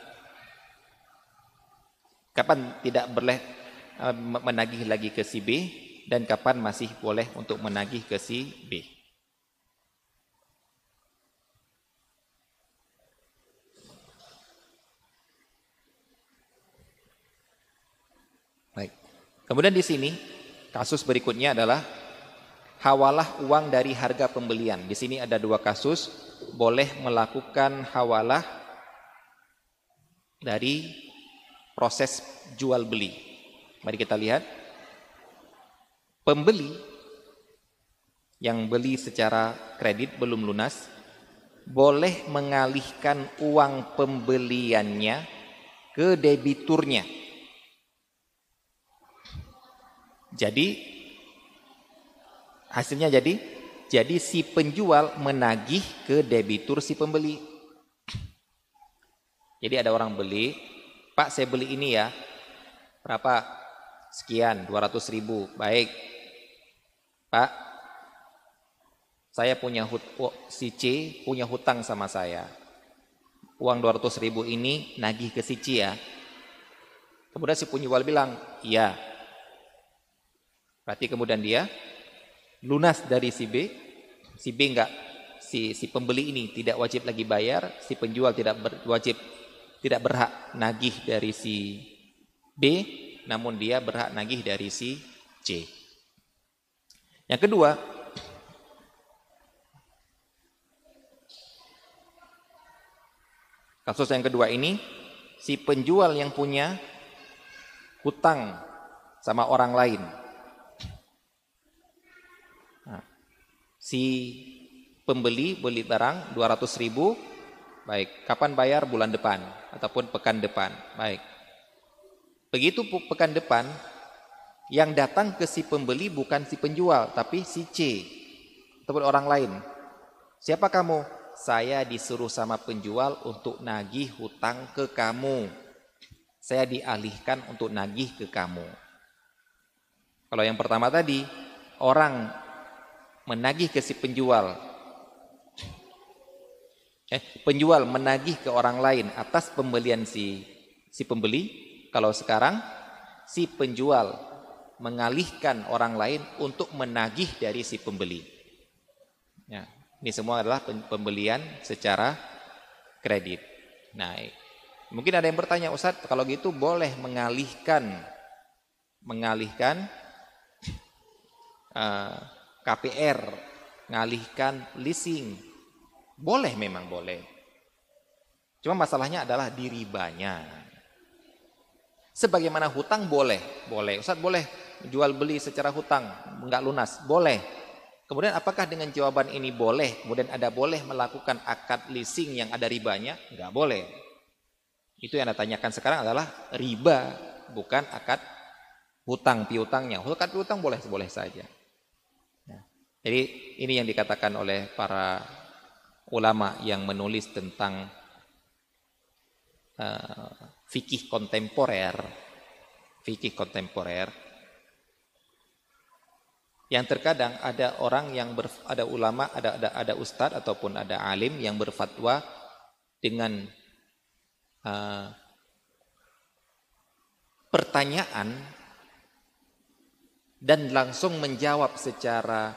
kapan tidak boleh uh, menagih lagi ke si B dan kapan masih boleh untuk menagih ke si B. Baik. Kemudian di sini kasus berikutnya adalah hawalah uang dari harga pembelian. Di sini ada dua kasus boleh melakukan hawalah dari proses jual beli. Mari kita lihat. Pembeli yang beli secara kredit belum lunas boleh mengalihkan uang pembeliannya ke debiturnya. Jadi hasilnya jadi jadi si penjual menagih ke debitur si pembeli. Jadi ada orang beli, Pak saya beli ini ya, berapa? Sekian, 200 ribu, baik. Pak, saya punya hut, si C punya hutang sama saya. Uang 200 ribu ini nagih ke si C ya. Kemudian si penjual bilang, iya. Berarti kemudian dia lunas dari si B, si B enggak si si pembeli ini tidak wajib lagi bayar, si penjual tidak ber, wajib tidak berhak nagih dari si B, namun dia berhak nagih dari si C. Yang kedua, kasus yang kedua ini si penjual yang punya hutang sama orang lain si pembeli beli barang 200 ribu, baik, kapan bayar bulan depan ataupun pekan depan, baik. Begitu pekan depan, yang datang ke si pembeli bukan si penjual, tapi si C ataupun orang lain. Siapa kamu? Saya disuruh sama penjual untuk nagih hutang ke kamu. Saya dialihkan untuk nagih ke kamu. Kalau yang pertama tadi, orang menagih ke si penjual. Eh, penjual menagih ke orang lain atas pembelian si si pembeli. Kalau sekarang si penjual mengalihkan orang lain untuk menagih dari si pembeli. Ya, ini semua adalah pembelian secara kredit. Nah, mungkin ada yang bertanya, Ustadz, kalau gitu boleh mengalihkan mengalihkan uh, KPR, ngalihkan leasing. Boleh memang boleh. Cuma masalahnya adalah di ribanya. Sebagaimana hutang boleh, boleh. Ustaz boleh jual beli secara hutang, enggak lunas, boleh. Kemudian apakah dengan jawaban ini boleh, kemudian ada boleh melakukan akad leasing yang ada ribanya? Enggak boleh. Itu yang Anda tanyakan sekarang adalah riba, bukan akad hutang piutangnya. Akad piutang boleh boleh saja. Jadi ini yang dikatakan oleh para ulama yang menulis tentang uh, fikih kontemporer, fikih kontemporer. Yang terkadang ada orang yang ber, ada ulama, ada ada ada ustadz ataupun ada alim yang berfatwa dengan uh, pertanyaan dan langsung menjawab secara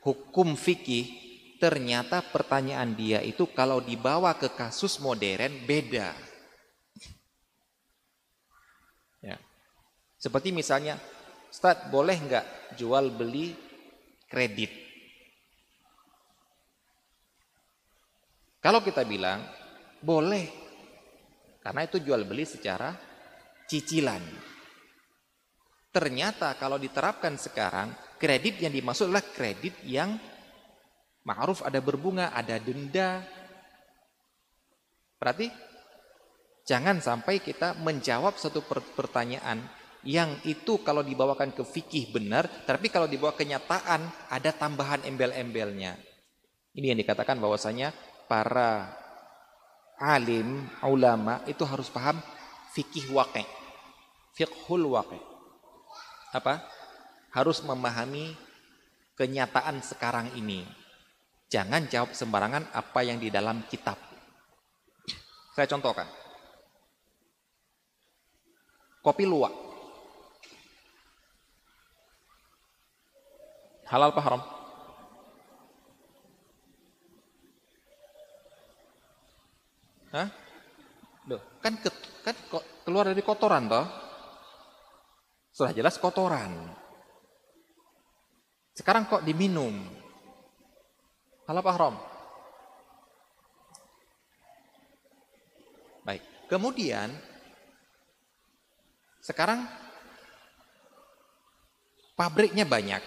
hukum fikih ternyata pertanyaan dia itu kalau dibawa ke kasus modern beda. Ya. Seperti misalnya, Ustaz boleh nggak jual beli kredit? Kalau kita bilang boleh, karena itu jual beli secara cicilan. Ternyata kalau diterapkan sekarang kredit yang dimaksud adalah kredit yang ma'ruf ada berbunga, ada denda. Berarti jangan sampai kita menjawab satu pertanyaan yang itu kalau dibawakan ke fikih benar, tapi kalau dibawa kenyataan ada tambahan embel-embelnya. Ini yang dikatakan bahwasanya para alim, ulama itu harus paham fikih waqi. Fiqhul waqi. Apa? harus memahami kenyataan sekarang ini. Jangan jawab sembarangan apa yang di dalam kitab. Saya contohkan. Kopi luwak. Halal apa haram? Hah? Loh, kan ke, kan keluar dari kotoran toh? Sudah jelas kotoran. Sekarang kok diminum? Halal apa haram? Baik. Kemudian sekarang pabriknya banyak.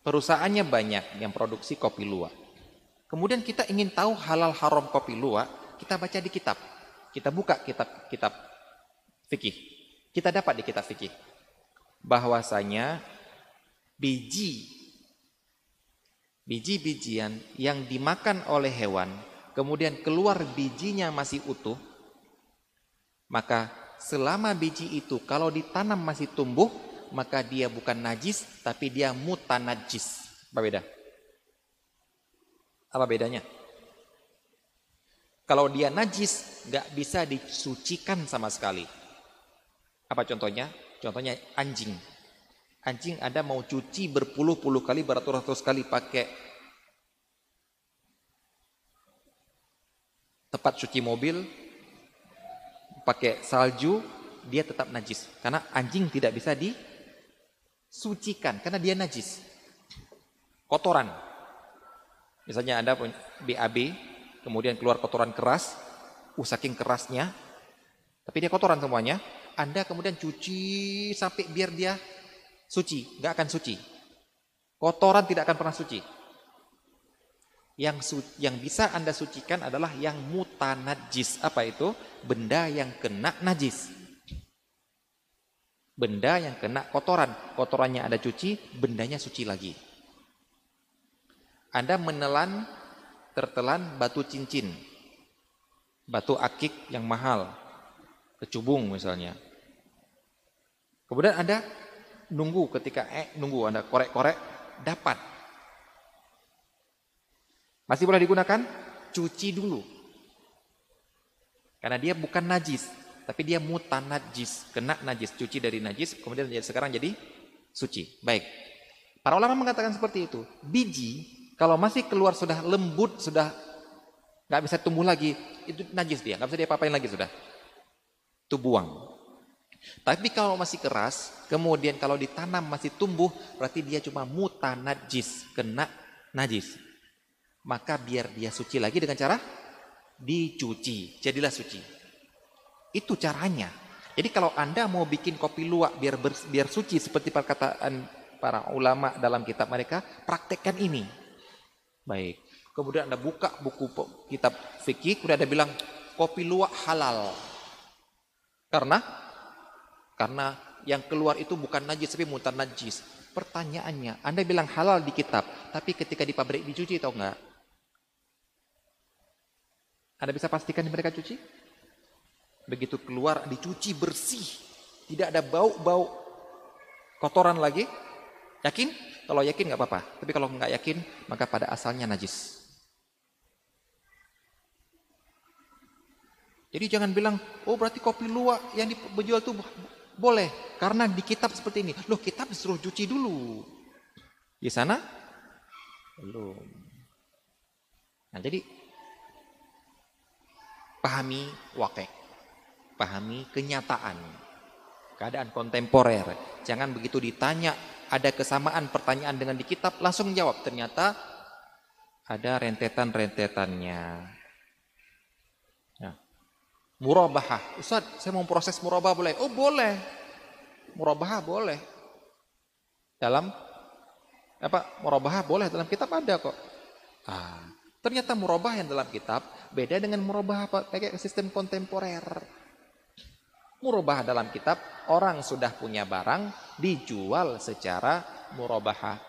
Perusahaannya banyak yang produksi kopi luwak. Kemudian kita ingin tahu halal haram kopi luwak, kita baca di kitab. Kita buka kitab-kitab fikih. Kita dapat di kitab fikih bahwasanya biji biji-bijian yang dimakan oleh hewan kemudian keluar bijinya masih utuh maka selama biji itu kalau ditanam masih tumbuh maka dia bukan najis tapi dia mutanajis. Apa beda? Apa bedanya? Kalau dia najis nggak bisa disucikan sama sekali. Apa contohnya? Contohnya anjing anjing ada mau cuci berpuluh-puluh kali, beratus-ratus kali pakai tempat cuci mobil, pakai salju, dia tetap najis. Karena anjing tidak bisa disucikan, karena dia najis. Kotoran. Misalnya Anda BAB, kemudian keluar kotoran keras, uh saking kerasnya, tapi dia kotoran semuanya, Anda kemudian cuci sampai biar dia suci, nggak akan suci. Kotoran tidak akan pernah suci. Yang su yang bisa Anda sucikan adalah yang mutanajis. Apa itu? Benda yang kena najis. Benda yang kena kotoran. Kotorannya ada cuci, bendanya suci lagi. Anda menelan, tertelan batu cincin. Batu akik yang mahal. Kecubung misalnya. Kemudian Anda nunggu ketika eh nunggu Anda korek-korek dapat. Masih boleh digunakan? Cuci dulu. Karena dia bukan najis, tapi dia mutan najis, kena najis, cuci dari najis, kemudian sekarang jadi suci. Baik. Para ulama mengatakan seperti itu. Biji kalau masih keluar sudah lembut, sudah nggak bisa tumbuh lagi, itu najis dia, nggak bisa dia apain lagi sudah. Itu buang. Tapi kalau masih keras, kemudian kalau ditanam masih tumbuh, berarti dia cuma muta najis, kena najis. Maka biar dia suci lagi dengan cara dicuci, jadilah suci. Itu caranya. Jadi kalau Anda mau bikin kopi luwak biar ber, biar suci seperti perkataan para ulama dalam kitab mereka, praktekkan ini. Baik. Kemudian Anda buka buku kitab fikih, kemudian Anda bilang kopi luwak halal. Karena karena yang keluar itu bukan najis tapi mutan najis. Pertanyaannya, Anda bilang halal di kitab, tapi ketika di pabrik dicuci atau enggak? Anda bisa pastikan mereka cuci? Begitu keluar dicuci bersih, tidak ada bau-bau kotoran lagi. Yakin? Kalau yakin nggak apa-apa. Tapi kalau nggak yakin, maka pada asalnya najis. Jadi jangan bilang, oh berarti kopi luwak yang dijual itu boleh, karena di kitab seperti ini. Loh, kitab disuruh cuci dulu. Di sana belum. Nah, jadi pahami wakil, pahami kenyataan, keadaan kontemporer. Jangan begitu ditanya ada kesamaan pertanyaan dengan di kitab langsung jawab. Ternyata ada rentetan-rentetannya. Murabahah. Ustaz, saya mau proses murabah boleh? Oh boleh. Murabahah boleh. Dalam apa? Murabahah boleh dalam kitab ada kok. Ah, ternyata murabah yang dalam kitab beda dengan murabah pakai sistem kontemporer. Murabah dalam kitab orang sudah punya barang dijual secara murabahah.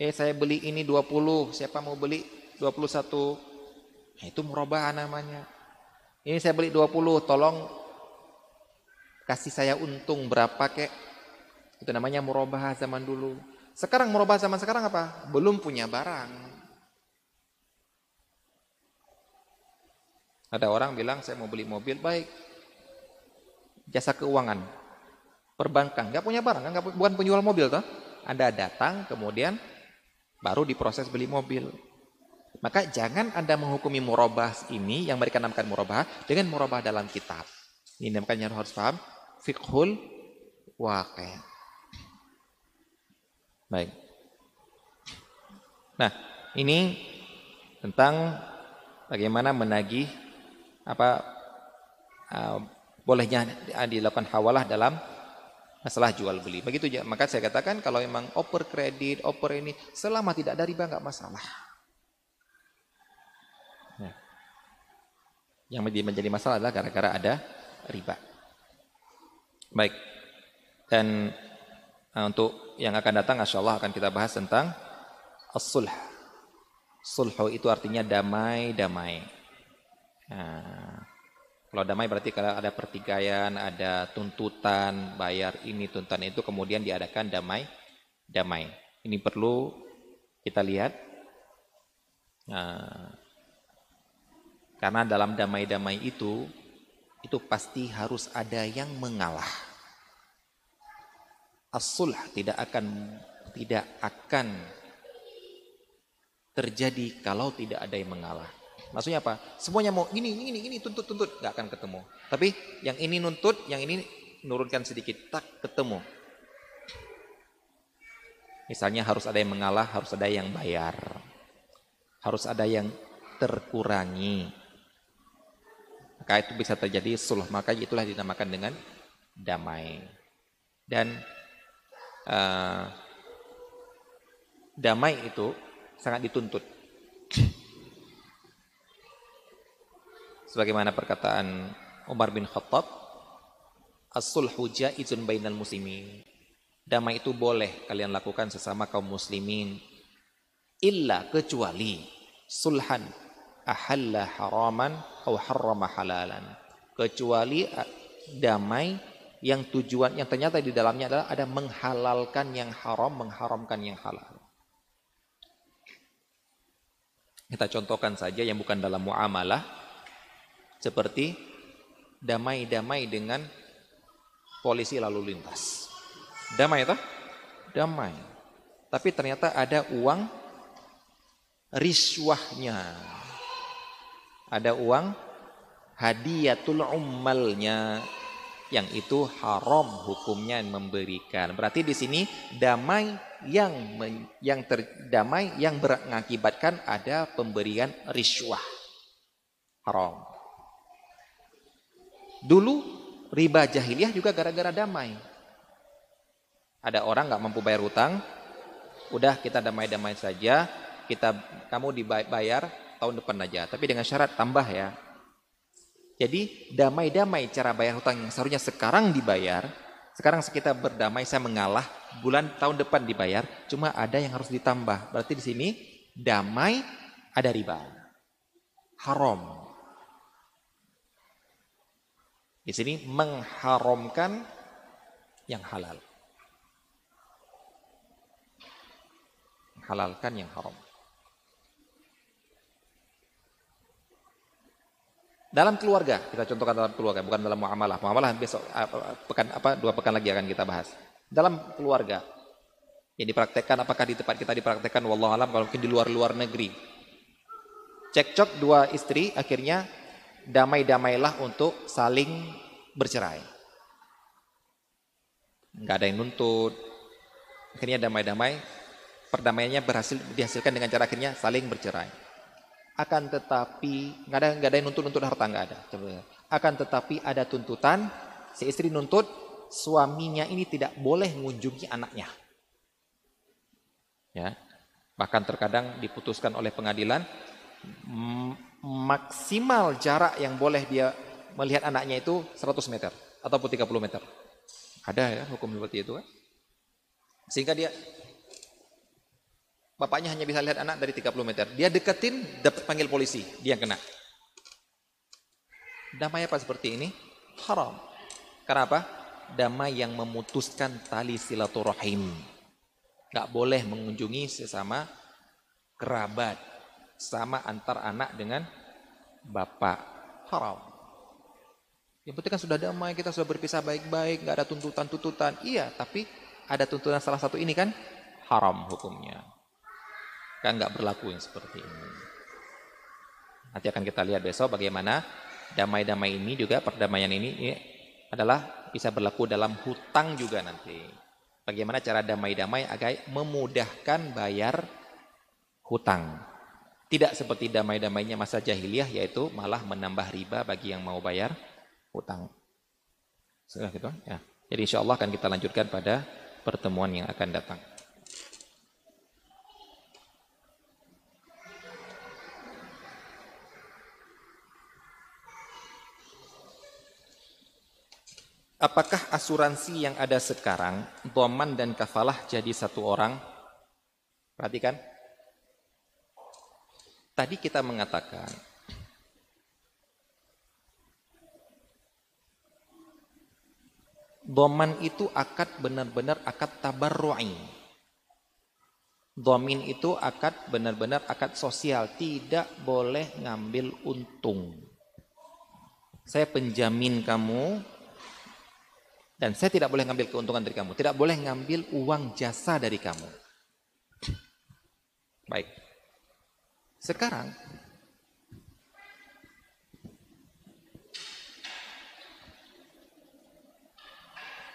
Eh saya beli ini 20, siapa mau beli 21? Nah, itu murabah namanya. Ini saya beli 20, tolong kasih saya untung berapa kek. Itu namanya murabah zaman dulu. Sekarang murabah zaman sekarang apa? Belum punya barang. Ada orang bilang saya mau beli mobil, baik. Jasa keuangan, perbankan, nggak punya barang, kan? bukan penjual mobil toh. Anda datang, kemudian baru diproses beli mobil. Maka jangan Anda menghukumi murabah ini yang mereka namakan murabah dengan murabah dalam kitab. Ini namanya harus paham fiqhul waqi'. Baik. Nah, ini tentang bagaimana menagih apa uh, bolehnya dilakukan hawalah dalam masalah jual beli. Begitu aja. Maka saya katakan kalau memang oper kredit, oper ini selama tidak ada riba nggak masalah. Yang menjadi masalah adalah gara-gara ada riba. Baik. Dan uh, untuk yang akan datang insya Allah akan kita bahas tentang as-sulh. Sulhu itu artinya damai-damai. Nah, kalau damai berarti kalau ada pertikaian, ada tuntutan, bayar ini, tuntutan itu, kemudian diadakan damai, damai. Ini perlu kita lihat. Nah, karena dalam damai-damai itu, itu pasti harus ada yang mengalah. As-sulh tidak akan tidak akan terjadi kalau tidak ada yang mengalah. Maksudnya apa? Semuanya mau ini, ini, ini, tuntut, tuntut, nggak akan ketemu. Tapi yang ini nuntut, yang ini nurunkan sedikit, tak ketemu. Misalnya harus ada yang mengalah, harus ada yang bayar. Harus ada yang terkurangi. Maka itu bisa terjadi suluh. Maka itulah dinamakan dengan damai. Dan uh, damai itu sangat dituntut. sebagaimana perkataan Umar bin Khattab as-sulhu jaizun bainal muslimin damai itu boleh kalian lakukan sesama kaum muslimin illa kecuali sulhan ahalla haraman atau harrama halalan kecuali damai yang tujuan yang ternyata di dalamnya adalah ada menghalalkan yang haram mengharamkan yang halal kita contohkan saja yang bukan dalam muamalah seperti damai-damai dengan polisi lalu lintas. Damai itu? Damai. Tapi ternyata ada uang riswahnya. Ada uang hadiatul ummalnya yang itu haram hukumnya memberikan. Berarti di sini damai yang yang terdamai yang mengakibatkan ada pemberian riswah haram. Dulu riba jahiliyah juga gara-gara damai. Ada orang nggak mampu bayar hutang, udah kita damai-damai saja, kita kamu dibayar tahun depan aja, tapi dengan syarat tambah ya. Jadi damai-damai cara bayar hutang yang seharusnya sekarang dibayar, sekarang kita berdamai saya mengalah, bulan tahun depan dibayar, cuma ada yang harus ditambah. Berarti di sini damai ada riba. Haram. Di sini mengharamkan yang halal. Halalkan yang haram. Dalam keluarga, kita contohkan dalam keluarga, bukan dalam muamalah. Muamalah besok pekan apa dua pekan lagi akan kita bahas. Dalam keluarga yang dipraktekkan apakah di tempat kita dipraktekkan wallahu alam kalau mungkin di luar-luar negeri. Cekcok dua istri akhirnya damai-damailah untuk saling bercerai. Enggak ada yang nuntut. Akhirnya damai-damai, perdamaiannya berhasil dihasilkan dengan cara akhirnya saling bercerai. Akan tetapi nggak ada nggak ada yang nuntut-nuntut harta nggak ada. Akan tetapi ada tuntutan si istri nuntut suaminya ini tidak boleh mengunjungi anaknya. Ya. Bahkan terkadang diputuskan oleh pengadilan maksimal jarak yang boleh dia melihat anaknya itu 100 meter ataupun 30 meter. Ada ya hukum seperti itu kan? Sehingga dia bapaknya hanya bisa lihat anak dari 30 meter. Dia deketin dapat panggil polisi, dia kena. Damai apa seperti ini? Haram. Karena apa? Damai yang memutuskan tali silaturahim. Gak boleh mengunjungi sesama kerabat sama antar anak dengan bapak haram. Yang penting kan sudah damai, kita sudah berpisah baik-baik, nggak ada tuntutan-tuntutan. Iya, tapi ada tuntutan salah satu ini kan haram hukumnya. Kan nggak berlaku yang seperti ini. Nanti akan kita lihat besok bagaimana damai-damai ini juga perdamaian ini, ini adalah bisa berlaku dalam hutang juga nanti. Bagaimana cara damai-damai agar memudahkan bayar hutang. Tidak seperti damai-damainya masa jahiliyah yaitu malah menambah riba bagi yang mau bayar utang. Sudah gitu ya. Jadi insya Allah akan kita lanjutkan pada pertemuan yang akan datang. Apakah asuransi yang ada sekarang, doman dan kafalah jadi satu orang? Perhatikan. Tadi kita mengatakan, doman itu akad benar-benar akad tabarru'i. Domin itu akad benar-benar akad sosial, tidak boleh ngambil untung. Saya penjamin kamu, dan saya tidak boleh ngambil keuntungan dari kamu. Tidak boleh ngambil uang jasa dari kamu. Baik. Sekarang,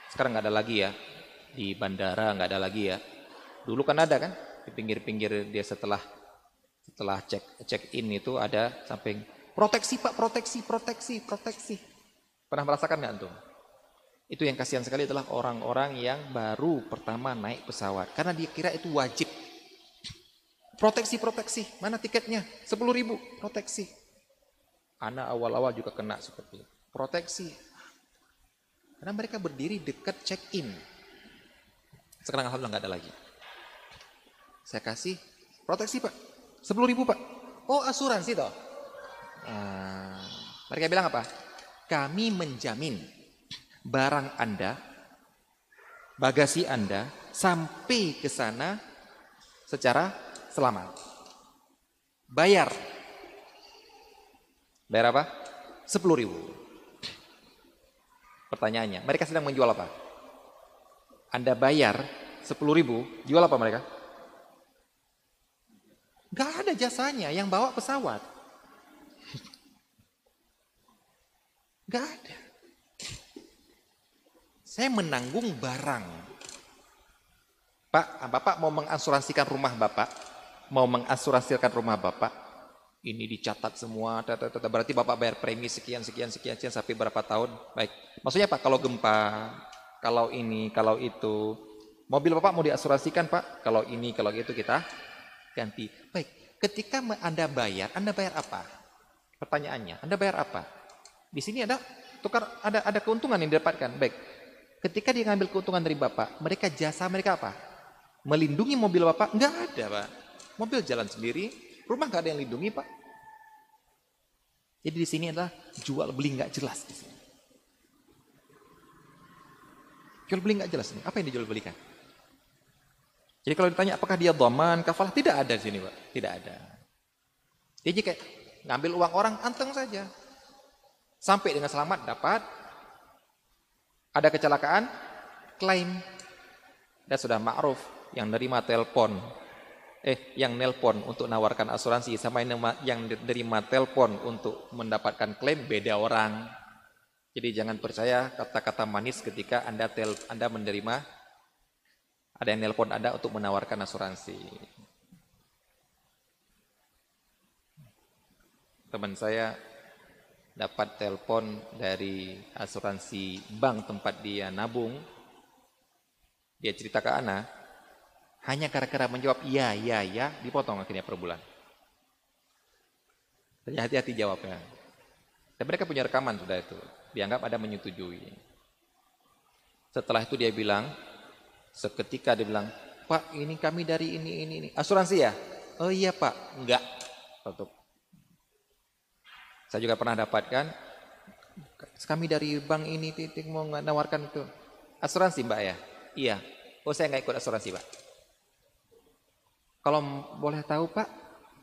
sekarang nggak ada lagi ya di bandara nggak ada lagi ya. Dulu kan ada kan di pinggir-pinggir dia setelah setelah cek check in itu ada samping proteksi pak proteksi proteksi proteksi. Pernah merasakan nggak tuh? Itu yang kasihan sekali adalah orang-orang yang baru pertama naik pesawat. Karena dia kira itu wajib. Proteksi-proteksi. Mana tiketnya? 10 ribu. Proteksi. Anak awal-awal juga kena seperti itu. Proteksi. Karena mereka berdiri dekat check-in. Sekarang Alhamdulillah nggak ada lagi. Saya kasih proteksi pak. 10 ribu pak. Oh asuransi toh. Nah, mereka bilang apa? Kami menjamin barang Anda, bagasi Anda sampai ke sana secara selamat. Bayar. Bayar apa? 10 ribu. Pertanyaannya, mereka sedang menjual apa? Anda bayar 10 ribu, jual apa mereka? Gak ada jasanya, yang bawa pesawat. Gak ada. Saya menanggung barang. Pak, Bapak mau mengasuransikan rumah Bapak? Mau mengasuransikan rumah Bapak? Ini dicatat semua, berarti Bapak bayar premi sekian, sekian, sekian, sekian, sampai berapa tahun? Baik. Maksudnya Pak, kalau gempa, kalau ini, kalau itu, mobil Bapak mau diasuransikan Pak? Kalau ini, kalau itu kita ganti. Baik, ketika Anda bayar, Anda bayar apa? Pertanyaannya, Anda bayar apa? Di sini ada tukar ada ada keuntungan yang didapatkan. Baik, Ketika dia ngambil keuntungan dari Bapak, mereka jasa mereka apa? Melindungi mobil Bapak? Enggak ada, Pak. Mobil jalan sendiri, rumah nggak ada yang lindungi, Pak. Jadi di sini adalah jual beli nggak jelas. Jual beli nggak jelas ini. Apa yang dijual belikan? Jadi kalau ditanya apakah dia doman, kafalah, tidak ada di sini, Pak. Tidak ada. Jadi kayak ngambil uang orang, anteng saja. Sampai dengan selamat dapat, ada kecelakaan, klaim. Dan sudah ma'ruf yang nerima telepon. Eh, yang nelpon untuk nawarkan asuransi sama yang nerima telepon untuk mendapatkan klaim beda orang. Jadi jangan percaya kata-kata manis ketika Anda tel, Anda menerima ada yang nelpon Anda untuk menawarkan asuransi. Teman saya dapat telepon dari asuransi bank tempat dia nabung, dia cerita ke Ana, hanya gara-gara menjawab iya, iya, iya, dipotong akhirnya per bulan. Jadi hati-hati jawabnya. Dan mereka punya rekaman sudah itu. Dianggap ada menyetujui. Setelah itu dia bilang, seketika dia bilang, Pak ini kami dari ini, ini, ini. Asuransi ya? Oh iya Pak. Enggak. Tutup. Saya juga pernah dapatkan kami dari bank ini titik mau menawarkan itu asuransi mbak ya. Iya. Oh saya nggak ikut asuransi pak. Kalau boleh tahu pak,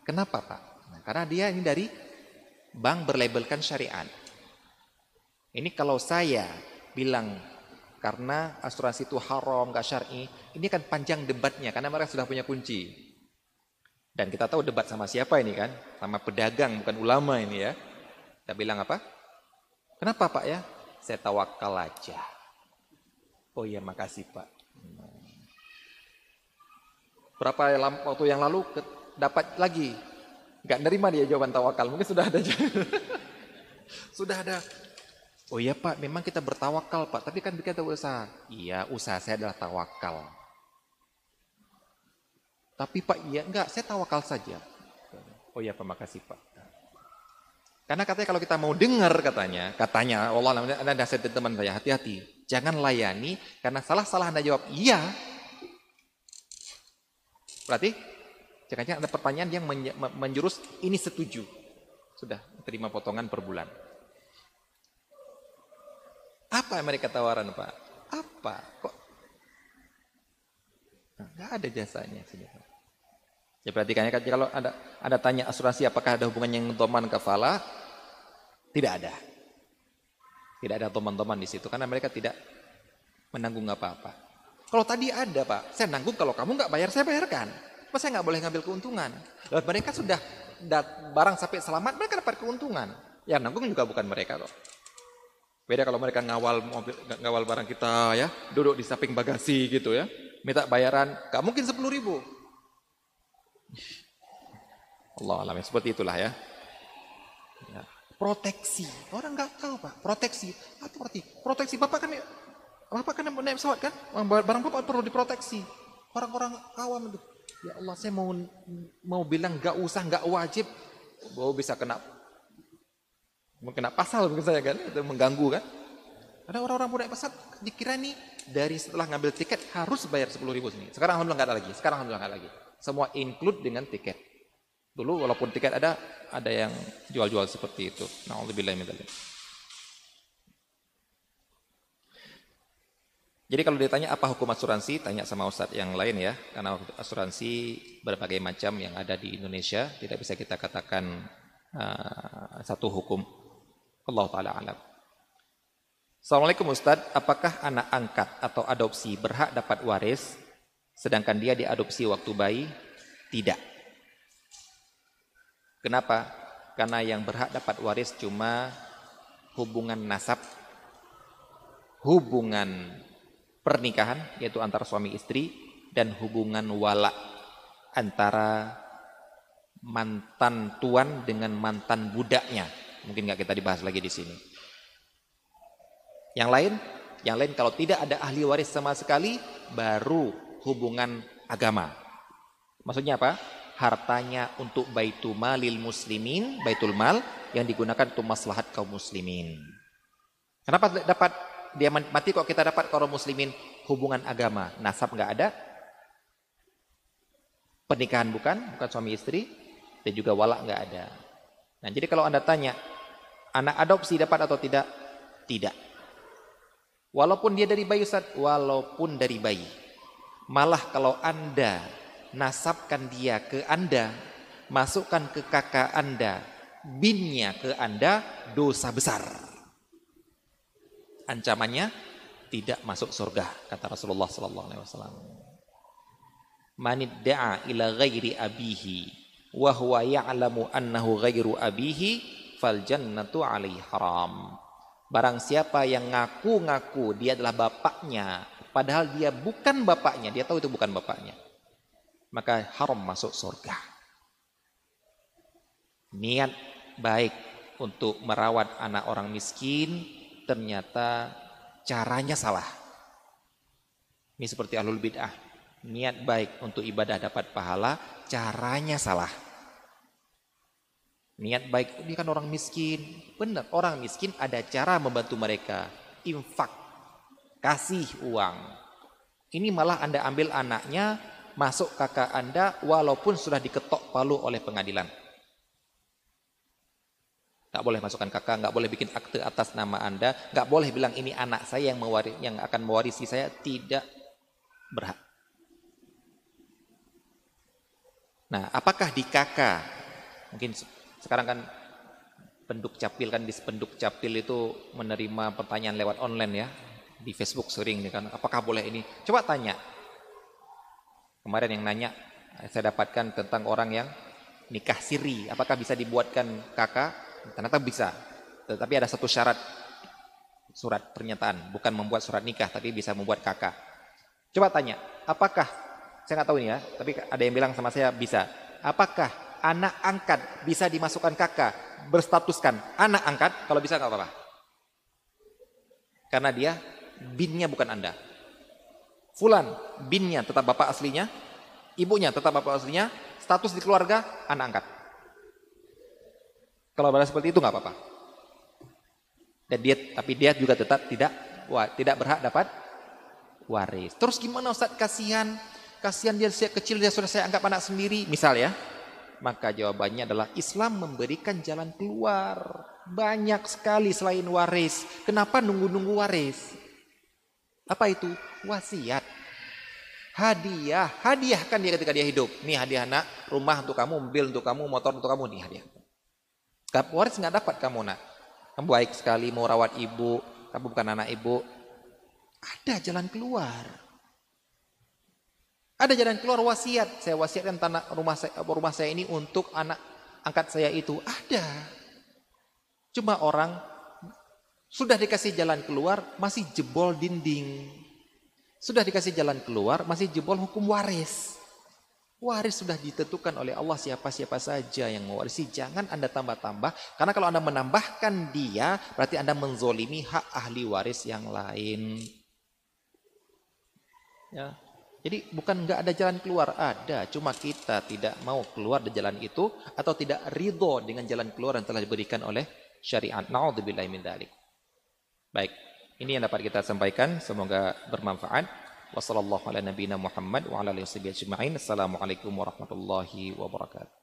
kenapa pak? Nah, karena dia ini dari bank berlabelkan syariat. Ini kalau saya bilang karena asuransi itu haram, nggak syar'i, ini kan panjang debatnya karena mereka sudah punya kunci. Dan kita tahu debat sama siapa ini kan? Sama pedagang bukan ulama ini ya. Kita bilang apa? Kenapa Pak ya? Saya tawakal aja. Oh iya makasih Pak. Berapa waktu yang lalu dapat lagi Gak nerima dia jawaban tawakal. Mungkin sudah ada (laughs) sudah ada. Oh iya Pak, memang kita bertawakal Pak, tapi kan kita usaha. Iya, usaha saya adalah tawakal. Tapi Pak, iya enggak, saya tawakal saja. Oh iya Pak, makasih Pak. Karena katanya kalau kita mau dengar katanya, katanya Allah Anda nasihat teman saya, hati-hati. Jangan layani karena salah-salah Anda jawab iya. Berarti jangan-jangan ada pertanyaan yang menjurus ini setuju. Sudah terima potongan per bulan. Apa yang mereka tawaran Pak? Apa? Kok? Enggak ada jasanya. Ya perhatikan ya kalau ada ada tanya asuransi apakah ada hubungan yang doman kafala? Tidak ada. Tidak ada teman-teman di situ karena mereka tidak menanggung apa-apa. Kalau tadi ada Pak, saya nanggung kalau kamu nggak bayar saya bayarkan. Apa saya nggak boleh ngambil keuntungan? Lalu mereka sudah barang sampai selamat mereka dapat keuntungan. Yang nanggung juga bukan mereka kok. Beda kalau mereka ngawal mobil, ngawal barang kita ya, duduk di samping bagasi gitu ya, minta bayaran, nggak mungkin sepuluh ribu. Allah alam seperti itulah ya. Proteksi. Orang nggak tahu pak, proteksi. Apa berarti? Proteksi bapak kan, bapak kan naik pesawat kan, barang bapak perlu diproteksi. Orang-orang awam itu, ya Allah saya mau mau bilang nggak usah, nggak wajib, bahwa bisa kena kena pasal mungkin saya kan, itu mengganggu kan. Ada orang-orang mau naik pesawat, dikira nih dari setelah ngambil tiket harus bayar sepuluh ribu sini. Sekarang alhamdulillah nggak ada lagi. Sekarang alhamdulillah nggak lagi. Semua include dengan tiket. Dulu walaupun tiket ada, ada yang jual-jual seperti itu. Na'udzubillah min Jadi kalau ditanya apa hukum asuransi, tanya sama ustadz yang lain ya. Karena asuransi berbagai macam yang ada di Indonesia, tidak bisa kita katakan uh, satu hukum. Allah Ta'ala alam. Assalamualaikum Ustadz, apakah anak angkat atau adopsi berhak dapat waris, sedangkan dia diadopsi waktu bayi? Tidak. Kenapa? Karena yang berhak dapat waris cuma hubungan nasab, hubungan pernikahan yaitu antara suami istri dan hubungan wala antara mantan tuan dengan mantan budaknya. Mungkin nggak kita dibahas lagi di sini. Yang lain, yang lain kalau tidak ada ahli waris sama sekali, baru hubungan agama. Maksudnya apa? Hartanya untuk baitul malil muslimin, baitul mal yang digunakan untuk maslahat kaum muslimin. Kenapa dapat dia mati kok kita dapat kaum muslimin hubungan agama, nasab nggak ada, pernikahan bukan, bukan suami istri, dan juga walak nggak ada. Nah jadi kalau anda tanya, anak adopsi dapat atau tidak? Tidak. Walaupun dia dari bayi Ustaz, walaupun dari bayi. Malah kalau anda nasabkan dia ke Anda, masukkan ke kakak Anda, binnya ke Anda, dosa besar. Ancamannya tidak masuk surga, kata Rasulullah sallallahu alaihi wasallam. Manidda'a ila ghairi abihi wa huwa ya'lamu annahu ghairu abihi fal jannatu alaihi haram. Barang siapa yang ngaku-ngaku dia adalah bapaknya, padahal dia bukan bapaknya, dia tahu itu bukan bapaknya maka haram masuk surga. Niat baik untuk merawat anak orang miskin ternyata caranya salah. Ini seperti ahlul bid'ah. Niat baik untuk ibadah dapat pahala, caranya salah. Niat baik, ini kan orang miskin. Benar, orang miskin ada cara membantu mereka. Infak, kasih uang. Ini malah Anda ambil anaknya, masuk kakak Anda walaupun sudah diketok palu oleh pengadilan. Gak boleh masukkan kakak, gak boleh bikin akte atas nama Anda, gak boleh bilang ini anak saya yang, mewaris, yang akan mewarisi saya, tidak berhak. Nah, apakah di kakak, mungkin sekarang kan penduk capil kan di penduk capil itu menerima pertanyaan lewat online ya, di Facebook sering kan, apakah boleh ini? Coba tanya, Kemarin yang nanya saya dapatkan tentang orang yang nikah siri, apakah bisa dibuatkan kakak? Ternyata bisa. Tetapi ada satu syarat surat pernyataan, bukan membuat surat nikah tapi bisa membuat kakak. Coba tanya, apakah saya nggak tahu ini ya, tapi ada yang bilang sama saya bisa. Apakah anak angkat bisa dimasukkan kakak, berstatuskan anak angkat, kalau bisa nggak apa-apa. Karena dia binnya bukan Anda. Fulan, binnya tetap bapak aslinya, ibunya tetap bapak aslinya, status di keluarga anak angkat. Kalau berada seperti itu nggak apa-apa. Dan dia, tapi dia juga tetap tidak wah, tidak berhak dapat waris. Terus gimana Ustaz kasihan? Kasihan dia sejak kecil dia sudah saya anggap anak sendiri, misal ya. Maka jawabannya adalah Islam memberikan jalan keluar. Banyak sekali selain waris. Kenapa nunggu-nunggu waris? Apa itu? Wasiat. Hadiah. Hadiahkan dia ketika dia hidup. Nih hadiah anak, rumah untuk kamu, mobil untuk kamu, motor untuk kamu. Nih hadiah. Waris nggak dapat kamu nak. Kamu baik sekali mau rawat ibu, kamu bukan anak ibu. Ada jalan keluar. Ada jalan keluar wasiat. Saya wasiatkan tanah rumah saya, rumah saya ini untuk anak angkat saya itu. Ada. Cuma orang sudah dikasih jalan keluar masih jebol dinding. Sudah dikasih jalan keluar masih jebol hukum waris. Waris sudah ditentukan oleh Allah siapa-siapa saja yang mewarisi. Jangan Anda tambah-tambah. Karena kalau Anda menambahkan dia, berarti Anda menzolimi hak ahli waris yang lain. Ya. Jadi bukan nggak ada jalan keluar, ada. Cuma kita tidak mau keluar dari jalan itu atau tidak ridho dengan jalan keluar yang telah diberikan oleh syariat. Na'udzubillah min dalik. Baik, ini yang dapat kita sampaikan. Semoga bermanfaat. Wassalamualaikum warahmatullahi wabarakatuh.